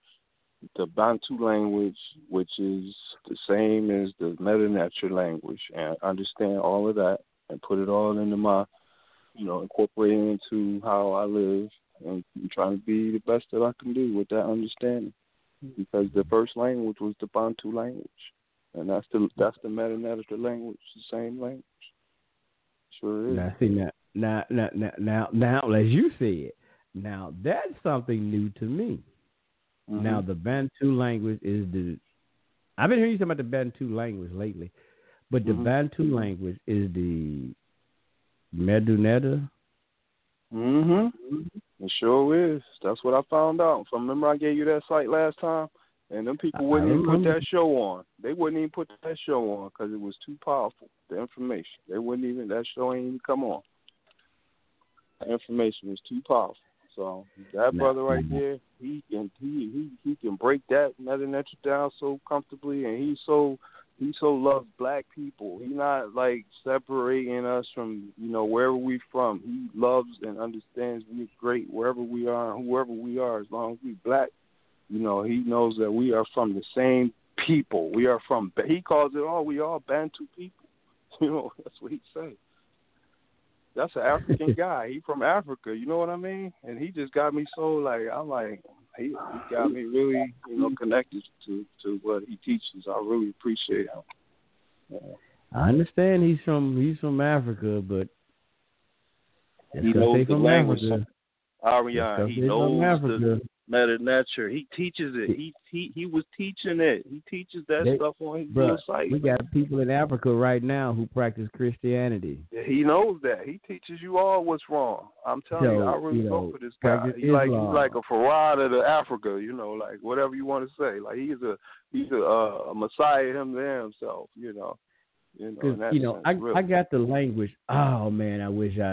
the Bantu language, which is the same as the Meta language, and understand all of that and put it all into my, you know, incorporate it into how I live and trying to be the best that I can do with that understanding. Because the first language was the Bantu language, and that's the that's the Meta language, the same language. Sure. Now, see now, now, now, now, now, now, as you said, now that's something new to me. Mhm. Now, the Bantu language is the. I've been hearing you talking about the Bantu language lately, but the Mhm. Bantu language is the Medu Neter. Mhm. It sure is. That's what I found out. From remember I gave you that site last time. And them people wouldn't even put that show on. They wouldn't even put that show on because it was too powerful. The information. They wouldn't even. That show ain't even come on. The information was too powerful. So that brother right there, he can he he he can break that meta down so comfortably, and he's so he so loves black people. He not like separating us from you know wherever we from. He loves and understands we're great wherever we are, whoever we are, as long as we black. You know, he knows that we are from the same people. We are from. He calls it all. Oh, we all Bantu people. You know, that's what he say that's an African guy. He from Africa, you know what I mean? And he just got me so like I'm like he, he got me really you know connected to to what he teaches. I really appreciate him. Yeah. I understand he's from he's from Africa, but he knows the language. Ariane, he knows the, Medu Neter. He teaches it. He he he was teaching it. He teaches that they, stuff on his bruh, site. We got people in Africa right now who practice Christianity. Yeah, he knows that. He teaches you all what's wrong. I'm telling so, you, I really you know, go for this guy. He's like he's like a Fard of Africa, you know, like whatever you want to say. Like he's a he's a, uh, a Messiah him there himself, you know. You know, you know I really. I got the language. Oh man, I wish I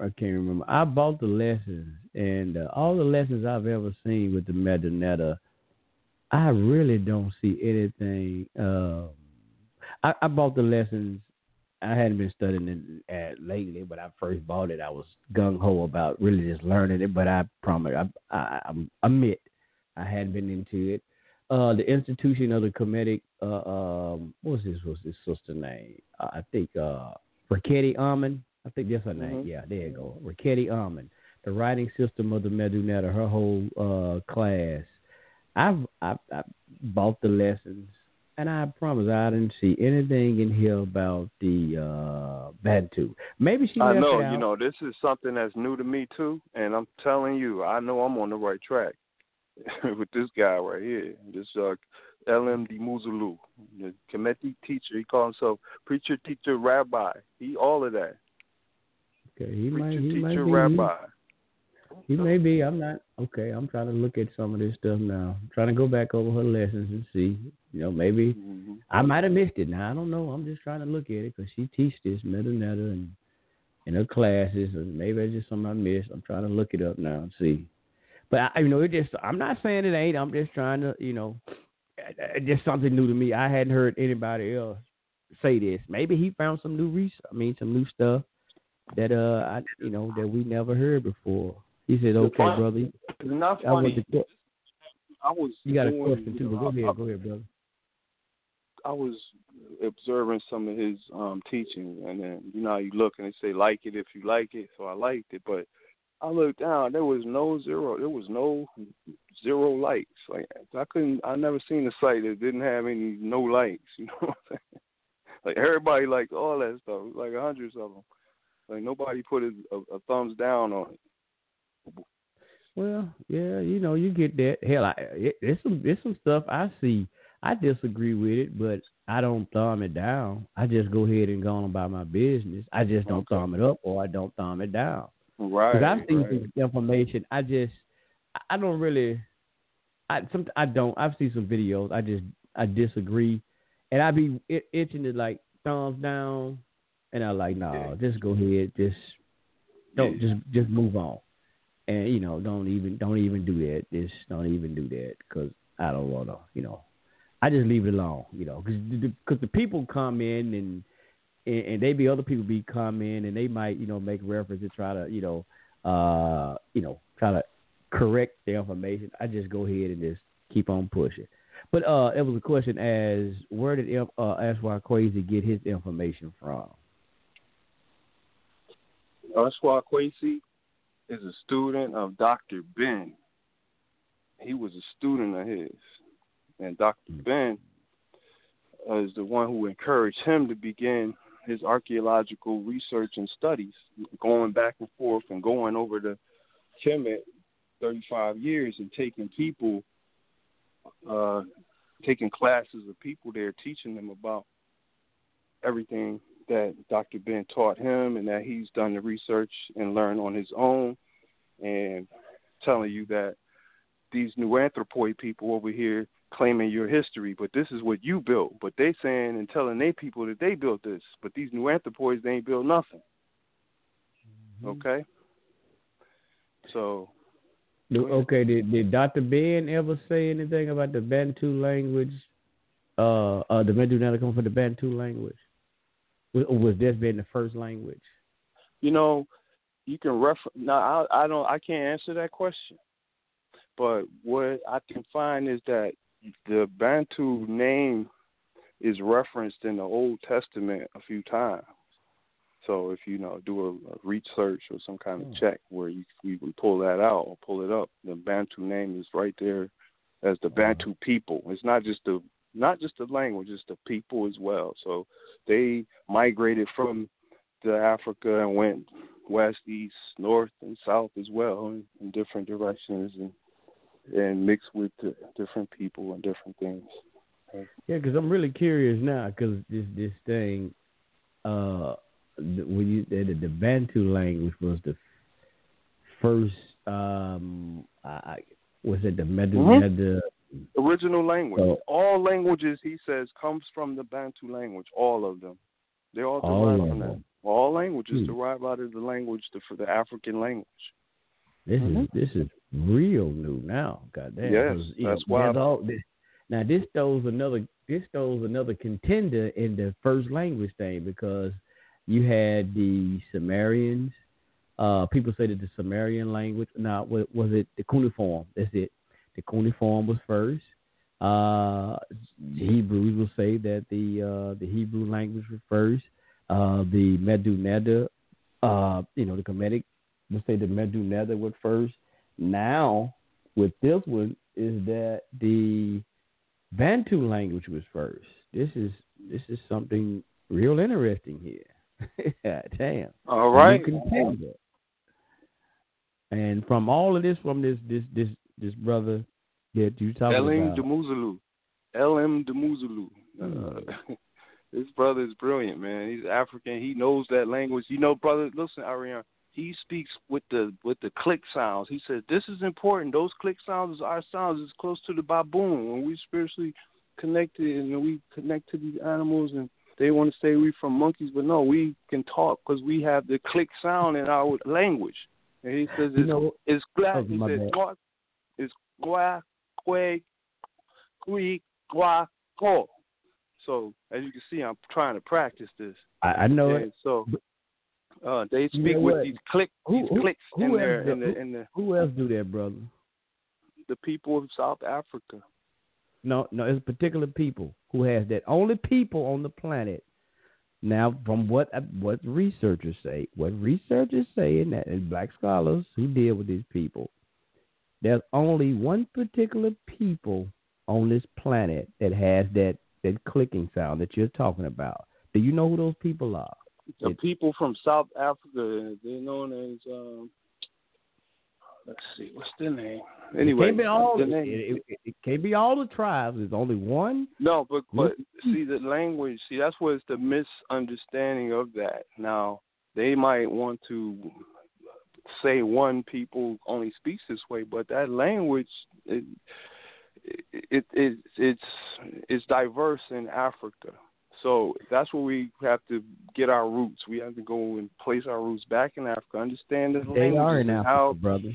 I can't remember. I bought the lessons and uh, all the lessons I've ever seen with the Medu Neter. I really don't see anything. Um, I, I bought the lessons. I hadn't been studying it uh, lately, but I first bought it. I was gung ho about really just learning it, but I promise, I, I, I admit, I hadn't been into it uh, the institution of the Kemetic. Uh, um, what was this? Was his sister name? Uh, I think uh, Rkhty Amen. I think that's her name. Mm-hmm. Yeah, there you go. Rkhty Amen. The writing system of the Medu Neter. Her whole uh, class. I've, I've, I've bought the lessons, and I promise I didn't see anything in here about the uh, Bantu. Maybe she. I know. You know, this is something that's new to me too, and I'm telling you, I know I'm on the right track. with this guy right here, this uh, LMD Muzulu, the Kemetic teacher. He calls himself preacher, teacher, rabbi. He all of that. Okay, he preacher, might, he teacher, might be, rabbi. He, he may be. I'm not okay. I'm trying to look at some of this stuff now. I'm trying to go back over her lessons and see. You know, maybe mm-hmm. I might have missed it. Now I don't know. I'm just trying to look at it because she teaches this Medu Neter and in her classes, and maybe it's just something I missed. I'm trying to look it up now and see. But I, you know, it just I'm not saying it ain't. I'm just trying to, you know, just something new to me. I hadn't heard anybody else say this. Maybe he found some new research. I mean, some new stuff that uh, I, you know, that we never heard before. He said, "Okay, funny, brother." It's not funny. I, I was. You got doing, a question too? Know, go ahead, I, go ahead, brother. I was observing some of his um teaching, and then you know you look and they say like it if you like it. So I liked it, but I looked down. There was no zero. There was no zero likes. Like I couldn't. I never seen a site that didn't have any no likes. You know what I'm saying? Like everybody liked all that stuff. Like hundreds of them. Like nobody put a, a, a thumbs down on it. Well, yeah, you know, you get that. Hell, I, it, it's some it's some stuff I see. I disagree with it, but I don't thumb it down. I just go ahead and go on about my business. I just don't okay. thumb it up or I don't thumb it down. Right. Because I've seen right. some information. I just, I don't really, I some I don't. I've seen some videos. I just, I disagree, and I be it, itching to like thumbs down, and I like, no, nah, just go ahead, just don't, just just move on, and you know, don't even don't even do that. Just don't even do that because I don't want to, you know. I just leave it alone, you know, because the, cause the people come in and and, and they be other people be coming and they might you know make reference to try to you know uh you know try to correct the information. I just go ahead and just keep on pushing. But uh, it was a question as where did uh, Ashra Kwesi get his information from? Ashra Kwesi is a student of Dr. Ben. He was a student of his, and Dr. Mm-hmm. Ben is the one who encouraged him to begin his archaeological research and studies, going back and forth and going over the Kemet 35 years and taking people, uh, taking classes of people there, teaching them about everything that Dr. Ben taught him and that he's done the research and learned on his own, and telling you that these new anthropoid people over here claiming your history, but this is what you built. But they saying and telling their people that they built this, but these new anthropoids they ain't built nothing. Mm-hmm. Okay. So Okay, did did Dr. Ben ever say anything about the Bantu language? Uh, uh, the Bantu now come from the Bantu language. Was, was this been the first language? you know, you can refer. Now I I don't I can't answer that question, but what I can find is that the Bantu name is referenced in the Old Testament a few times. So if you know do a, a research or some kind of Hmm. check where you we can pull that out or pull it up, the Bantu name is right there as the Bantu people. It's not just the not just the language, it's the people as well. So they migrated from the Africa and went west, east, north, and south as well in, in different directions and and mixed with the different people and different things. Yeah, because I'm really curious now because this this thing, uh, when you the, the Bantu language was the first. Um, I, was it the Medu Mhm. Medu- Original language. So- all languages, he says, comes from the Bantu language. All of them. They're all All from that. All languages Hmm. derive out of the language the, for the African language. This Mhm. is this is real new now. Goddamn. Yes, that's why- all this, now this throws another this throws another contender in the first language thing because you had the Sumerians. Uh, people say that the Sumerian language. Now, was, was it the cuneiform? That's it. The cuneiform was first. Uh, Hebrews will say that the uh, the Hebrew language was first. Uh, the Medu uh, you know, the Kemetic let's say the Medu Neter was first. Now, with this one, is that the Bantu language was first. This is this is something real interesting here. yeah, damn. All right. And from all of this, from this this this this brother that you talking Elim about, Demuzulu. L.M. Demuzulu. Uh, this brother is brilliant, man. He's African. He knows that language. You know, brother, listen, Ariane. He speaks with the with the click sounds. He says this is important. Those click sounds, our sounds, is close to the baboon. When we spiritually connected and we connect to these animals, and they want to say we from monkeys, but no, we can talk because we have the click sound in our language. And he says you it's know, it's glad. Oh, he says. "Gwa- it's gua, que, qui, gua, ko. So as you can see, I'm trying to practice this. I, I know And it. so uh, they You speak know with these click Who- these who- clicks who in else there do- in the in the Who else do that, brother? the people of South Africa. No, no, it's particular people who has that. Only people on the planet. Now, from what what researchers say, what researchers say, and that and black scholars who deal with these people, there's only one particular people on this planet that has that that clicking sound that you're talking about. Do you know who those people are? The It- people from South Africa, they're known as um, let's see, what's their name? Anyway, it can't be all. the It, name. it, it, can't be all the tribes. There's only one. No, but but Hmm. see the language. See that's what's the misunderstanding of that. Now they might want to say one people only speaks this way, but that language it it, it it's it's diverse in Africa. So that's where we have to get our roots. We have to go and place our roots back in Africa. Understand the They languages are in and Africa, how brother.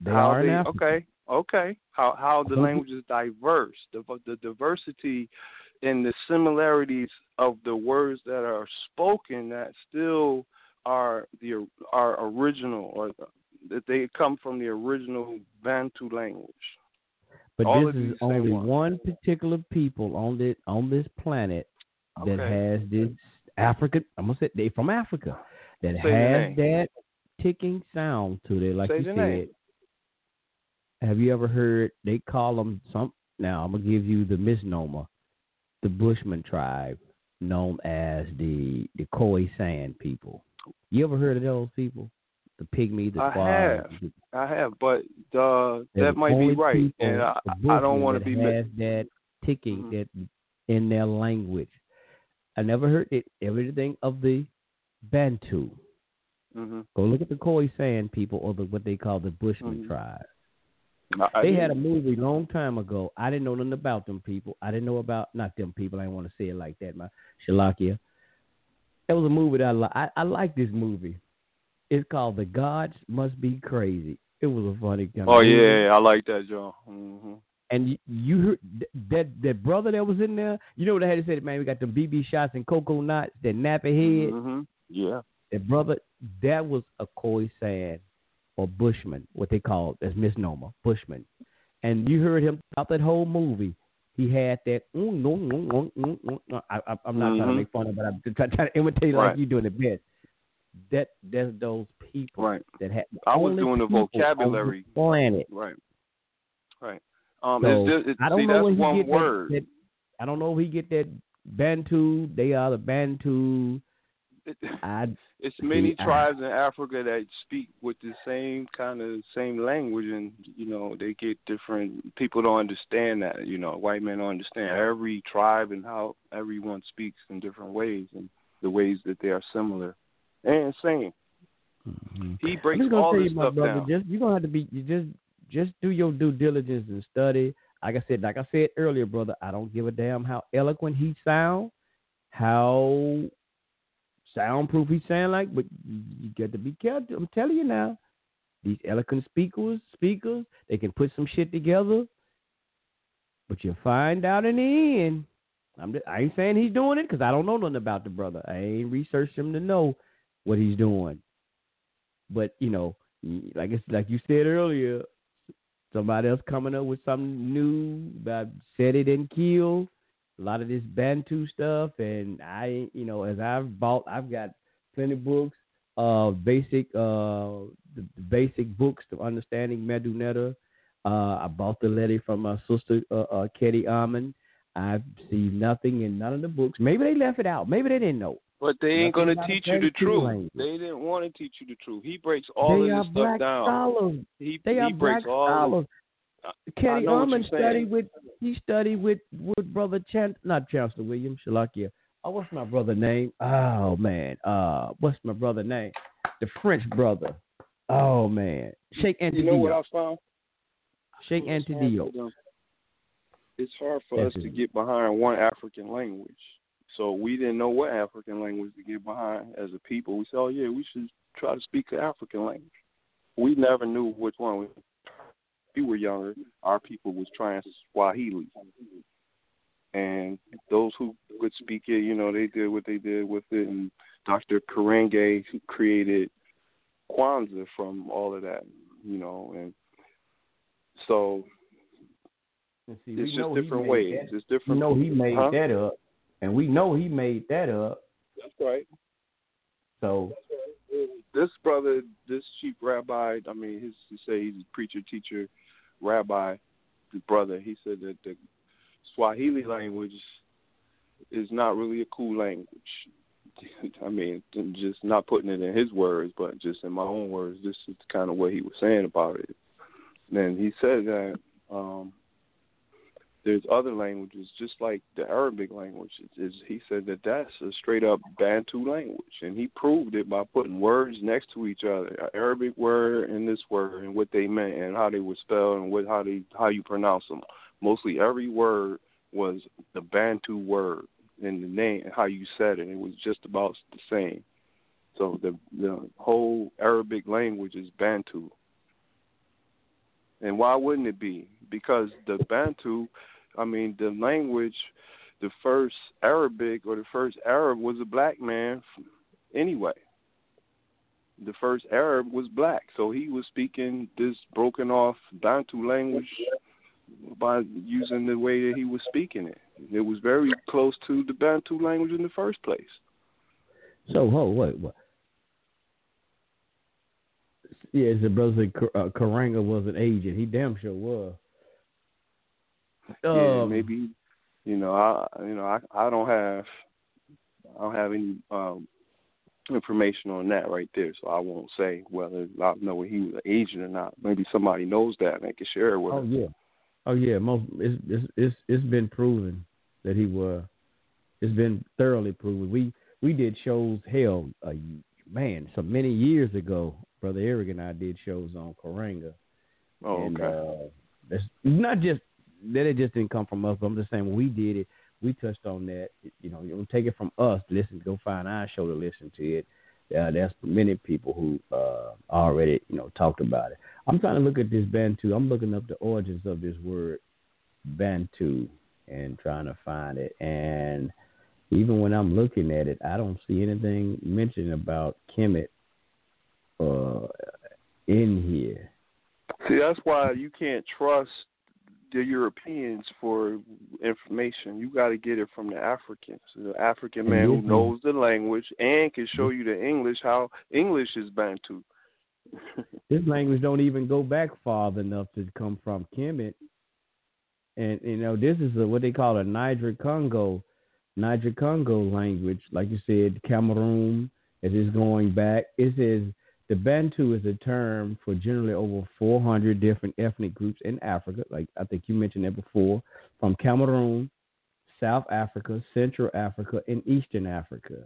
They how are in they- Africa. Okay, okay. How how the language is diverse, the the diversity and the similarities of the words that are spoken that still are the are original or that they come from the original Bantu language. But All this is only one. one particular people on this on this planet that Okay. has this African. I'm gonna say they from Africa that Say has that ticking sound to it, like Say you said. name. Have you ever heard they call them some? Now I'm gonna give you the misnomer, the Bushman tribe, known as the the Khoi San people. You ever heard of those people? The pygmy, the I have. the- I have, but uh, that might be right, people, and I, I don't want to be. mis- that ticking Mhm. that in their language. I never heard it everything of the Bantu. hmm Go look at the Khoi San people or the what they call the Bushman Mhm. tribe. I, They had a movie long time ago. I didn't know nothing about them people. I didn't know about not them people. I didn't want to say it like that. My Shalakia. It was a movie that I like. I, I like this movie. It's called The Gods Must Be Crazy. It was a funny kind Oh movie. yeah, I like that, Joe. hmm And you, you heard that that brother that was in there. You know what I had to say? Man, we got them BB shots and cocoa nuts, that nappy head. hmm Yeah. That brother, that was a Khoisan or Bushman, what they call as misnomer, Bushman. And you heard him throughout that whole movie. He had that. Mm, no, no, no, no, no, no. I, I, I'm not trying to Mhm. make fun of, it, but I'm just trying, trying to imitate Right. like you doing the best. That that's those people Right. that had. I was doing the people on vocabulary. the planet. Right. Right. Um, So, it's, it's, I don't see, know that's where he get word. That, that, I don't know if he get that Bantu. They are the Bantu. It- I it's many I- tribes in Africa that speak with the same kind of same language, and you know they get different. People don't understand that. You know, white men don't understand every tribe and how everyone speaks in different ways, and the ways that they are similar and same. He I'm breaks all this stuff brother. down. Just you're gonna have to be. You just just do your due diligence and study. Like I said, like I said earlier, brother. I don't give a damn how eloquent he sound, how soundproof he sound like, but you, got to be careful. I'm telling you now, these eloquent speakers, speakers, they can put some shit together, but you find out in the end. I'm just, I ain't saying he's doing it because I don't know nothing about the brother. I ain't researched him to know what he's doing. But you know, like it's like you said earlier, somebody else coming up with something new about said it and kill. A lot of this Bantu stuff, and I, you know, as I've bought, I've got plenty books, uh, basic, uh, the, the basic books to understanding Medu Neter. Uh, I bought the letter from my sister, uh, uh, Ketty Almond. I've seen nothing in none of the books. Maybe they left it out. Maybe they didn't know. But they ain't gonna teach you the truth. language. They didn't want to teach you the truth. He breaks all they of this black stuff down. scholars. He They he are breaks black all. scholars. I Kenny know what Almond you're saying. studied with he studied with with brother Chan not Chancellor William Shalakia. Oh, what's my brother name? Oh man, uh, what's my brother name? The French brother. Oh man, Sheikh Anta Diop. You know what I found? Sheikh It's hard Anta Diop. for It's hard for That's us to get behind one African language. So we didn't know what African language to get behind as a people. We said, oh yeah, we should try to speak the African language. We never knew which one. We, we were younger. Our people was trying Swahili, and those who could speak it, you know, they did what they did with it. And Dr. Karenga who created Kwanzaa from all of that, you know, and so see, it's just different ways. that. It's different. know he made Huh? that up, and we know he made that up. That's right. So This brother, this chief rabbi, I mean, his, he say he's a preacher, teacher, rabbi, the brother. He said that the Swahili language is not really a cool language. I mean, just not putting it in his words, but just in my own words. This is kind of what he was saying about it. Then he said that um, there's other languages, just like the Arabic language. Is he said that that's a straight up Bantu language, and he proved it by putting words next to each other, Arabic word and this word, and what they meant, and how they were spelled, and what how they how you pronounce them. Mostly every word was the Bantu word in the name, and how you said it. It was just about the same. So the the whole Arabic language is Bantu. And why wouldn't it be? Because the Bantu, I mean, the language, the first Arabic or the first Arab was a black man anyway. The first Arab was black, so he was speaking this broken off Bantu language by using the way that he was speaking it. It was very close to the Bantu language in the first place. So, oh, wait, what? Yeah, it's the brother said uh, Karenga was an agent. He damn sure was. Yeah, Um, maybe you know, I you know, I I don't have I don't have any um information on that right there, so I won't say whether I know whether he was an agent or not. Maybe somebody knows that and they can share it with Oh us. yeah, oh yeah. Most it's it's it's, it's been proven that he was. It's been thoroughly proven. We we did shows. Hell, uh, man, so many years ago, brother Eric and I did shows on Karenga. Oh, and, okay. uh, That's not just that it just didn't come from us, but I'm just saying when we did it, we touched on that. You know, you don't take it from us. Listen, go find our show to listen to it. Uh, there's many people who uh, already, you know, talked about it. I'm trying to look at this Bantu. I'm looking up the origins of this word Bantu and trying to find it. And even when I'm looking at it, I don't see anything mentioned about Kemet uh, in here. See, that's why you can't trust the Europeans for information. You got to get it from the Africans, the African man who knows the language and can show mm-hmm. you the English how English is Bantu. this language don't even go back far enough to come from Kemet. And you know, this is a, what they call a Niger Congo, Niger Congo language. Like you said, Cameroon. It is going back. It says the Bantu is a term for generally over 400 different ethnic groups in Africa. Like I think you mentioned that before, from Cameroon, South Africa, Central Africa, and Eastern Africa.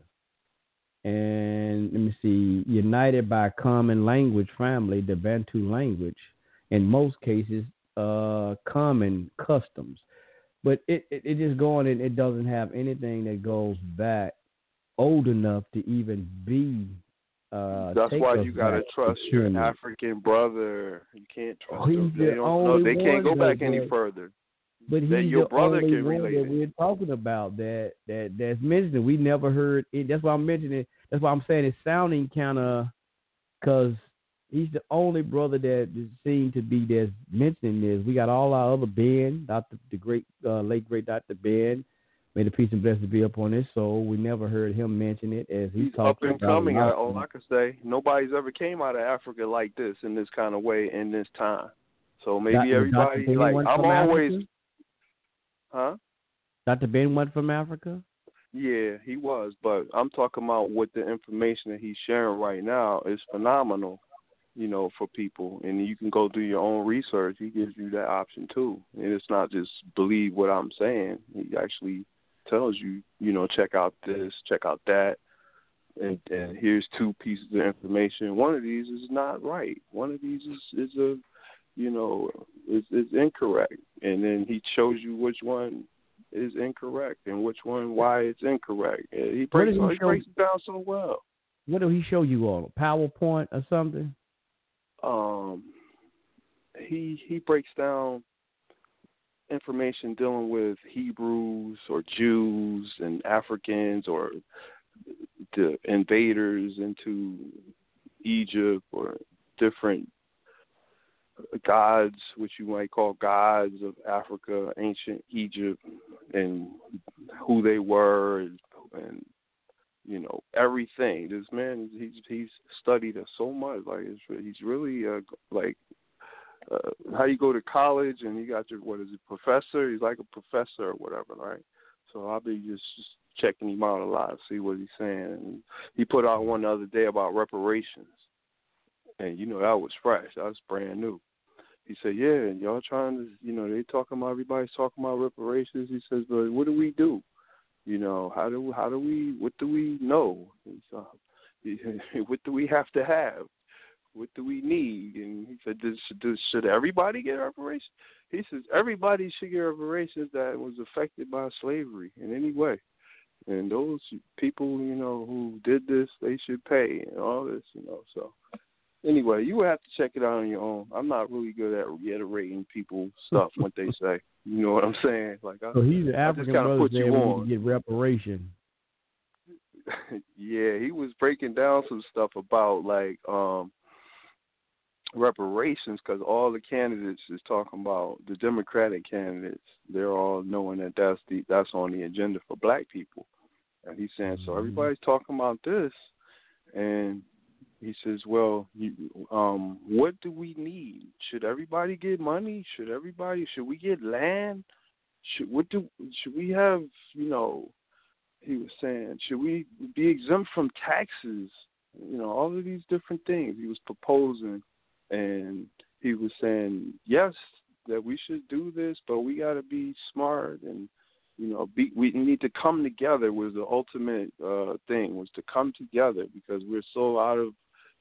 And let me see, united by a common language family, the Bantu language, in most cases, uh, common customs. But it, it, it just going and it doesn't have anything that goes back old enough to even be uh, That's why you gotta trust your. African brother. You can't trust Oh, them. They don't know. They can't go back any that- further. But he's that your the brother only can one relate that we're talking about that that that's mentioned. We never heard it. That's why I'm mentioning. That's why I'm saying it's sounding kind of because he's the only brother that seemed to be that's mentioning this. We got all our other Ben, Doctor the great uh, late great Doctor Ben. May the peace and blessings be upon his soul. We never heard him mention it as he He's up and about coming. all I can say, nobody's ever came out of Africa like this in this kind of way in this time. So maybe Dr. everybody Ben like I'm always, Africa? huh? Dr. Ben went from Africa. Yeah, he was, but I'm talking about what the information that he's sharing right now is phenomenal, you know, for people. And you can go do your own research. He gives you that option too. And it's not just believe what I'm saying. He actually tells you, you know, check out this, check out that. And, and here's two pieces of information. One of these is not right. One of these is is a, you know, is is incorrect. And then he shows you which one is incorrect and which one why it's incorrect. And He breaks he he breaks it down so well. What did he show you on PowerPoint or something? Um, he he breaks down information dealing with Hebrews or Jews and Africans or the invaders into Egypt or different gods, which you might call gods of Africa, ancient Egypt, and who they were, and, and you know everything. This man, he's he's studied it so much. Like he's really uh, like uh, how you go to college and you got your what is it, professor? He's like a professor or whatever, right? So I'll be just, just checking him out a lot, see what he's saying. And he put out one the other day about reparations, and you know that was fresh. That was brand new. He said, "Yeah, and y'all trying to, you know, they talking about everybody's talking about reparations." He says, "But what do we do? You know, how do how do we what do we know? So, what do we have to have? What do we need?" And he said, does, does, "Should everybody get reparations?" He says, "Everybody should get reparations that was affected by slavery in any way." And those people, you know, who did this, they should pay and all this, you know. So anyway, you would have to check it out on your own. I'm not really good at reiterating people's stuff what they say. You know what I'm saying? Like, I, So he's an African brother put you on. get reparation. yeah, he was breaking down some stuff about like um reparations because all the candidates is talking about the Democratic candidates. They're all knowing that that's the that's on the agenda for Black people, and he's saying so. Mhm. Everybody's talking about this, and he says, "Well, you, um, what do we need? Should everybody get money? Should everybody? Should we get land? Should what do? Should we have? You know?" He was saying, "Should we be exempt from taxes? You know, all of these different things." He was proposing, and he was saying, "Yes, that we should do this, but we got to be smart and." you know, be, we need to come together was the ultimate uh, thing was to come together because we're so out of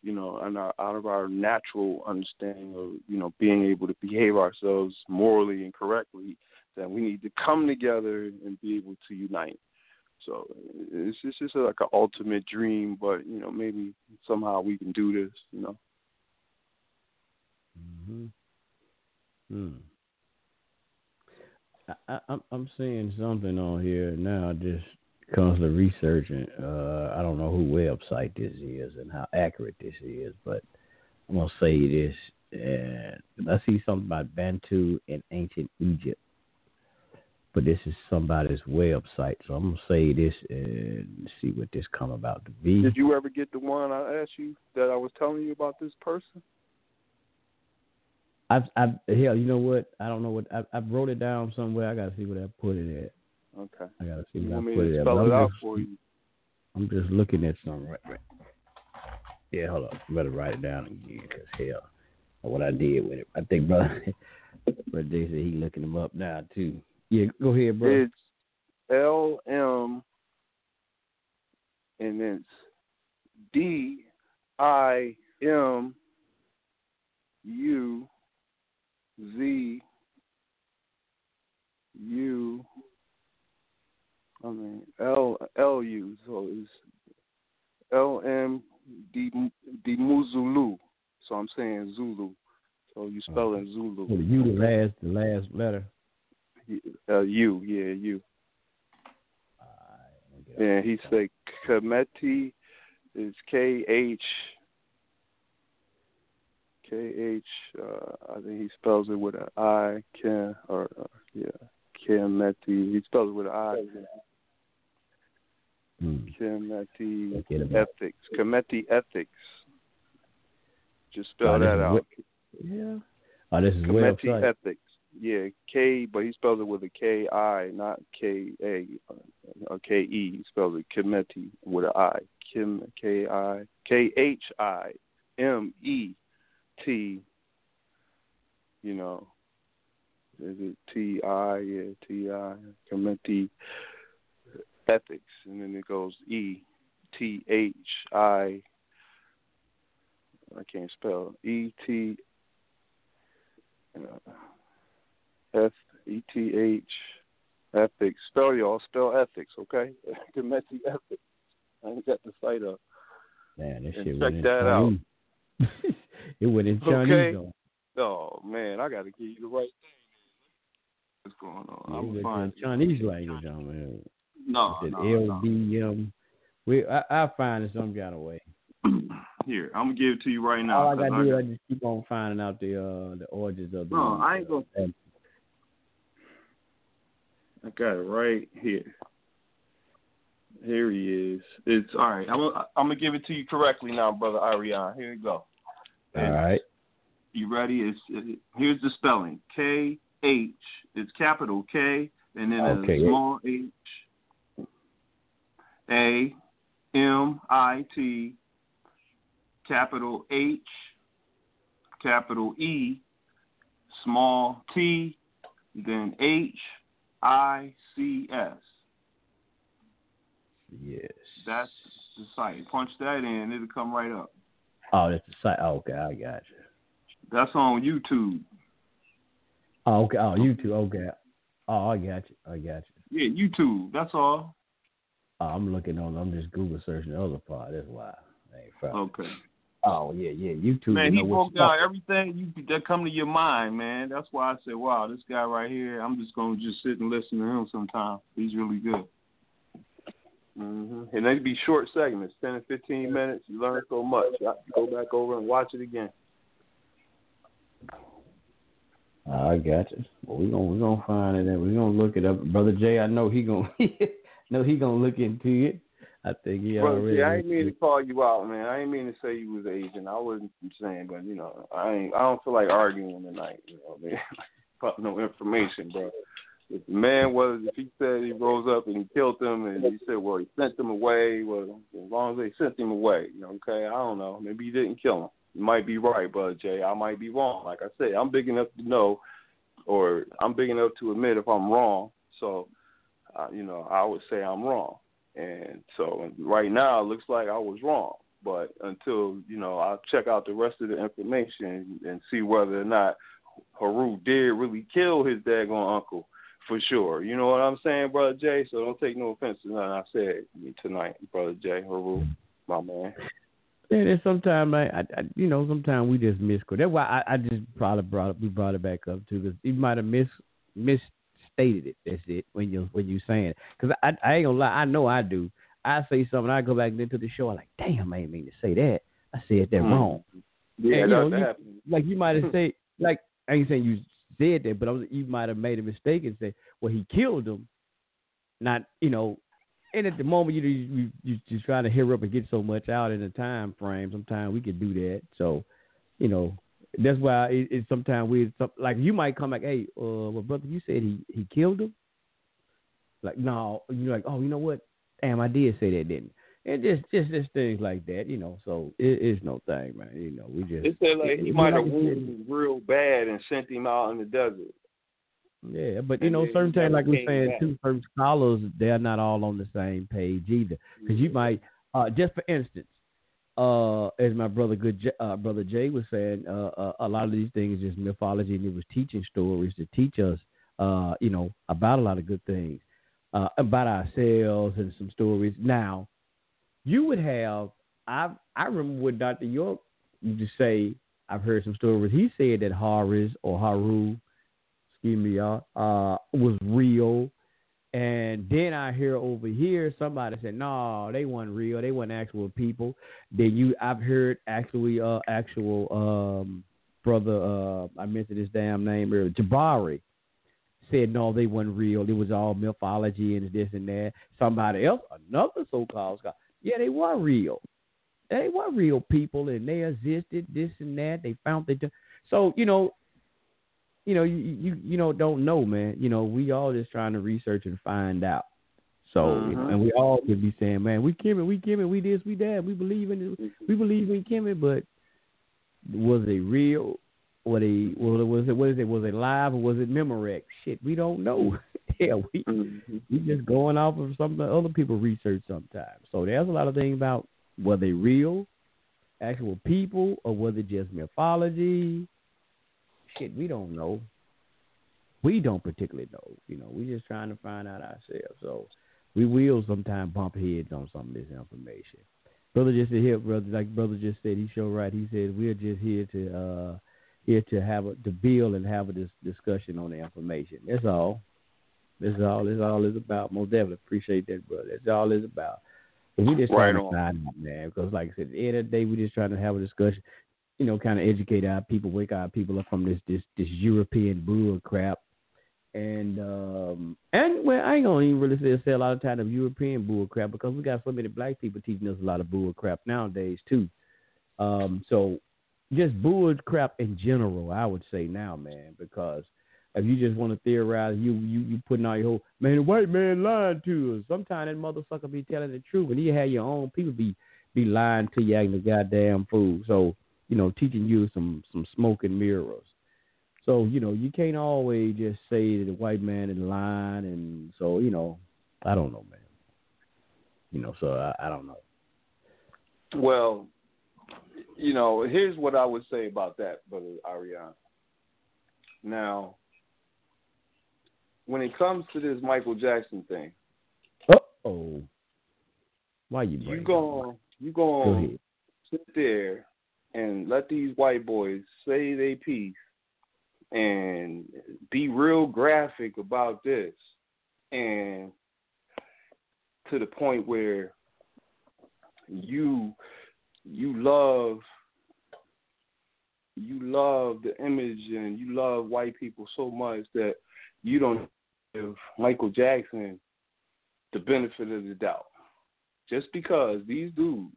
you know, and out of our natural understanding of, you know, being able to behave ourselves morally and correctly, that we need to come together and be able to unite. So it's just, it's just like an ultimate dream, but you know, maybe somehow we can do this, you know. Hmm Hmm. I, I, I'm seeing something on here now. Just comes to researching. Uh, I don't know who website this is and how accurate this is, but I'm gonna say this. And I see something about Bantu in ancient Egypt, but this is somebody's website. So I'm gonna say this and see what this come about to be. Did you ever get the one I asked you that I was telling you about this person? I've, I've, hell, you know what? I don't know what I, I wrote it down somewhere. I gotta see where I put it at. Okay. I gotta see You where I put it at. spell it I'm out just- for you? I'm just looking at something right, right. Yeah, hold on. Better write it down again, cause hell, what I did with it. I think brother, brother Jay said he looking them up now too. Yeah, go ahead, bro. It's L M and then it's D I M U Z U I mean L L U so it's L M D D Muzulu. So I'm saying Zulu. So you spell it Zulu. Well, you the last, the last letter. Uh, U, yeah, U. Alright, let And he said Kemeti is K H K H. Uh, I think he spells it with an I. Ken or uh, yeah, Kemeti. He spells it with an I. About Ethics. Kemeti Ethics. Just spell Oh, that out. what- Yeah. Oh, this is website. Ethics. Yeah, K, but he spells it with a K I, not K A or K E. He spells it Kemeti with an I. Kim K I K H I M E T. You know, is it T I? Yeah, T I. Kemeti Ethics, and then it goes E T H I. I can't spell E T. Uh, F E T H ethics. Spell y'all spell ethics, okay? Kemeti ethics. I ain't got the site up. Man, this and shit check that out. it went in Chinese. Okay. though. Oh man, I gotta give you the right thing. What's going on? Yeah, I'm fine. Chinese language on there. No, no. LBM. We, I, I'll find it some kind of way. Here, I'm gonna give it to you right now. All I gotta do got- is I just keep on finding out the uh the origins of the. No, I ain't gonna- uh, I got it right here. Here he is. It's all right. I'm gonna, I'm gonna give it to you correctly now, brother Ariane. Here you go. all right. You ready? It's it, here's the spelling: K H. It's capital K, and then Okay. a small H. A M I T. Capital H. Capital E. Small T. Then H I C S. Yes. That's the site. Punch that in, it'll come right up. Oh, that's the site. Oh, okay, I got you. That's on YouTube. Oh, okay. Oh, YouTube. Okay. Oh, I got you. I got you. Yeah, YouTube. That's all. Oh, I'm looking on. I'm just Google searching the other part. That's why. Okay. Oh yeah, yeah. YouTube. Man, he broke down everything you that come to your mind, man. That's why I said, "Wow, this guy right here. I'm just gonna just sit and listen to him sometime. He's really good." Hmm And they be short segments, ten and fifteen minutes. You learn so much. To go back over and watch it again. I got you. Well, we gonna we gonna find it and we gonna look it up, brother Jay. I know he gonna know he gonna look into it. I think he Brother, already. see, I ain't mean to call you out, man. I ain't mean to say you was Asian. I wasn't saying, but you know, I ain't. I don't feel like arguing tonight. You know, man. No information, bro. If the man was, if he said he rose up and he killed them, and he said, well, he sent them away. Well, as long as they sent him away, you know, okay. I don't know. Maybe he didn't kill him. You might be right, brother Jay. I might be wrong. Like I said, I'm big enough to know, or I'm big enough to admit if I'm wrong. So, uh, you know, I would say I'm wrong. And so right now it looks like I was wrong. But until you know, I'll check out the rest of the information and see whether or not Haru did really kill his daggone uncle for sure. You know what I'm saying, brother Jay? So don't take no offense to nothing I said tonight, brother Jay Haru, my man. And sometimes I, I, you know, sometimes we just miss. That's why I, I just probably brought it, we brought it back up too, because you might have miss misstated it. That's it when you when you saying it. Because I, I ain't gonna lie, I know I do. I say something, I go back into the show, I'm like, damn, I ain't mean to say that. I said that mm-hmm. wrong. Yeah, and, you know, you, like you might have said, like I ain't saying you said that, but I was, you might have made a mistake and said, well, he killed him. Not, you know, and at the moment you you you just trying to hurry up and get so much out in a time frame. Sometimes we can do that. So, you know, that's why it, it sometimes we like you might come like, hey, uh, well, brother, you said he he killed him. Like, no, you're like, oh, you know what? Damn, I did say that, didn't? And just just just things like that, you know. So it is no thing, man. You know, we just. It said like he might have wounded real bad and sent him out in the desert. Yeah, but you know, certain things like we're saying too, certain scholars they're not all on the same page either. Because you might, uh, just for instance, uh, as my brother good uh, brother Jay was saying, uh, uh, a lot of these things is mythology, and it was teaching stories to teach us, uh, you know, about a lot of good things, uh, about ourselves and some stories. Now, you would have, I I remember when Doctor York used to say, I've heard some stories. He said that Horus or Haru excuse me, y'all, uh, was real. And then I hear over here somebody said, "No, they weren't real. They weren't actual people." Then you, I've heard actually, uh, actual um, brother. Uh, I mentioned his damn name earlier, Jabari said no, they weren't real. It was all mythology and this and that. Somebody else, another so-called scholar, yeah, they were real. They were real people, and they existed. This and that. They found that. So you know, you know, you, you you know don't know, man. You know, we all just trying to research and find out. So, uh-huh. you know, and we all could be saying, man, we Kemet, we Kemet, we this, we that, we believe in it, we believe in Kemet, but was it real? What a was it? What is it? Was it live or was it Memorex? Shit, we don't know. yeah, we mm-hmm. we just going off of some other people research sometimes. So there's a lot of things about were they real, actual people, or was it just mythology? shit, we don't know. We don't particularly know. You know, we just trying to find out ourselves. So we will sometimes bump heads on some of this information. Brother just said here, brother, like brother just said, he showed right. He said we're just here to uh here to have a to build and have a dis- discussion on the information. That's all. That's all. That's all is about. Most definitely appreciate that, brother. That's all it's about. But we just right trying to find out, man. Because like I said, at the end of the day, we just trying to have a discussion you know, kind of educate our people, wake our people up from this this this European bull crap. And um and well, I ain't gonna even really say, say a lot of time of European bull crap because we got so many black people teaching us a lot of bull crap nowadays too. Um, so just bull crap in general, I would say now, man, because if you just want to theorize, you you you putting out your whole man, the white man lying to us. Sometimes that motherfucker be telling the truth, and you have your own people be be lying to you, acting a goddamn fool. So you know, teaching you some some smoke and mirrors. So you know, you can't always just say that the white man is lying, and so you know, I don't know, man. You know, so I, I don't know. Well, you know, here's what I would say about that, brother Ariane. Now, when it comes to this Michael Jackson thing, Uh oh, why you you going you going Go sit there and let these white boys say they piece and be real graphic about this. And to the point where you you love you love the image and you love white people so much that you don't give Michael Jackson the benefit of the doubt. Just because these dudes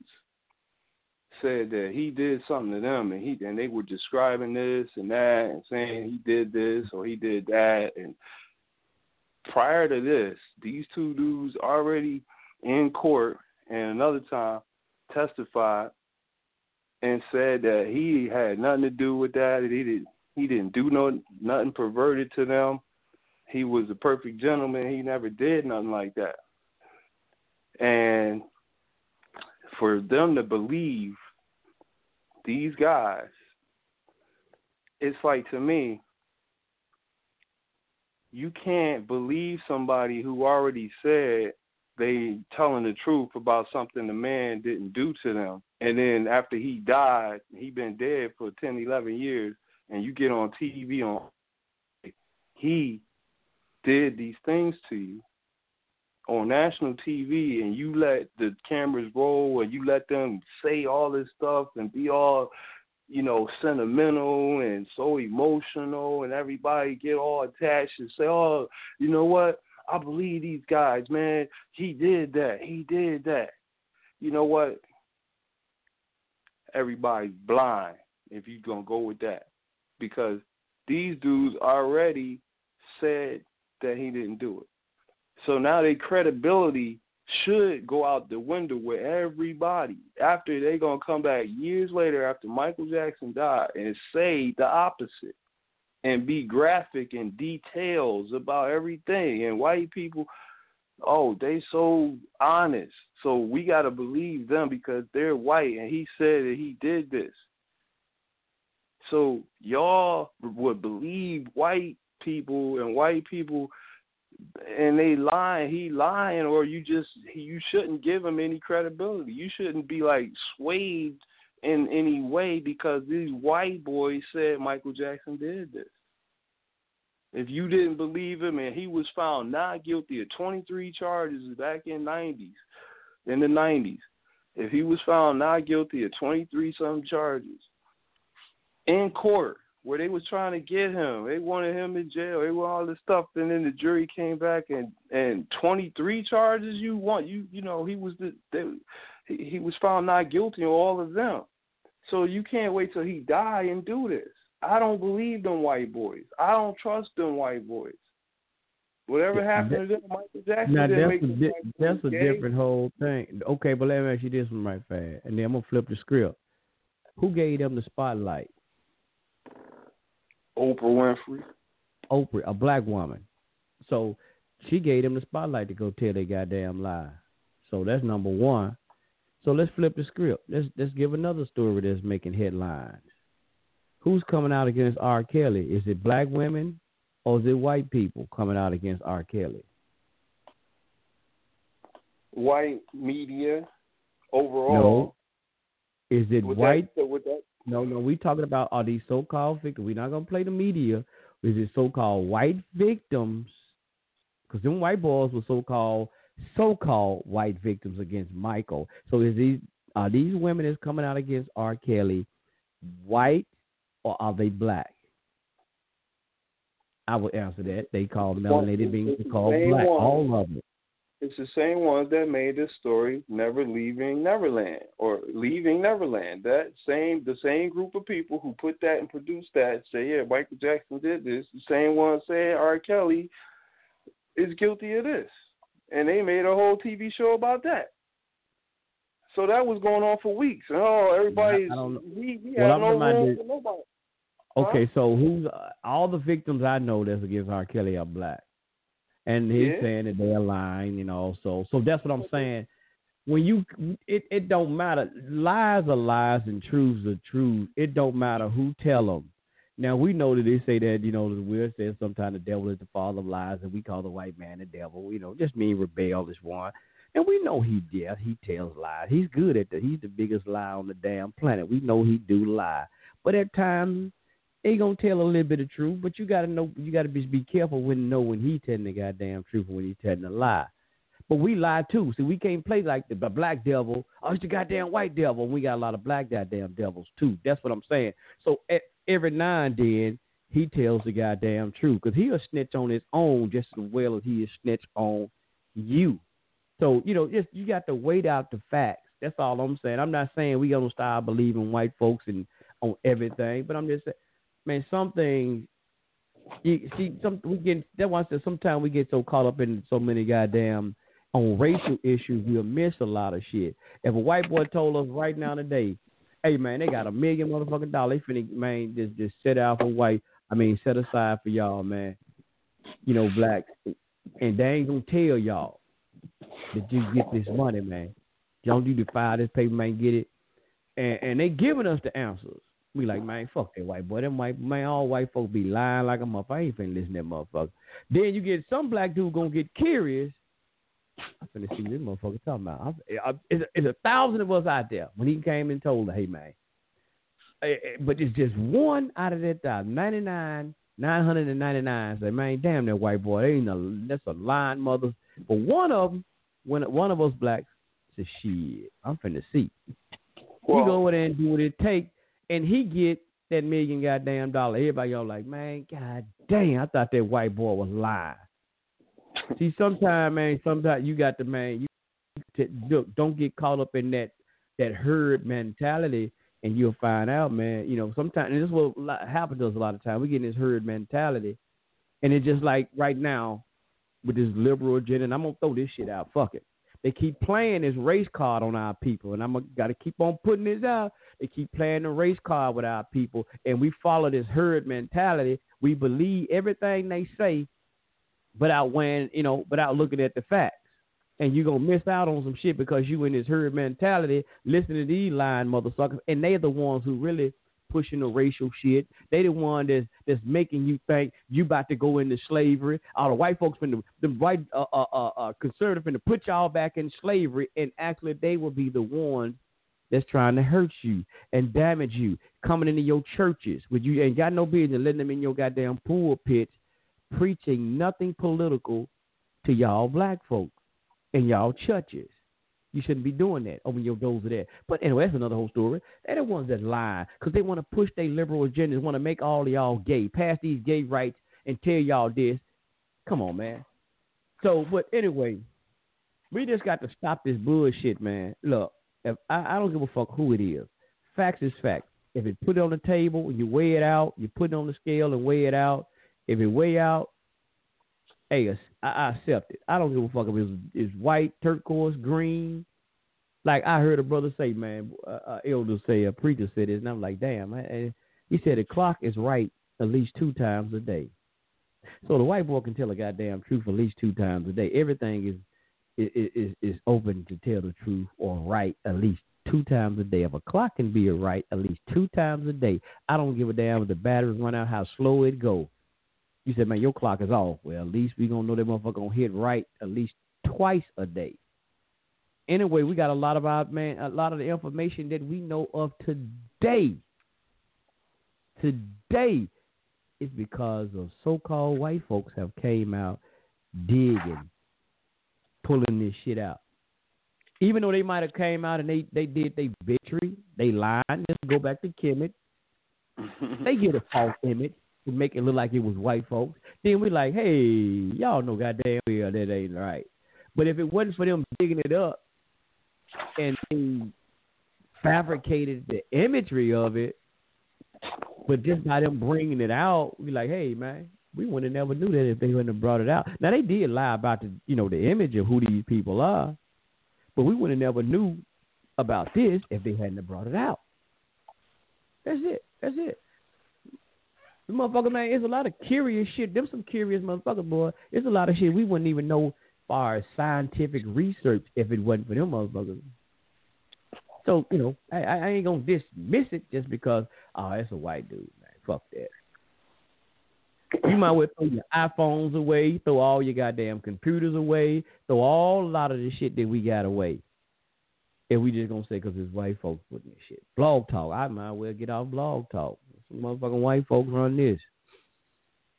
said that he did something to them and he and they were describing this and that and saying he did this or he did that and prior to this these two dudes already in court and another time testified and said that he had nothing to do with that he did he didn't do no nothing perverted to them. He was a perfect gentleman. He never did nothing like that. And for them to believe these guys, it's like to me, you can't believe somebody who already said they telling the truth about something the man didn't do to them. And then after he died, he been dead for 10, 11 years, and you get on TV on he did these things to you on national TV and you let the cameras roll and you let them say all this stuff and be all, you know, sentimental and so emotional and everybody get all attached and say, oh, you know what? I believe these guys, man. He did that. He did that. You know what? Everybody's blind if you're going to go with that because these dudes already said that he didn't do it. So now their credibility should go out the window with everybody after they're gonna come back years later after Michael Jackson died and say the opposite and be graphic and details about everything. And white people oh they so honest. So we got to believe them because they're white and he said that he did this. So y'all would believe white people and white people and they lying, he lying, or you just you shouldn't give him any credibility. You shouldn't be like swayed in any way because these white boys said Michael Jackson did this. If you didn't believe him and he was found not guilty of 23 charges back in 90s, in the 90s, if he was found not guilty of 23 some charges in court, where they was trying to get him. They wanted him in jail. They want all this stuff, and then the jury came back and and 23 charges. You want you you know he was the they, he, was found not guilty on all of them. So you can't wait till he die and do this. I don't believe them white boys. I don't trust them white boys. Whatever happened to them, Michael Jackson now didn't that's make a di- that's a gay. different whole thing. Okay, but let me ask you this one right fast, and then I'm gonna flip the script. Who gave them the spotlight? Oprah Winfrey. Oprah, a black woman. So she gave them the spotlight to go tell their goddamn lie. So that's number one. So let's flip the script. Let's let's give another story that's making headlines. Who's coming out against R. Kelly? Is it black women or is it white people coming out against R. Kelly? White media overall. No. Is it white? That, that, No, no. We talking about are these so-called victims? We're not gonna play the media. Is it so-called white victims? Because them white boys were so-called so-called white victims against Michael. So is these are these women that's coming out against R. Kelly white or are they black? I will answer that. They call melanated beings called black. one. All of them. It's the same ones that made this story Never Leaving Neverland or Leaving Neverland. That same the same group of people who put that and produced that say, yeah, Michael Jackson did this. The same ones saying R. Kelly is guilty of this. And they made a whole TV show about that. So that was going on for weeks. And oh, everybody's I don't know. we, we Well, I'm no room for nobody. Okay, so who's uh, all the victims I know that's against R. Kelly are black, and he's Yeah. saying that they're lying, you know. So, so that's what I'm saying. When you, it, it don't matter. Lies are lies and truths are truths. It don't matter who tell them. Now we know that they say that you know the Will says sometimes the devil is the father of lies, and we call the white man the devil. You know, just mean rebellious one. And we know he yeah he tells lies. He's good at that. He's the biggest lie on the damn planet. We know he do lie, but at times he gonna tell a little bit of truth, but you gotta know you gotta be be careful when know when he telling the goddamn truth and when he telling a lie. But we lie too. See, we can't play like the black devil. Oh, it's the goddamn white devil. We got a lot of black goddamn devils too. That's what I'm saying. So e- every now and then he tells the goddamn truth because he'll snitch on his own just as well as he is snitch on you. So you know, just you got to wait out the facts. That's all I'm saying. I'm not saying we gonna start believing white folks and on everything, but I'm just saying man, some things you see some we get that why I said sometimes we get so caught up in so many goddamn on racial issues we'll miss a lot of shit. If a white boy told us right now today, hey man, they got a million motherfucking dollars, they finna man just just set out for white I mean set aside for y'all, man. You know, black and they ain't gonna tell y'all that you get this money, man. Don't you defy this paper, man, get it. And and they giving us the answers. We like, man, fuck that white boy. Them white man, all white folks be lying like a motherfucker. I ain't finna listen to that motherfucker. Then you get some black dude gonna get curious. I'm finna see what this motherfucker talking about. I, I, it's, a, it's a thousand of us out there. When he came and told her, hey man, eh, eh, but it's just one out of that thousand, 99, 999 say, man, damn that white boy, ain't a, that's a lying mother. But one of them, when one of us blacks says, shit, I'm finna see. Well- he go over there and do what it take, and he get that million goddamn dollar. Everybody y'all like, man, god damn, I thought that white boy was lying. See, sometimes, man, sometimes you got to, man, you t- look, don't get caught up in that that herd mentality, and you'll find out, man. You know, sometimes and this is what happens to us a lot of times. We get in this herd mentality, and it's just like right now with this liberal agenda. And I'm gonna throw this shit out. Fuck it. They keep playing this race card on our people, and I'm got to keep on putting this out. They keep playing the race card with our people, and we follow this herd mentality. We believe everything they say, without weighing, you know, without looking at the facts. And you're gonna miss out on some shit because you in this herd mentality, listening to these lying motherfuckers, and they're the ones who really pushing the racial shit. They the one that's that's making you think you about to go into slavery. All the white folks finna the the white uh uh uh, uh conservative finna put y'all back in slavery, and actually they will be the ones that's trying to hurt you and damage you, coming into your churches, with you ain't got no business letting them in your goddamn pulpits, preaching nothing political to y'all black folks in y'all churches. You shouldn't be doing that. Open your doors to that. But anyway, that's another whole story. They're the ones that lie because they want to push their liberal agendas, want to make all y'all gay, pass these gay rights, and tell y'all this. Come on, man. So, but anyway, we just got to stop this bullshit, man. Look, if I, I don't give a fuck who it is. Facts is facts. If it put it on the table, and you weigh it out. You put it on the scale and weigh it out. If it way out, hey, I, I accept it. I don't give a fuck if it's, it's white, turquoise, green. Like I heard a brother say, man, uh, uh, elder say, a preacher said this, and I'm like, damn. I, he said the clock is right at least two times a day. So the white boy can tell a goddamn truth at least two times a day. Everything is is is, is open to tell the truth or right at least two times a day. If a clock can be right at least two times a day, I don't give a damn if the batteries run out, how slow it go. You said, man, your clock is off. Well, at least we gonna know that motherfucker gonna hit right at least twice a day. Anyway, we got a lot of our man, a lot of the information that we know of today. Today is because of so-called white folks have came out digging, pulling this shit out. Even though they might have came out and they they did they victory, they lied. Let's go back to Kemet. They get a false image make it look like it was white folks. Then we like, hey, y'all know goddamn well that ain't right. But if it wasn't for them digging it up and they fabricated the imagery of it, but just by them bringing it out, we like, hey man, we would have never knew that if they wouldn't have brought it out. Now they did lie about the you know the image of who these people are, but we would have never knew about this if they hadn't have brought it out. That's it. That's it. The motherfucker, man, it's a lot of curious shit. Them some curious motherfuckers, boy. It's a lot of shit we wouldn't even know far as scientific research if it wasn't for them motherfuckers. So, you know, I, I ain't gonna dismiss it just because, oh, it's a white dude, man. Fuck that. You might well throw your iPhones away, throw all your goddamn computers away, throw all a lot of the shit that we got away. If we just gonna say because it's white folks putting this shit. Blog talk. I might well get off blog talk. Motherfucking white folks run this.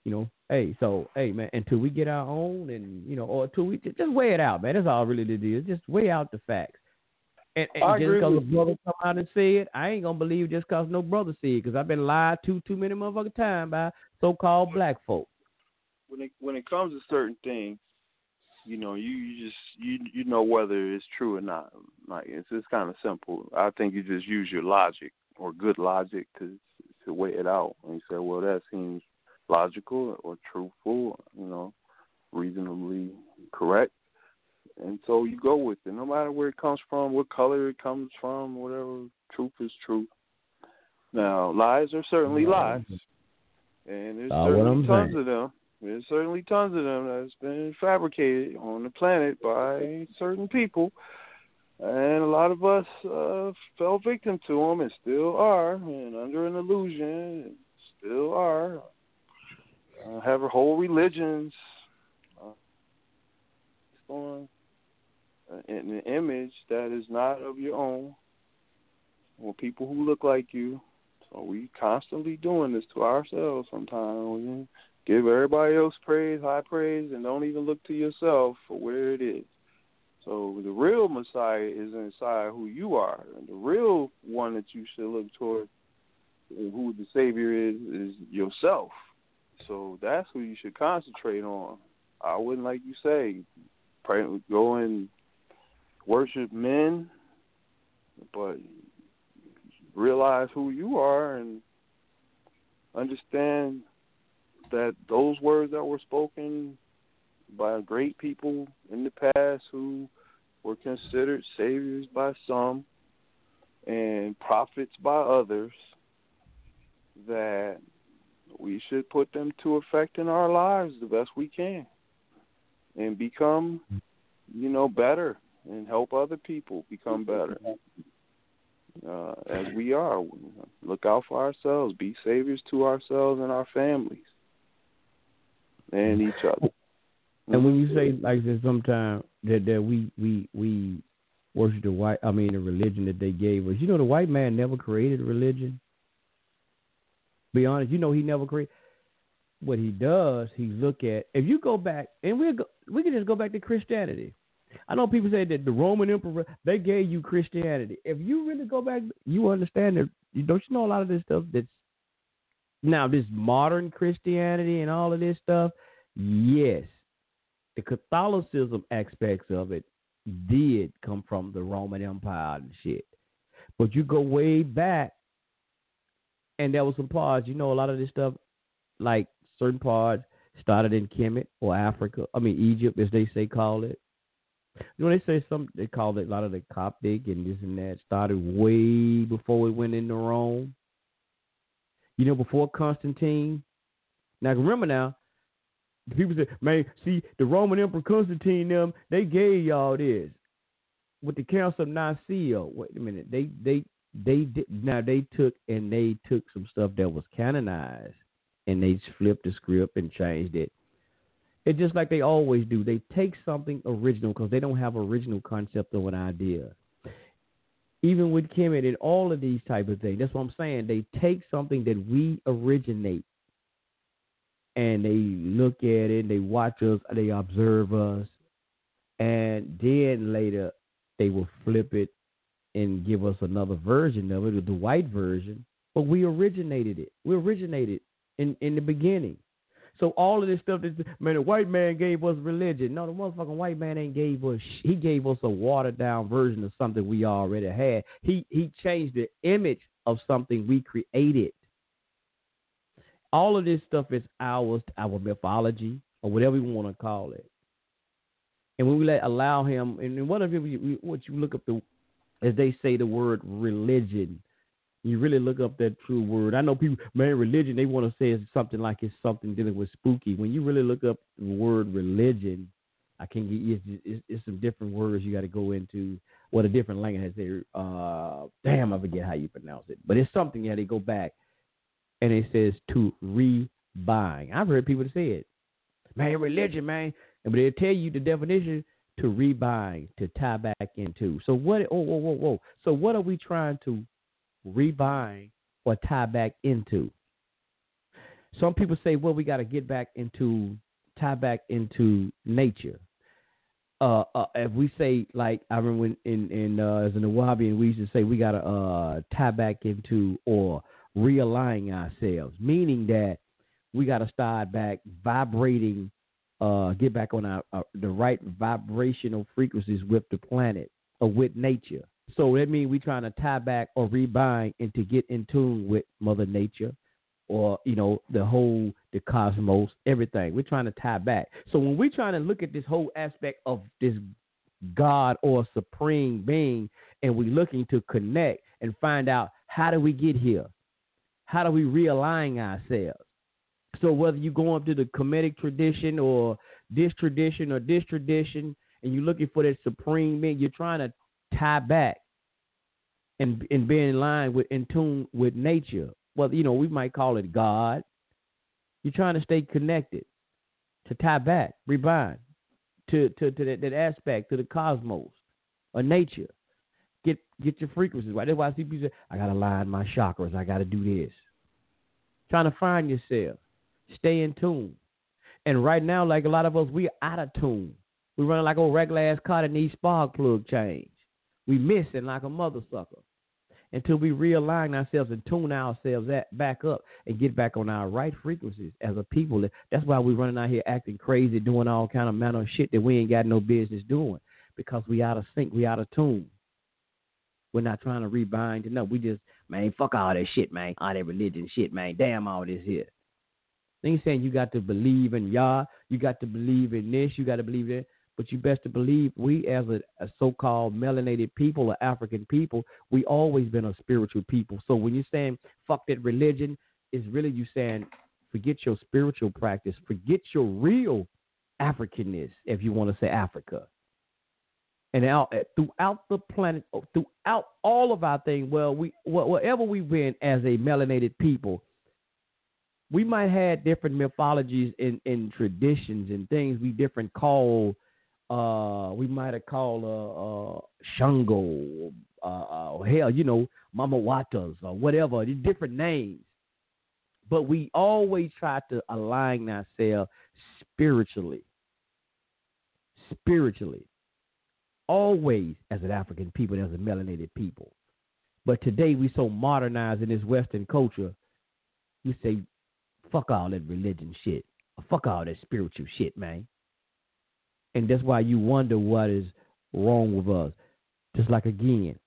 You know, hey, so hey man, until we get our own and you know, or until we just weigh it out, man. That's all really it is. Just weigh out the facts. And, and I just because a brother come out and say it, I ain't gonna believe just because no brother see it. Because I've been lied to too many motherfucking times by so-called black folk. when it when it comes to certain things, you know, you, you just you you know whether it's true or not. Like it's just kind of simple. I think you just use your logic or good logic to to weigh it out and you say, well, that seems logical or truthful, you know, reasonably correct. And so you go with it, no matter where it comes from, what color it comes from, whatever. Truth is truth. Now, lies are certainly lies, and there's what certainly tons saying. of them. There's certainly tons of them that's been fabricated on the planet by certain people. And a lot of us uh, fell victim to them and still are, and under an illusion, and still are. Uh, have whole religions uh, on an image that is not of your own, or people who look like you. So we constantly doing this to ourselves sometimes. We give everybody else praise, high praise, and don't even look to yourself for where it is. So the real Messiah is inside who you are. And the real one that you should look toward, who the Savior is, is yourself. So that's who you should concentrate on. I wouldn't like you say, pray, go and worship men, but realize who you are and understand that those words that were spoken by great people in the past who were considered saviors by some and prophets by others that we should put them to effect in our lives the best we can and become you know better and help other people become better. Uh, as we are look out for ourselves be saviors to ourselves and our families and each other. And when you say like this, sometimes that that we we we worship the white, I mean the religion that they gave us. You know, the white man never created religion. Be honest, you know he never created. What he does, he look at. If you go back, and we go, we can just go back to Christianity. I know people say that the Roman emperor they gave you Christianity. If you really go back, you understand that. Don't you know a lot of this stuff that's now this modern Christianity and all of this stuff. Yes, the Catholicism aspects of it did come from the Roman Empire and shit. But you go way back, and there was some parts. You know, a lot of this stuff, like certain parts, started in Kemet or Africa. I mean, Egypt, as they say, call it. You know, they say some they call it a lot of the Coptic and this and that started way before we went into Rome. You know, before Constantine. Now remember now, people say, man, see, the Roman Emperor Constantine them, they gave y'all this. With the Council of Nicaea, wait a minute, they they they did now they took and they took some stuff that was canonized and they flipped the script and changed it. It's just like they always do. They take something original because they don't have original concept of an idea. Even with Kemet and all of these type of things, that's what I'm saying. They take something that we originate and they look at it, they watch us, they observe us, and then later they will flip it and give us another version of it, the white version. But we originated it. We originated in in the beginning. So all of this stuff that man, the white man gave us religion. No, the motherfucking white man ain't gave us. He gave us a watered down version of something we already had. He he changed the image of something we created all of this stuff is ours, our mythology, or whatever you want to call it. And when we let allow him, and what if you, what you look up the, as they say, the word religion, you really look up that true word. I know people, man, religion, they want to say it's something like it's something dealing with spooky. When you really look up the word religion, I can get you, it's, it's, it's some different words you got to go into. What a different language has there. Uh, damn, I forget how you pronounce it, but it's something. Yeah, they go back and it says to rebind. I've heard people say it. Man, religion, man. But they tell you the definition to rebind, to tie back into. So what oh whoa, whoa, whoa. So what are we trying to rebind or tie back into? Some people say, well, we gotta get back into tie back into nature. Uh, uh, if we say like I remember when in in uh, as the Wahhabi, we used to say we gotta uh tie back into or realigning ourselves, meaning that we got to start back vibrating, uh, get back on our, our, the right vibrational frequencies with the planet or with nature. So that means we're trying to tie back or rebind and to get in tune with Mother Nature or, you know, the whole, the cosmos, everything. We're trying to tie back. So when we're trying to look at this whole aspect of this God or supreme being and we're looking to connect and find out how do we get here? How do we realign ourselves? So whether you go up to the Kemetic tradition or this tradition or this tradition, and you're looking for that supreme being, you're trying to tie back and and be in line with in tune with nature. Well, you know, we might call it God. You're trying to stay connected, to tie back, rebind to to, to that, that aspect, to the cosmos, or nature. Get get your frequencies right. That's why people say, I gotta line my chakras, I gotta do this. Trying to find yourself. Stay in tune. And right now, like a lot of us, we're out of tune. We running like a regular ass car that needs spark plug change. We missing like a mother sucker until we realign ourselves and tune ourselves at, back up and get back on our right frequencies as a people. That's why we're running out here acting crazy, doing all kind of of shit that we ain't got no business doing because we out of sync, we out of tune. We're not trying to rebind no. We just, man, fuck all that shit, man. All that religion shit, man. Damn all this here. They ain't saying you got to believe in Yah, you got to believe in this, you got to believe that. But you best to believe we, as a, a so-called melanated people or African people, we always been a spiritual people. So when you're saying fuck that religion, is really you saying forget your spiritual practice, forget your real Africanness, if you want to say Africa. And out, throughout the planet, oh, throughout all of our things, well, we wherever we've been as a melanated people, we might have different mythologies and, and traditions and things we different call uh, we might have called uh, uh, Shango, uh, uh, hell, you know, Mama Watas or whatever, different names. But we always try to align ourselves spiritually. Spiritually. Always as an African people, as a melanated people. But today we so modernized in this Western culture, we say, fuck all that religion shit. Fuck all that spiritual shit, man. And that's why you wonder what is wrong with us. Just like again,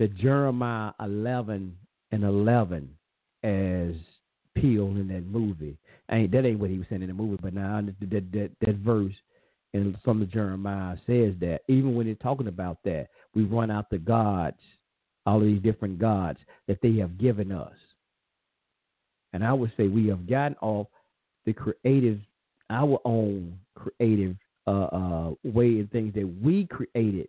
the Jeremiah 11 and 11 as Peele in that movie. Ain't that ain't what he was saying in the movie, but now that that, that verse and some of Jeremiah says that even when they're talking about that, we run out the gods, all of these different gods that they have given us. And I would say we have gotten off the creative our own creative uh, uh, way and things that we created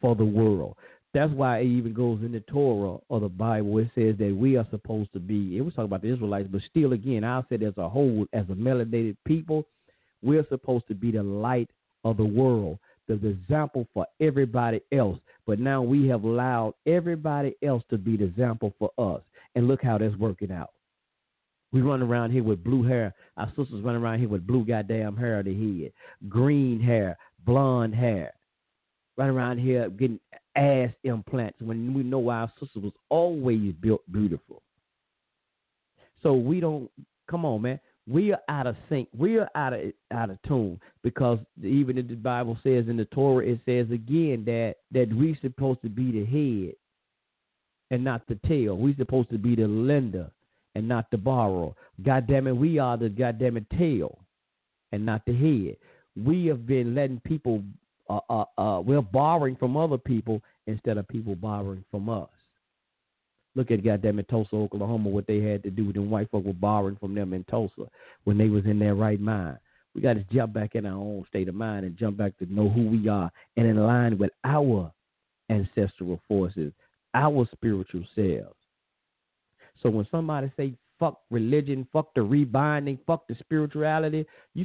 for the world. That's why it even goes in the Torah or the Bible. It says that we are supposed to be. It was talking about the Israelites, but still, again, I'll say as a whole, as a melanated people, we're supposed to be the light of the world, the example for everybody else. But now we have allowed everybody else to be the example for us, and look how that's working out. We run around here with blue hair. Our sisters run around here with blue goddamn hair on their head, green hair, blonde hair. Run around here getting ass implants when we know our sister was always built beautiful. So we don't come on, man. We are out of sync. We are out of out of tune because even in the Bible says in the Torah it says again that that we supposed to be the head and not the tail. We're supposed to be the lender and not the borrower. God damn it, we are the goddamn it tail and not the head. We have been letting people, uh, uh, uh, we're borrowing from other people instead of people borrowing from us. Look at goddamn it, Tulsa, Oklahoma, what they had to do. with Them white folk were borrowing from them in Tulsa when they was in their right mind. We got to jump back in our own state of mind and jump back to know who we are and in line with our ancestral forces, our spiritual selves. So when somebody say fuck religion, fuck the rebinding, fuck the spirituality, you